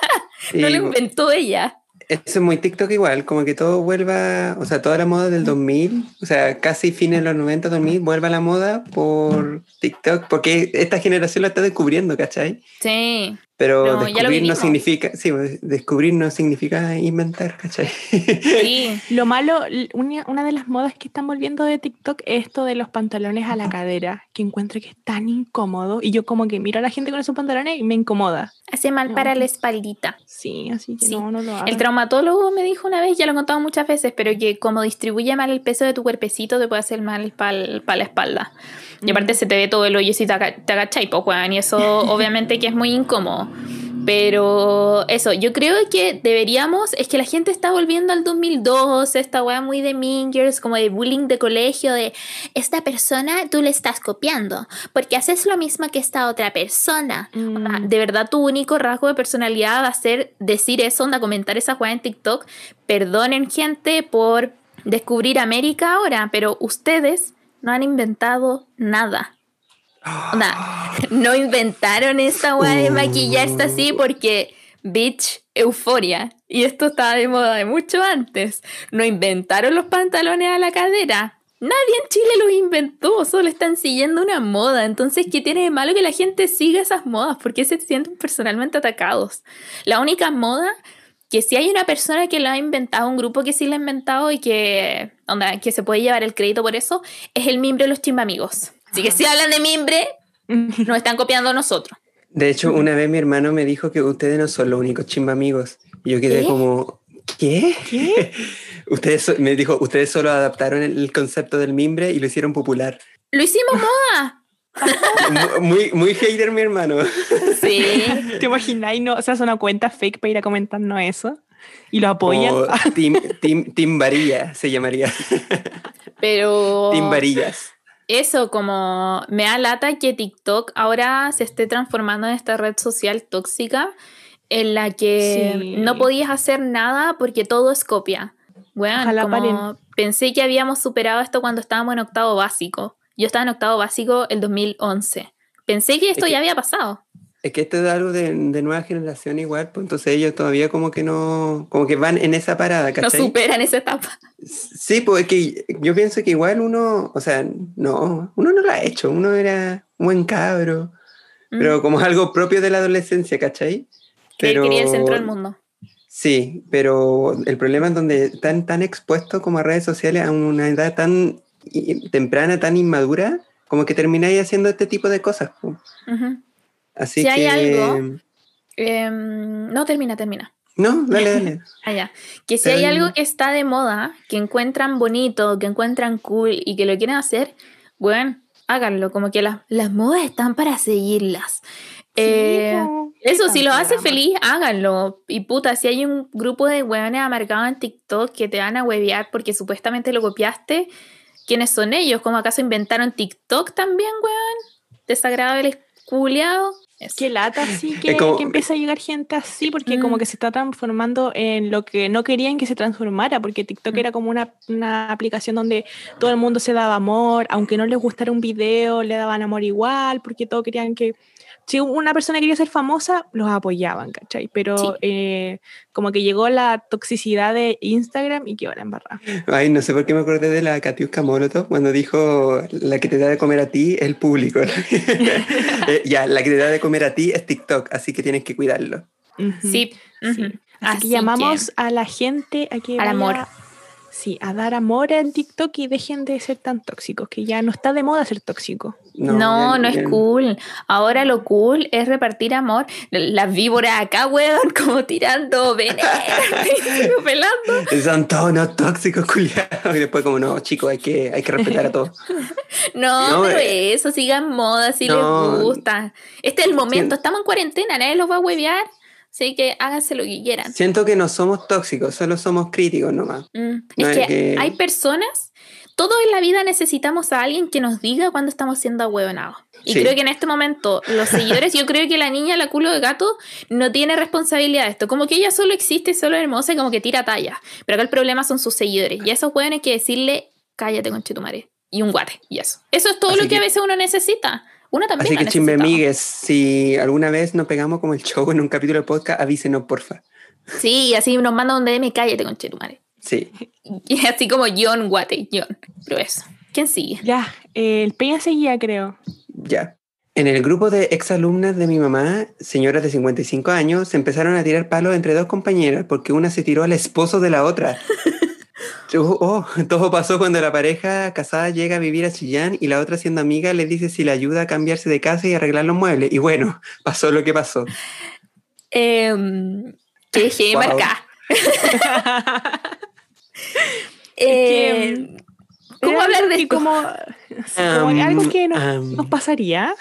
[laughs] no lo inventó ella. Eso es muy TikTok igual, como que todo vuelva, o sea, toda la moda del 2000, o sea, casi fines de los 90, 2000, vuelva a la moda por TikTok, porque esta generación lo está descubriendo, ¿cachai? Sí, Pero No, descubrir no significa, sí, pues, descubrir no significa inventar, ¿cachai? Sí. [laughs] Lo malo, una, una de las modas que están volviendo de TikTok es esto de los pantalones a la cadera, que encuentro que es tan incómodo. Y yo como que miro a la gente con esos pantalones y me incomoda. Hace mal No. para la espaldita. Sí, así que Sí. no, no lo hago. El traumatólogo me dijo una vez, ya lo he contado muchas veces, pero que como distribuye mal el peso de tu cuerpecito, te puede hacer mal para la espalda. Y aparte Mm. se te ve todo el hoyo si te, aga- te agachai, pues, y eso [laughs] obviamente que es muy incómodo. Pero eso, yo creo que deberíamos, es que la gente está volviendo al 2002, esta weá muy de mingers, como de bullying de colegio, de esta persona tú le estás copiando, porque haces lo mismo que esta otra persona. Onda, Mm. de verdad tu único rasgo de personalidad va a ser decir eso, onda, comentar esa weá en TikTok. Perdonen gente por descubrir América ahora, pero ustedes no han inventado nada. Onda, no inventaron esta weá de maquillarse así porque, bitch, euforia. Y esto estaba de moda de mucho antes. No inventaron los pantalones a la cadera. Nadie en Chile los inventó, solo están siguiendo una moda. Entonces, ¿qué tiene de malo que la gente siga esas modas? ¿Por qué se sienten personalmente atacados? La única moda que si hay una persona que lo ha inventado, un grupo que sí lo ha inventado y que, onda, que se puede llevar el crédito por eso, es el mimbre de los chimbamigos. Así que si hablan de mimbre, nos están copiando a nosotros. De hecho, una vez mi hermano me dijo que ustedes no son los únicos chimba amigos. Y yo quedé ¿Qué? como, ¿qué? ¿Qué? [laughs] ustedes so- me dijo, ustedes solo adaptaron el, concepto del mimbre y lo hicieron popular. Lo hicimos moda. [laughs] Mu- muy, muy hater mi hermano. Sí. [laughs] ¿Te imaginas? No, o sea, es una cuenta fake para ir a comentarnos eso. Y lo apoyan. O Tim, Tim, Tim Varilla se llamaría. Pero Tim Varillas. Eso, como me da lata que TikTok ahora se esté transformando en esta red social tóxica en la que Sí. no podías hacer nada porque todo es copia. Bueno, Ojalá como paren. pensé que habíamos superado esto cuando estábamos en octavo básico. Yo estaba en octavo básico el 2011. Pensé que esto Es que- ya había pasado. Es que esto es algo de, de nueva generación igual, pues entonces ellos todavía como que no, como que van en esa parada, No ¿cachai? superan esa etapa. Sí, pues es que yo pienso que igual uno, o sea, no, uno no lo ha hecho, uno era un buen cabro, Mm. pero como [laughs] algo propio de la adolescencia, ¿cachai? Creí que pero- quería el centro del mundo. Sí, pero el problema es donde están tan expuestos como a redes sociales a una edad tan temprana, tan inmadura, como que termináis haciendo este tipo de cosas. po. Ujú. Así Si hay algo- Em, no, termina, termina. No, dale, dale. [laughs] Ah, ya. Que si hay algo que está de moda, que encuentran bonito, que encuentran cool y que lo quieren hacer, bueno, háganlo. Como que las, las modas están para seguirlas. Eh, po. ¿Qué eso, si lo hace feliz, háganlo. Y puta, si hay un grupo de weones amargados en TikTok que te van a huevear porque supuestamente lo copiaste, ¿quiénes son ellos? ¿Cómo acaso inventaron TikTok también, weón? Desagradable culiado. Eso. Qué lata, sí, que, Es como- que empieza a llegar gente así, porque Mm. como que se está transformando en lo que no querían que se transformara, porque TikTok Mm. era como una, una aplicación donde todo el mundo se daba amor, aunque no les gustara un video, le daban amor igual, porque todos querían que... Si una persona quería ser famosa, los apoyaban, ¿cachai? Pero Sí. eh, como que llegó la toxicidad de Instagram y quedó la embarrada. Ay, no sé por qué me acordé de la Katiuska Molotov cuando dijo la que te da de comer a ti es el público. [laughs] Eh, ya, la que te da de comer a ti es TikTok, así que tienes que cuidarlo. Sí. Sí. ujú. Así, que llamamos a la gente a que Al vaya- amor. Sí, a dar amor en TikTok y dejen de ser tan tóxicos, que ya no está de moda ser tóxico. No, no, es cool. Ahora lo cool es repartir amor. Las víboras acá, weón, [laughs] como tirando veneno, [laughs] pelando. Son todos unos tóxicos, culiados. Y después como, no, chicos, hay que, hay que respetar a todos. [laughs] No, No, pero eh. eso, sigan moda si No. les gusta. Este es el momento, Sí. estamos en cuarentena, nadie los va a huevear. Así que háganse lo que quieran. Siento que no somos tóxicos, solo somos críticos nomás. Mm, No es es que, que- hay personas, todos en la vida necesitamos a alguien que nos diga cuando estamos siendo ahueonados. Y Sí. creo que en este momento, los seguidores, yo creo que la niña, la culo de gato, no tiene responsabilidad de esto. Como que ella solo existe, solo es hermosa y como que tira talla. Pero acá el problema son sus seguidores. Y a esos hueones hay que decirle, cállate con chetumare. Y un guate. Y eso. Eso es todo Así lo que, que- a veces uno necesita. Uno también Así que amigues, si alguna vez nos pegamos como el show en un capítulo de podcast, avísenos, porfa. Sí, así nos manda un DM, cállate con chetumare. Sí. [laughs] Y así como John Guate, John. Pero eso. ¿Quién sigue? Ya, eh, el Peña seguía, creo. Ya. En el grupo de exalumnas de mi mamá, señoras de 55 años, se empezaron a tirar palos entre dos compañeras porque una se tiró al esposo de la otra. [laughs] Oh, oh, [laughs] todo pasó cuando la pareja casada llega a vivir a Chillán y la otra siendo amiga le dice si le ayuda a cambiarse de casa y arreglar los muebles. Y bueno, [laughs] pasó lo que pasó. [laughs] Eh, que dejé de Wow. marcar. que, Eh, ¿Cómo hablar de esto? Como, algo que nos, nos pasaría.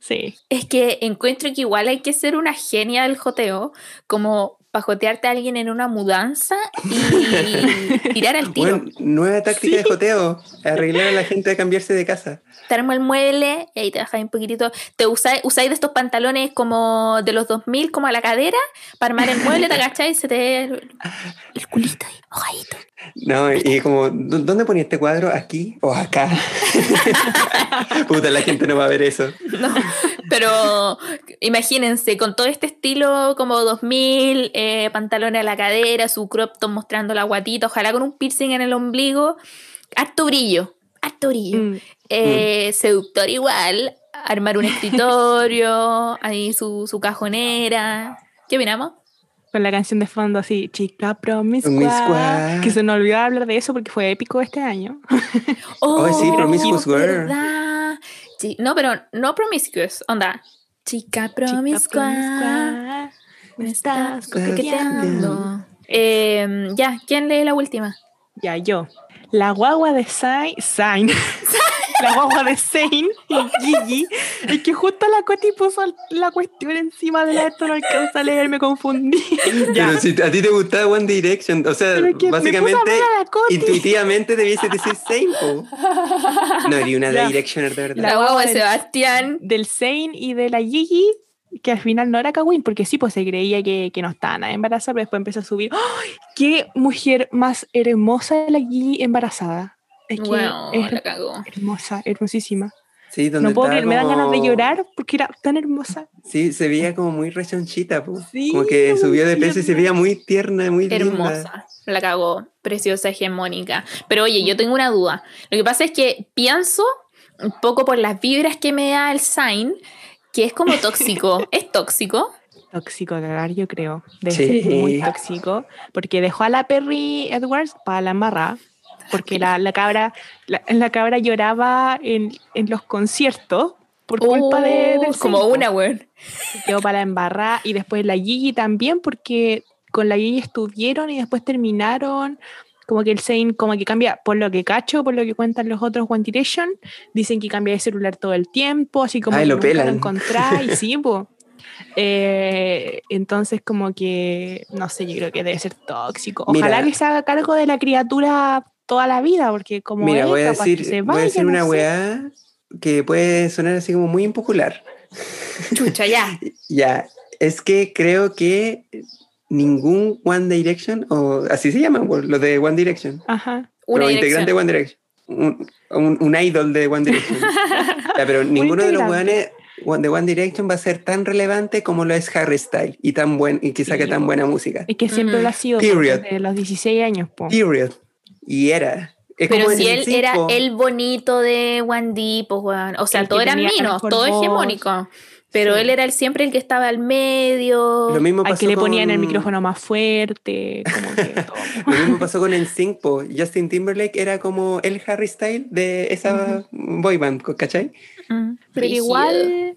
Sí. Es que encuentro que igual hay que ser una genia del joteo, como pajotearte a alguien en una mudanza y tirar al tiro. Bueno, nueva táctica de joteo, arreglar a la gente a cambiarse de casa. Te armo el mueble y ahí te bajáis un poquitito. Te usáis, usáis de estos pantalones como de los 2000, como a la cadera, para armar el mueble, te [laughs] agacháis y se te el, culito ahí, mojadito. No, y como, ¿dó- ¿dónde ponía este cuadro? ¿Aquí o acá? [laughs] [laughs] Puta, la gente no va a ver eso. No, pero imagínense, con todo este estilo como 2000, eh, pantalones a la cadera, su crop top mostrando la guatita, ojalá con un piercing en el ombligo, harto brillo, harto brillo. Mm. Eh, Seductor igual, armar un escritorio, [laughs] ahí su, su cajonera. ¿Qué opinamos? Con la canción de fondo así, chica promiscua. Promiscua. Que se nos olvidó hablar de eso porque fue épico este año. [laughs] Oh, sí, Promiscuous Girl. ¿verdad? Sí, no, pero no promiscuous, onda. Chica Chica promiscua. Me estás coqueteando. Eh, ya, ¿quién lee la última? Ya, yo. La guagua de Zayn. Zayn. [laughs] la guagua de Zayn y Gigi. Es que justo la Coti puso la cuestión encima de la esto no alcanza a leer, me confundí. ya. Pero si a ti te gustaba One Direction, o sea, básicamente, la intuitivamente debiese decir Zayn, po. No, era una [laughs] Ya. Directioner de verdad. La, La guagua de Sebastián. Del Zayn y de la Gigi, que al final no era Kawin, porque sí, pues se creía que, que no estaba nada embarazada, pero después empezó a subir. ¡Ay! ¡Qué mujer más hermosa la Gigi embarazada! Es que Bueno, es la cagó. hermosa, hermosísima. Sí, donde No puedo estaba creer, me dan ganas de como- llorar porque era tan hermosa. Sí, se veía como muy rechonchita. Sí, como que subió de peso y se veía muy tierna, muy linda. Hermosa. La cagó. Preciosa, hegemónica. Pero oye, yo tengo una duda. Lo que pasa es que pienso, un poco por las vibras que me da el sign, que es como tóxico. [laughs] ¿Es tóxico? Tóxico a cagar, yo creo. Debe Sí. ser muy tóxico. Porque dejó a la Perry Edwards para la embarrada. Porque la, la cabra la, la cabra lloraba en, en los conciertos por culpa de, Oh, del como una, weón. quedó para la embarrada y después la Gigi también porque con la Gigi estuvieron y después terminaron como que el Zayn como que cambia por lo que cacho por lo que cuentan los otros One Direction dicen que cambia de celular todo el tiempo así como Ay, que lo nunca encontrá y sí po. [laughs] Eh, entonces como que no sé yo creo que debe ser tóxico ojalá Mira. que se haga cargo de la criatura toda la vida porque como Mira, él, voy a decir, se voy a vaya, decir no una sé. weá que puede sonar así como muy impopular. Chucha, ya. [laughs] Ya, es que creo que ningún One Direction, o así se llaman, pues, los de One Direction, ajá Una integrantes de One Direction, un, un- un idol de One Direction. [laughs] Ya, pero ninguno de los integrante. weones one- de One Direction va a ser tan relevante como lo es Harry Styles y tan buen y que saque Sí, tan buena música. es que siempre Ujú. lo ha sido po, Period. desde los 16 años po. Period. Y era. Es Pero si él era el bonito de Wandy, pues weón. O sea, El todo eran minos, todo voz. hegemónico. Pero Sí. él era el, siempre el que estaba al medio. Lo mismo al pasó que le ponían el con- micrófono más fuerte, como que todo. [laughs] Lo mismo pasó con NSYNC, po. Justin Timberlake era como el Harry Styles de esa boy band, ¿cachai? Pero igual,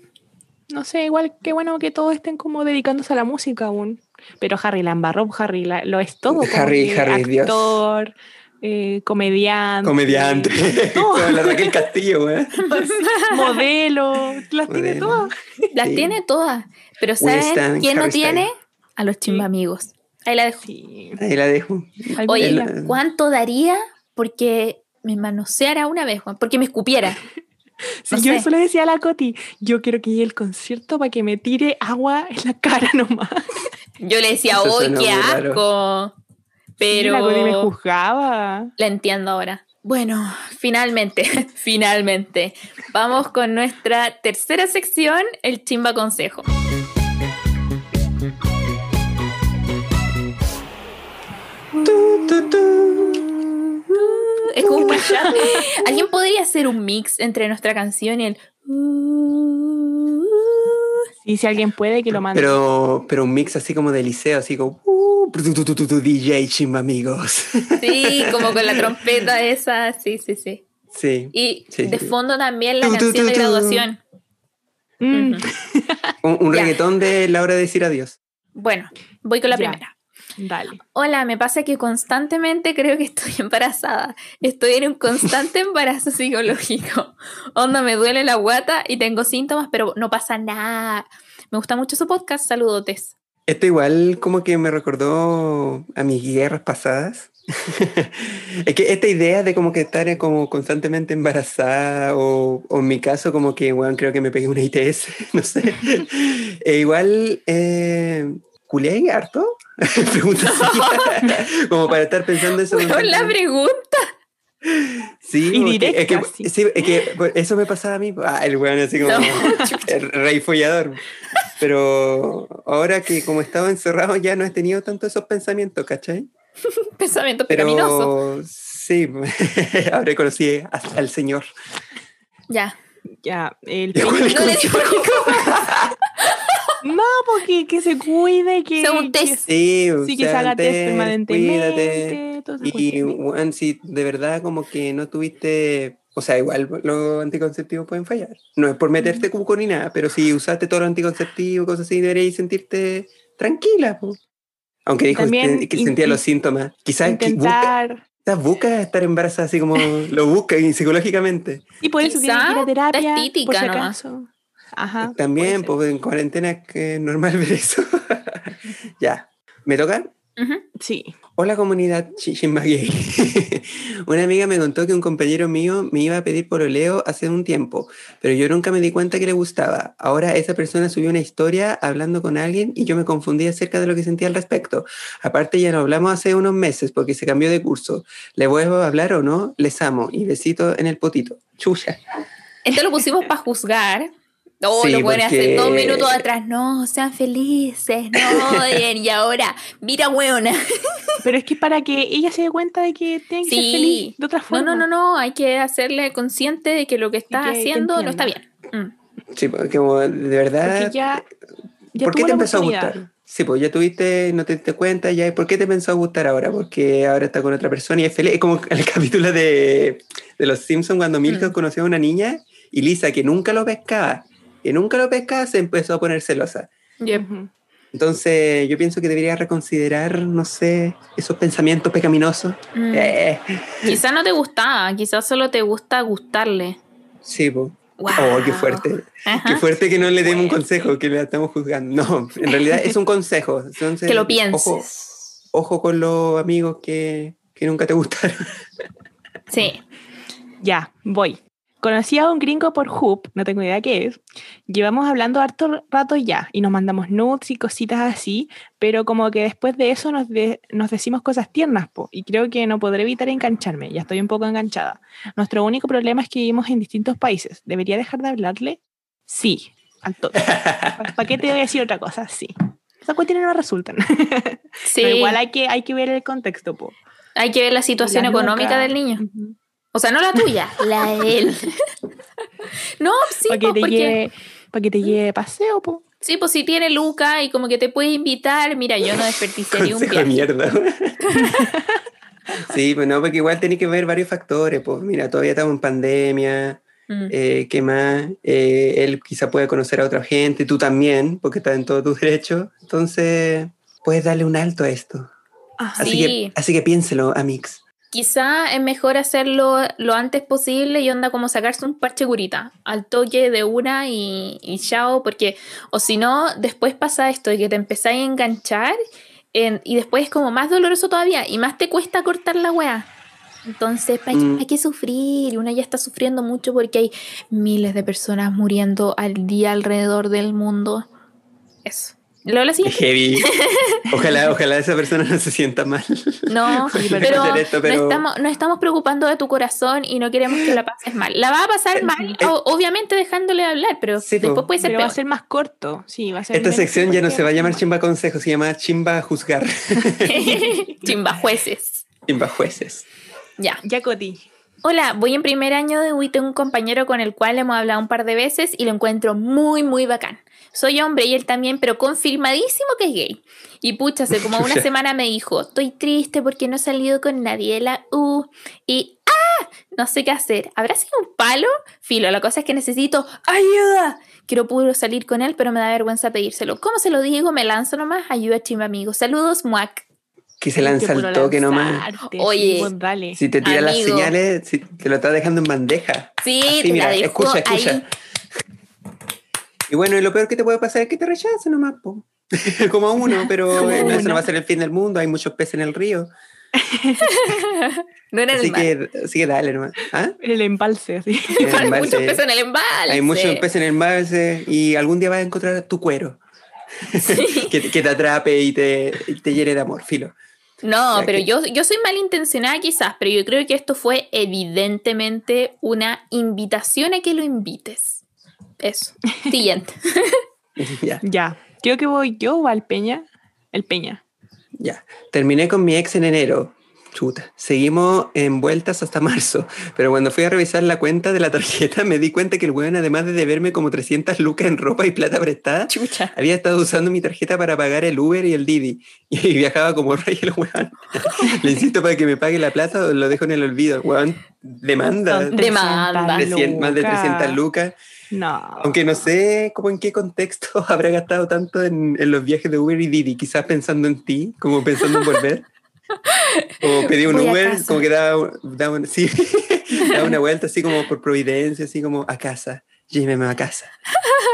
no sé, igual qué bueno que todos estén como dedicándose a la música aún. Pero Harry la embarró, Harry la- lo es todo. como Harry- Harry, Dios. Eh, comediante, Comediante. [laughs] todo, Como la Raquel Castillo, güey. [laughs] modelo, las tiene todas. Las Sí. tiene todas. Pero Will ¿saben Stan, quién no tiene? A los chimbamigos. Ahí la dejo. Sí. Ahí la dejo. Oye, ¿cuánto daría porque me manoseara una vez, Juan? Porque me escupiera. Sí, [laughs] no yo sé. eso le decía a la Coti, yo quiero que llegue el concierto para que me tire agua en la cara nomás. Yo le decía, Eso ¡ay, suena qué raro". Pero la me juzgaba. la entiendo ahora. Bueno, finalmente, [laughs] finalmente. Vamos con nuestra tercera sección, el chimba consejo. Tu, tu, tu. Es como un. ¿Alguien podría hacer un mix entre nuestra canción y el... Y si alguien puede, que lo mande. Pero, pero un mix así como de liceo, así como uh, tu, tu, tu, tu, tu, DJ chimba amigos. Sí, como con la trompeta esa, sí, sí, sí. Sí. Y Sí, de sí. fondo también la Tu, tu, canción tu, de graduación. Mm. Un, reggaetón de la hora de decir adiós. Bueno, voy con la Ya. primera. Dale. Hola, me pasa que constantemente creo que estoy [laughs] embarazada. Estoy en un constante [laughs] embarazo psicológico. Onda, me duele la guata y tengo síntomas, pero no pasa nada. Me gusta mucho su podcast. Saludotes. Esto igual como que me recordó a mis guerras pasadas. [laughs] es que esta idea de como que estar como constantemente embarazada o, o en mi caso como que, bueno, creo que me pegué una ITS, no sé. E igual, eh, ¿culiáis harto? [laughs] Pregunta así. como para estar pensando eso. Bueno, la pregunta. Sí, Y porque- directa, es que, sí. sí, es que eso me pasaba a mí. Ah, el weón así como No, [laughs] el rey follador. Pero ahora que como estaba encerrado ya no he tenido tanto esos pensamientos, ¿cachai? [laughs] Pensamiento pecaminoso. Pero sí, ahora conocí a- al Señor. Ya. Ya, el Ya, ¿cuál es No No, porque que se cuide, que, Sea un que- test. Sí, sí, que se haga test test, permanentemente. cuídate. Y weón, si de verdad como que no tuviste, o sea, igual los anticonceptivos pueden fallar. No es por meterte cuco ni nada, pero si usaste todo los anticonceptivos, cosas así, deberías sentirte tranquila. po. Aunque dijo También que, sentía los síntomas. Quizás busca, Intentar. busca estar embarazada así como lo busca y psicológicamente. Y por eso tiene que ir a terapia. por si nomás. Ajá. También, pues en cuarentena es que es normal [laughs] ver eso. [laughs] ya, ¿me toca? Ujú. ser. Sí. Hola comunidad Chimba Gay. [laughs] Una amiga me contó que un compañero mío me iba a pedir pololeo hace un tiempo, pero yo nunca me di cuenta que le gustaba. Ahora esa persona subió una historia hablando con alguien y yo me confundí acerca de lo que sentía al respecto. Aparte ya no hablamos hace unos meses porque se cambió de curso. ¿Le vuelvo a hablar o no? Les amo y besito en el potito. Chucha. Esto lo pusimos para juzgar. Sí, lo pueden hacer dos minutos atrás. No, sean felices, no [laughs] odien. Y ahora, mira, weona. [laughs] Pero es que para que ella se dé cuenta de que tiene que ser Sí. feliz de otra No, forma. no, no, no. Hay que hacerle consciente de que lo que está que haciendo no está bien. Mm. Sí, porque como de verdad... Porque ya, ya ¿Por qué te empezó a gustar? Sí, pues ya tuviste, no te diste cuenta, ya. ¿Por qué te empezó a gustar ahora? Porque ahora está con otra persona y es feliz. Es como el [laughs] capítulo de, de Los Simpsons cuando Milton Mm. conoció a una niña y Lisa, que nunca lo pescaba, que nunca lo pescaba, se empezó a poner celosa. Yep. Ujú. Entonces, yo pienso que debería reconsiderar, no sé, esos pensamientos pecaminosos. Mm. Eh, Quizás no te gustaba, quizás solo te gusta gustarle. sí, pues. Wow. Oh, qué fuerte. Ajá. Qué fuerte que no le demos un consejo, que le estamos juzgando. No, en realidad es un consejo. Entonces, Que lo pienses. Ojo, ojo con los amigos que, que nunca te gustaron. Sí. Ya, voy. Conocí a un gringo por Hoop, no tengo idea qué es. Llevamos hablando harto rato ya y nos mandamos nudes y cositas así, pero como que después de eso nos, de- nos decimos cosas tiernas, po, y creo que no podré evitar engancharme, ya estoy un poco enganchada. Nuestro único problema es que vivimos en distintos países. ¿Debería dejar de hablarle? Sí, al todo. [laughs] ¿Para qué te voy a decir otra cosa? Sí. Esas cuestiones no resultan. [laughs] Sí. Pero igual hay que, hay que ver el contexto, po. Hay que ver la situación La económica del niño. Ujú. O sea, no la tuya, la de él. [laughs] no, sí, para que, pues, te porque lleve, pa' que te lleve paseo, po. sí, pues si tiene Luca y como que te puede invitar, mira, yo no desperdiciaría un viaje. mierda. [laughs] sí, pues no, porque igual tenés que ver varios factores. Pues mira, todavía estamos en pandemia. Mm. eh, ¿Qué más? Eh, él quizá puede conocer a otra gente, tú también, porque estás en todos tus derechos. Entonces, puedes darle un alto a esto. Ajá. Así, Sí. que, así que piénselo, Amix. Quizá es mejor hacerlo lo antes posible y onda como sacarse un parche curita al toque de una y, y chao, porque o si no, después pasa esto de que te empezáis a enganchar en- y después es como más doloroso todavía y más te cuesta cortar la weá. Entonces, ¿para qué Mm. hay que sufrir? Y una ya está sufriendo mucho porque hay miles de personas muriendo al día alrededor del mundo. Eso. Luego la siguiente. Heavy. [laughs] Ojalá, ojalá esa persona no se sienta mal. No, [laughs] Sí, pero, pero- esto, pero- No, estamos, no estamos preocupando de tu corazón y no queremos que la pases mal. La va a pasar mal, eh, o- obviamente dejándole hablar, pero Sí, después puede ser Pero va a ser más corto, sí, va a ser Esta sección ya no se va a llamar Chimba Consejo, se llama Chimba Juzgar. [laughs] Chimba jueces. Chimba Jueces. Ya. Ya, Coti. Hola, voy en primer año de UI, tengo un compañero con el cual hemos hablado un par de veces y lo encuentro muy, muy bacán. Soy hombre y él también, pero confirmadísimo que es gay. Y pucha, hace como una [laughs] semana me dijo, estoy triste porque no he salido con nadie de la U. Y ¡ah! No sé qué hacer. ¿Habrá sido un palo? Filo, la cosa es que necesito ayuda. Quiero puro salir con él, pero me da vergüenza pedírselo. ¿Cómo se lo digo? Me lanzo nomás. Ayuda, chima amigo. Saludos, muac. Que se lanza el toque nomás. Oye, pues dale. Si te tira las Amigo. señales, si te lo estás dejando en bandeja. Sí, Así, te mira, la escucha, escucha. ahí. Y bueno, y lo peor que te puede pasar es que te rechacen nomás, po. [laughs] como a uno, pero eso no va a ser el fin del mundo, hay muchos peces en el río. [laughs] No era el mar. que, así que dale nomás. ¿Ah? El embalse, así. [laughs] Hay muchos peces en el embalse. Hay muchos peces en el embalse y algún día vas a encontrar tu cuero. que, que te atrape y te, y te llene de amor, filo. No, O sea pero que- yo, yo soy malintencionada quizás, pero yo creo que esto fue evidentemente una invitación a que lo invites. Eso. [laughs] Siguiente. [laughs] ya, Ya. Creo que voy yo o va el Peña. El Peña. ya. Terminé con mi ex en enero. Chuta. Seguimos envueltas hasta marzo. Pero cuando fui a revisar la cuenta de la tarjeta, me di cuenta que el weón, además de deberme como 300 lucas en ropa y plata prestada, Chucha. había estado usando mi tarjeta para pagar el Uber y el Didi. [laughs] Y viajaba como rey el weón. [laughs] Le insisto para que me pague la plata o lo dejo en el olvido. Weón, demanda. Demanda. 300 más de 300 lucas. No. Aunque no sé cómo en qué contexto [laughs] habrá gastado tanto en, en los viajes de Uber y Didi, quizás pensando en ti, como pensando en volver. O pedí un Uber, como que daba, daba una- sí, [laughs] daba una vuelta así como por providencia, así como a casa, lléveme a casa.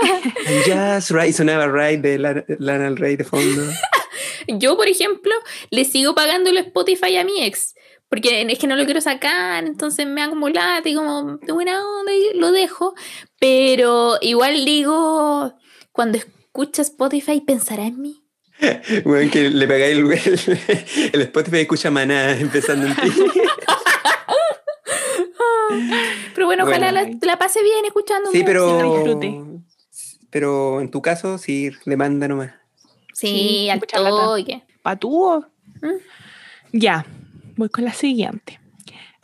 [laughs] And just right, sonaba Right de Lana, Lana del Rey de fondo. [laughs] Yo, por ejemplo, le sigo pagando el Spotify a mi ex. Porque es que no lo quiero sacar, entonces me hago como lata y como de buena onda y lo dejo. Pero igual digo, cuando escucha Spotify, pensará en mí. [laughs] Bueno, que le pegáis el, el, [laughs] el Spotify y escucha maná empezando en ti. [laughs] Pero bueno, ojalá Bueno. la, la pase bien escuchando Sí, pero. disfrute. Pero en tu caso, sí, demanda nomás. Sí, Sí, al toque. ¿Patúo? ¿Mm? Ya, voy con la siguiente.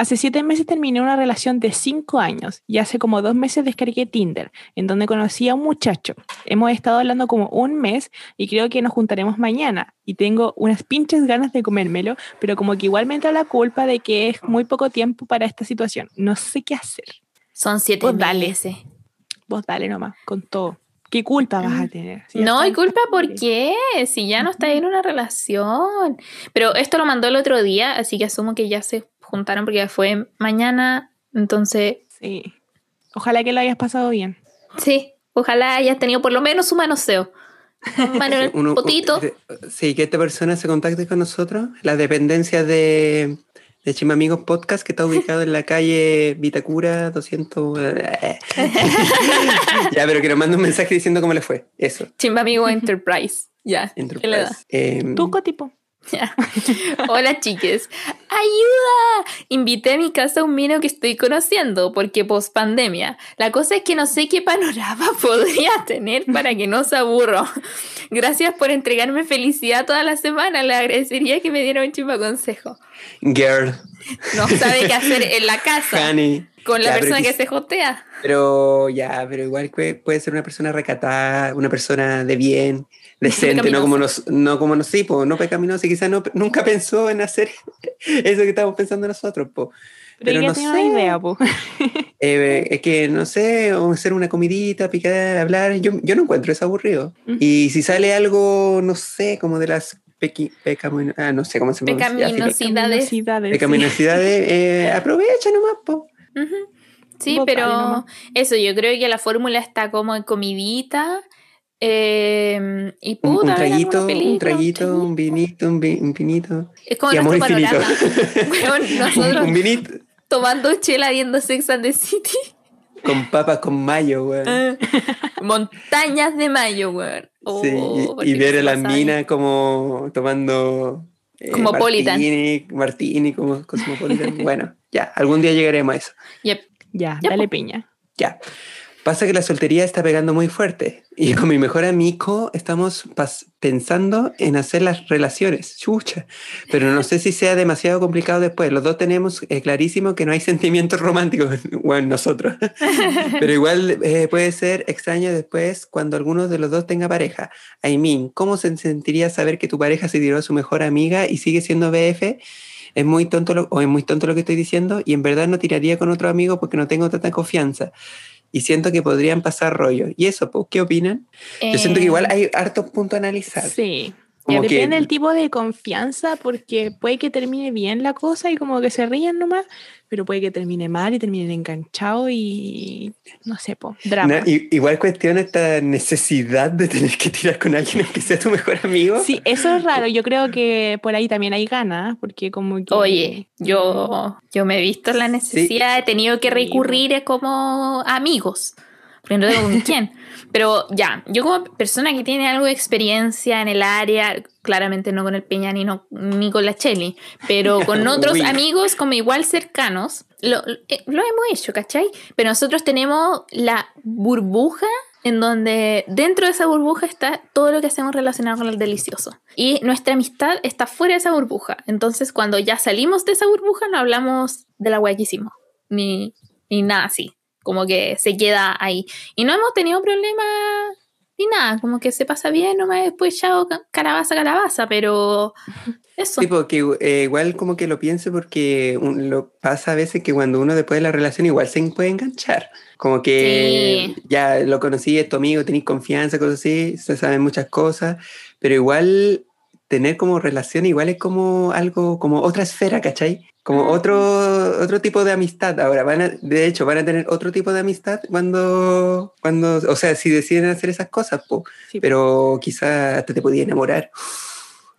Hace siete meses terminé una relación de cinco años y hace como dos meses descargué Tinder, en donde conocí a un muchacho. Hemos estado hablando como un mes y creo que nos juntaremos mañana. Y tengo unas pinches ganas de comérmelo, pero como que igual me entra la culpa de que es muy poco tiempo para esta situación. No sé qué hacer. Son siete Pues dale. meses. Vos dale nomás, con todo. ¿Qué culpa vas a tener? Si No, ¿y culpa por qué? Si ya no está en una relación. Pero esto lo mandó el otro día, así que asumo que ya se juntaron porque ya fue mañana. Entonces, Sí. Ojalá que lo hayas pasado bien. sí, ojalá hayas tenido por lo menos un manoseo. [laughs] Un mano en el Uno- potito. de- sí, que esta persona se contacte con nosotros. La dependencia de, de Chima Amigos Podcast, que está ubicado en la calle Vitacura 200. [laughs] ya, pero que nos mande un mensaje diciendo cómo le fue. Eso. Chimba amigo Enterprise. Ya. ¿qué le da? Enterprise. Em, ¿Tú, tipo? [laughs] Hola chiques, ayuda. Invité a mi casa a un mino que estoy conociendo porque post pandemia. La cosa es que no sé qué panorama [laughs] podría tener para que no se aburro. Gracias por entregarme felicidad toda la semana. Le agradecería que me diera un chimba consejo. girl, No sabe qué hacer en la casa honey. con la Ya, persona que se jotea. Pero ya, pero igual puede ser una persona recatada, una persona de bien, decente, no como nos, no como nos, sí, po, no pecaminosa, y quizás no, nunca pensó en hacer [laughs] eso que estamos pensando nosotros, po. Pero, Pero no tengo sé. una idea, po. [laughs] Eh, es que no sé, o hacer una comidita, picar, hablar, yo, yo no encuentro eso aburrido. Ujú. Y si sale algo, no sé, como de las pequi, ah, no sé cómo se. Pecaminosidades. Pecaminosidades, sí. Pecaminosidades, [laughs] eh, aprovecha nomás, po. Ujú. Sí, Vos dale pero nomás. eso, yo creo que la fórmula está como en comidita. Eh, y Un, puta, un traguito, película, un traguito, un vinito, un, vi- un vinito. Es como y amor infinito. un, [laughs] nosotros un vinito tomando chela viendo Sex and the City. con papas con mayo, weón. Eh, Montañas de mayo, weón. Oh, ¿por y, y qué ver a las minas como tomando eh, Como Politan. martini, martini como cosmopolitan. bueno, ya, algún día llegaremos a eso. Yep. Ya, Ya, dale po. piña. Ya. Pasa que la soltería está pegando muy fuerte y con mi mejor amigo estamos pensando en hacer las relaciones, chucha, pero no sé si sea demasiado complicado después. Los dos tenemos eh, clarísimo que no hay [laughs] sentimientos románticos, bueno, nosotros, [laughs] pero igual eh, puede ser extraño después cuando alguno de los dos tenga pareja. I mean, ¿cómo se sentiría saber que tu pareja se tiró a su mejor amiga y sigue siendo BF? es muy tonto lo, o es muy tonto lo que estoy diciendo y en verdad no tiraría con otro amigo porque no tengo tanta confianza y siento que podrían pasar rollos. ¿Y eso, pues, qué opinan? Yo siento que igual hay hartos puntos a analizar. Sí. Depende del tipo de confianza, porque puede que termine bien la cosa y como que se ríen nomás, pero puede que termine mal y terminen enganchados y no sé, po, drama. igual cuestiona esta necesidad de tener que tirar con alguien que sea tu mejor amigo. Sí, eso es raro. Yo creo que por ahí también hay ganas, porque como que... Oye, yo, yo me he visto la necesidad, he tenido que recurrir como amigos, porque no tengo con quién. [laughs] Pero ya, yo como persona que tiene algo de experiencia en el área, claramente no con el Peña ni, no, ni con la Cheli, pero con [laughs] otros amigos como igual cercanos, lo, eh, lo, hemos hecho, ¿cachai? Pero nosotros tenemos la burbuja en donde dentro de esa burbuja está todo lo que hacemos relacionado con el delicioso. Y nuestra amistad está fuera de esa burbuja. Entonces, cuando ya salimos de esa burbuja, no hablamos de la hueá que hicimos, ni, ni nada así como que se queda ahí. Y no hemos tenido problemas ni nada, como que se pasa bien nomás después ya calabaza, calabaza, pero [laughs] eso. Tipo, que eh, igual como que lo pienso porque lo pasa a veces que cuando uno después de la relación igual se puede enganchar. Como que ya lo conocí, es tu amigo, tenés confianza, cosas así, se saben muchas cosas, pero igual tener como relación igual es como algo, como otra esfera, ¿cachai? Como otro, otro tipo de amistad. Ahora, van a, de hecho, van a tener otro tipo de amistad cuando, cuando o sea, si deciden hacer esas cosas, pero quizá hasta te podía enamorar.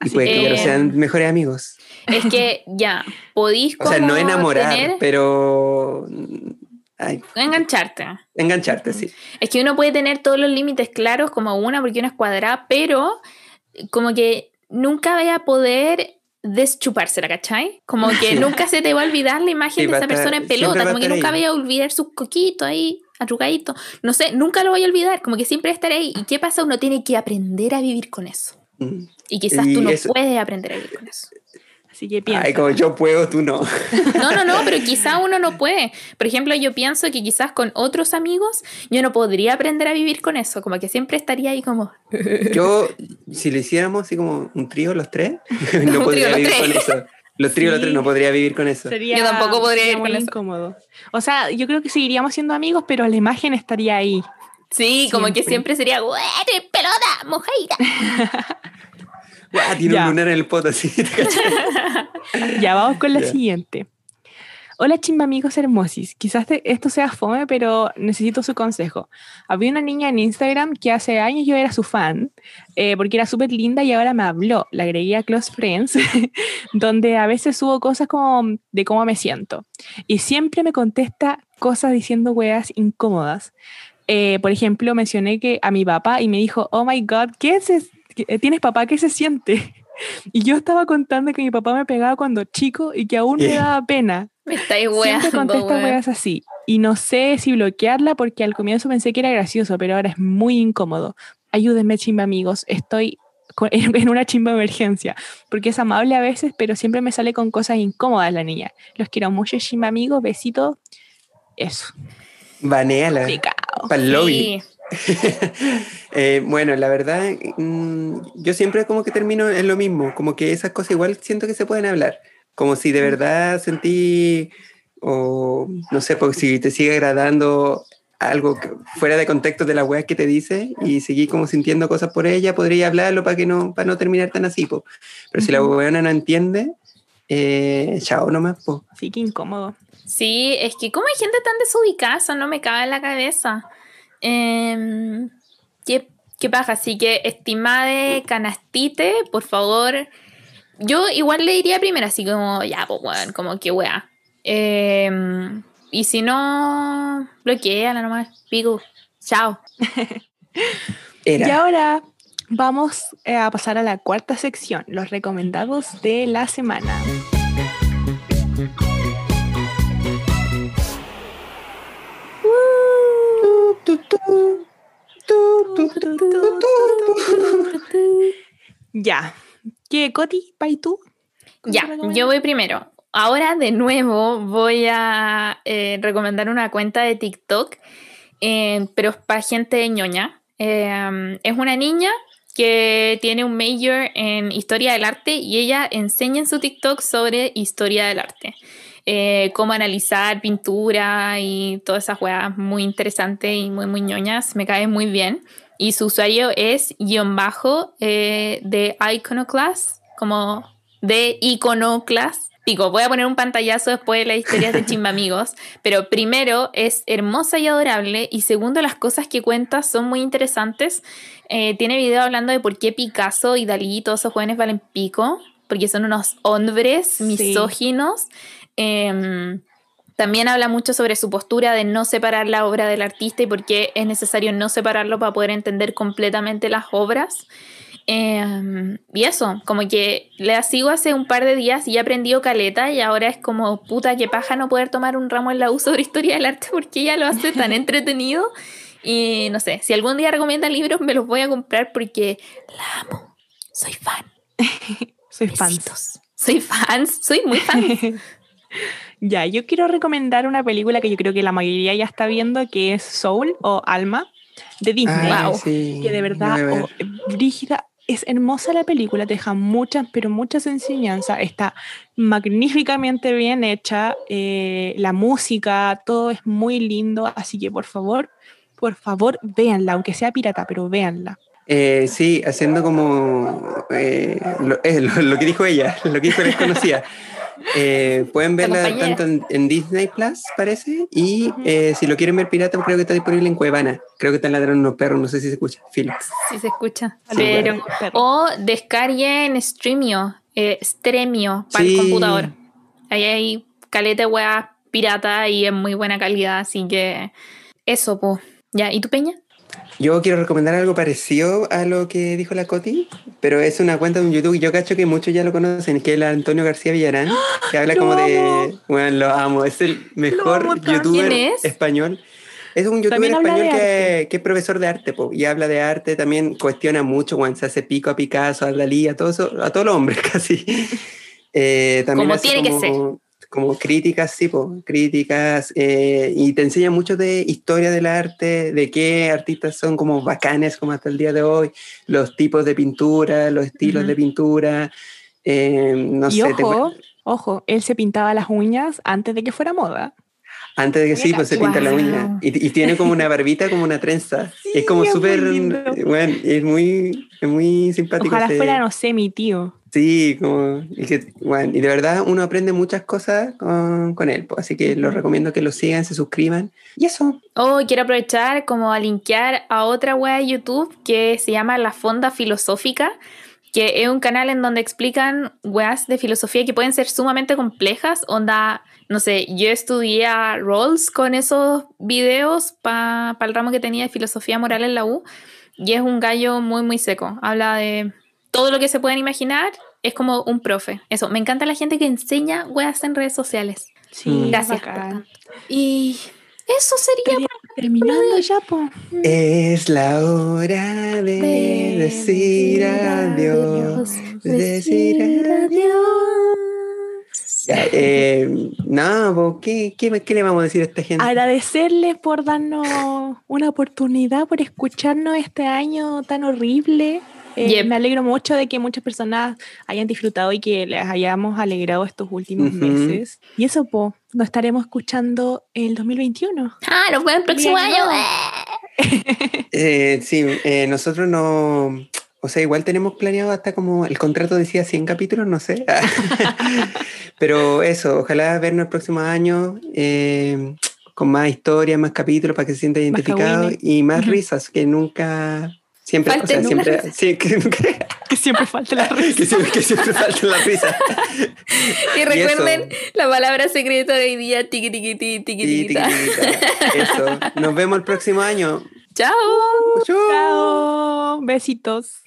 Y puede que sean mejores amigos. Es que ya, podís [laughs] O sea, no enamorar, pero... engancharte. Engancharte, sí. Es que uno puede tener todos los límites claros como una porque una es cuadrada, pero como que nunca vaya a poder deschupársela, ¿cachai? Como que [laughs] nunca se te va a olvidar la imagen de esa persona en pelota, como que nunca vaya a olvidar sus coquitos ahí, arrugadito. No sé, nunca lo voy a olvidar, como que siempre estaré ahí. ¿Y qué pasa? Uno tiene que aprender a vivir con eso. Mm. Y quizás tú no puedes aprender a vivir con eso. Así que piensa. Ay, como yo puedo, tú no. No, no, no, pero quizá [laughs] uno no puede. Por ejemplo, yo pienso que quizás con otros amigos yo no podría aprender a vivir con eso, como que siempre estaría ahí como... [laughs] Yo, si le hiciéramos así como un trío los tres, [laughs] no podría vivir con eso. Los tríos los tres no podría vivir con eso. yo tampoco podría vivir con eso. incómodo. O sea, yo creo que seguiríamos siendo amigos, pero la imagen estaría ahí. Sí, como que siempre sería, pelota, mojaita! tiene un lunar en el poto [laughs] así. ya, vamos con la siguiente. Hola chimba amigos hermosis, quizás esto sea fome, pero necesito su consejo. Había una niña en Instagram que hace años yo era su fan, eh, porque era súper linda y ahora me habló, la agregué a Close Friends, [laughs] donde a veces subo cosas como de cómo me siento. Y siempre me contesta cosas diciendo weas incómodas. Eh, por ejemplo, mencioné que a mi papá y me dijo, oh my god, ¿qué es esto? ¿Tienes papá? ¿Qué se siente? [laughs] Y yo estaba contando que mi papá me pegaba cuando chico y que aún me daba pena. [laughs] Me estáis weando, Siempre contesta weas así. Y no sé si bloquearla porque al comienzo pensé que era gracioso, pero ahora es muy incómodo. Ayúdenme, chimba amigos. Estoy [laughs] en una chimba emergencia. Porque es amable a veces, pero siempre me sale con cosas incómodas la niña. Los quiero mucho, chimba amigos. Besito. Eso. Baneala. Para el lobby. [laughs] Eh, bueno, la verdad, mm, yo siempre como que termino en lo mismo, como que esas cosas igual siento que se pueden hablar, como si de verdad sentí, o no sé, porque si te sigue agradando algo fuera de contexto de la web que te dice y seguí como sintiendo cosas por ella, podría hablarlo para que no, para no terminar tan así, po. pero si la weona no entiende, eh, chao nomás. Po. Sí, que incómodo. Sí, es que como hay gente tan desubicada, eso no me cabe en la cabeza. Eh, ¿qué, ¿Qué pasa? Así que, estimade canastite, por favor. Yo igual le diría primero, así como, ya, pues, bueno, como que wea. Em, y si no, bloquea la nomás. Pico, chao. Y ahora vamos eh, a pasar a la cuarta sección, los recomendados de la semana. Ya. ¿Qué, Coti? ¿Pay tú? ¿Con Ya, yo voy primero. Ahora de nuevo voy a eh, recomendar una cuenta de TikTok, eh, pero es para gente ñoña. Eh, es una niña que tiene un major en historia del arte y ella enseña en su TikTok sobre historia del arte. Eh, cómo analizar pintura y todas esas weas muy interesantes y muy, muy ñoñas. Me cae muy bien. Y su usuario es guion bajo eh, de Iconoclast, como de Iconoclast. Digo, voy a poner un pantallazo después de las historias de [laughs] Chimba Amigos, pero primero es hermosa y adorable y segundo las cosas que cuenta son muy interesantes. Eh, tiene video hablando de por qué Picasso y Dalí y todos esos jóvenes valen pico, porque son unos hombres Sí. Em, también habla mucho sobre su postura de no separar la obra del artista y por qué es necesario no separarlo para poder entender completamente las obras. Em, y eso, como que la sigo hace un par de días y he aprendido caleta y ahora es como puta que paja no poder tomar un ramo en la U sobre historia del arte porque ella lo hace tan [laughs] entretenido. Y no sé, si algún día recomienda libros me los voy a comprar porque la amo. Soy fan. [laughs] Soy. Besitos. Soy fan, soy muy fan. [laughs] ya, yo quiero recomendar una película que yo creo que la mayoría ya está viendo, que es Soul o Alma, de Disney. Ay, Wow. sí, que de verdad, oh, Brígida, es hermosa la película, te deja muchas, pero muchas enseñanzas, está magníficamente bien hecha, eh, la música, todo es muy lindo, así que por favor, por favor, véanla, aunque sea pirata, pero véanla. Eh, sí, haciendo como eh, lo, eh, lo- lo que dijo ella, [laughs] lo que dijo la desconocida. Eh, pueden La verla tanto en, en Disney Plus, parece, y eh, si lo quieren ver pirata, creo que está disponible en Cuevana. Creo que están ladrando unos perros, no sé si se escucha. Filo. Si se escucha. Sí, Pero. Perro. o descarguen Streamio, eh, Stremio para Sí. el computador. Ahí hay caleta de weas pirata y es muy buena calidad, así que eso, po. Ya, ¿y tu peña? Yo quiero recomendar algo parecido a lo que dijo la Coti, pero es una cuenta de un YouTube, yo cacho que muchos ya lo conocen, que es el Antonio García Villarán, que habla [gasps] ¡Lo como de... amo! Bueno, lo amo, es el mejor amo youtuber ¿Quién es? español. Es un youtuber español de que, que es profesor de arte, po, y habla de arte, también cuestiona mucho, bueno, se hace pico a Picasso, a Dalí, a, todo eso, a todos los hombres [laughs] casi. Eh, también Como tiene que como- como críticas, sí, po, críticas, eh, y te enseña mucho de historia del arte, de qué artistas son como bacanes como hasta el día de hoy, los tipos de pintura, los estilos de pintura, eh, no y sé, ojo, ojo, él se pintaba las uñas antes de que fuera moda. antes de que sí, pues se pinta la uña, y, y tiene como una barbita como una trenza, es como es muy súper, bueno, es muy, es muy simpático. Ojalá ese- fuera, no sé, mi tío. Sí, como, y, que, bueno, y de verdad uno aprende muchas cosas con, con él, pues, así que los recomiendo que lo sigan, se suscriban, y eso. Oh, quiero aprovechar como a linkear a otra wea de YouTube que se llama La Fonda Filosófica, que es un canal en donde explican weas de filosofía que pueden ser sumamente complejas. Onda, no sé, yo estudié a Rawls con esos videos para el ramo que tenía de filosofía moral en la U, y es un gallo muy, muy seco. Habla de todo lo que se pueden imaginar, es como un profe. Eso, me encanta la gente que enseña weas en redes sociales. Sí, Mm. Gracias por. Y eso sería terminando ya, po. Es la hora de, de decir adiós, de decir adiós. Ya, eh, no, po, ¿qué, qué, qué le vamos a decir a esta gente? Agradecerles por darnos una oportunidad, por escucharnos este año tan horrible. Eh, Yep. Me alegro mucho de que muchas personas hayan disfrutado y que les hayamos alegrado estos últimos Ujú. meses. Y eso, po, nos estaremos escuchando el 2021. Ah, nos vemos el próximo Bien, año. no. [laughs] Eh, sí, eh, nosotros no. O sea, igual tenemos planeado hasta como el contrato decía 100 capítulos, no sé. [laughs] Pero eso, ojalá vernos el próximo año eh, con más historias, más capítulos para que se sienta identificado y más Ujú. risas que nunca. Siempre, o sea, siempre, [laughs] sí, que, [laughs] Que siempre falta la [laughs] que risa. siempre, que siempre falta la risa. Y recuerden la palabra secreta de hoy día, tiqui tiqui tiqui tiquitita. Eso. Nos vemos el próximo año. Chao. Chao. Besitos.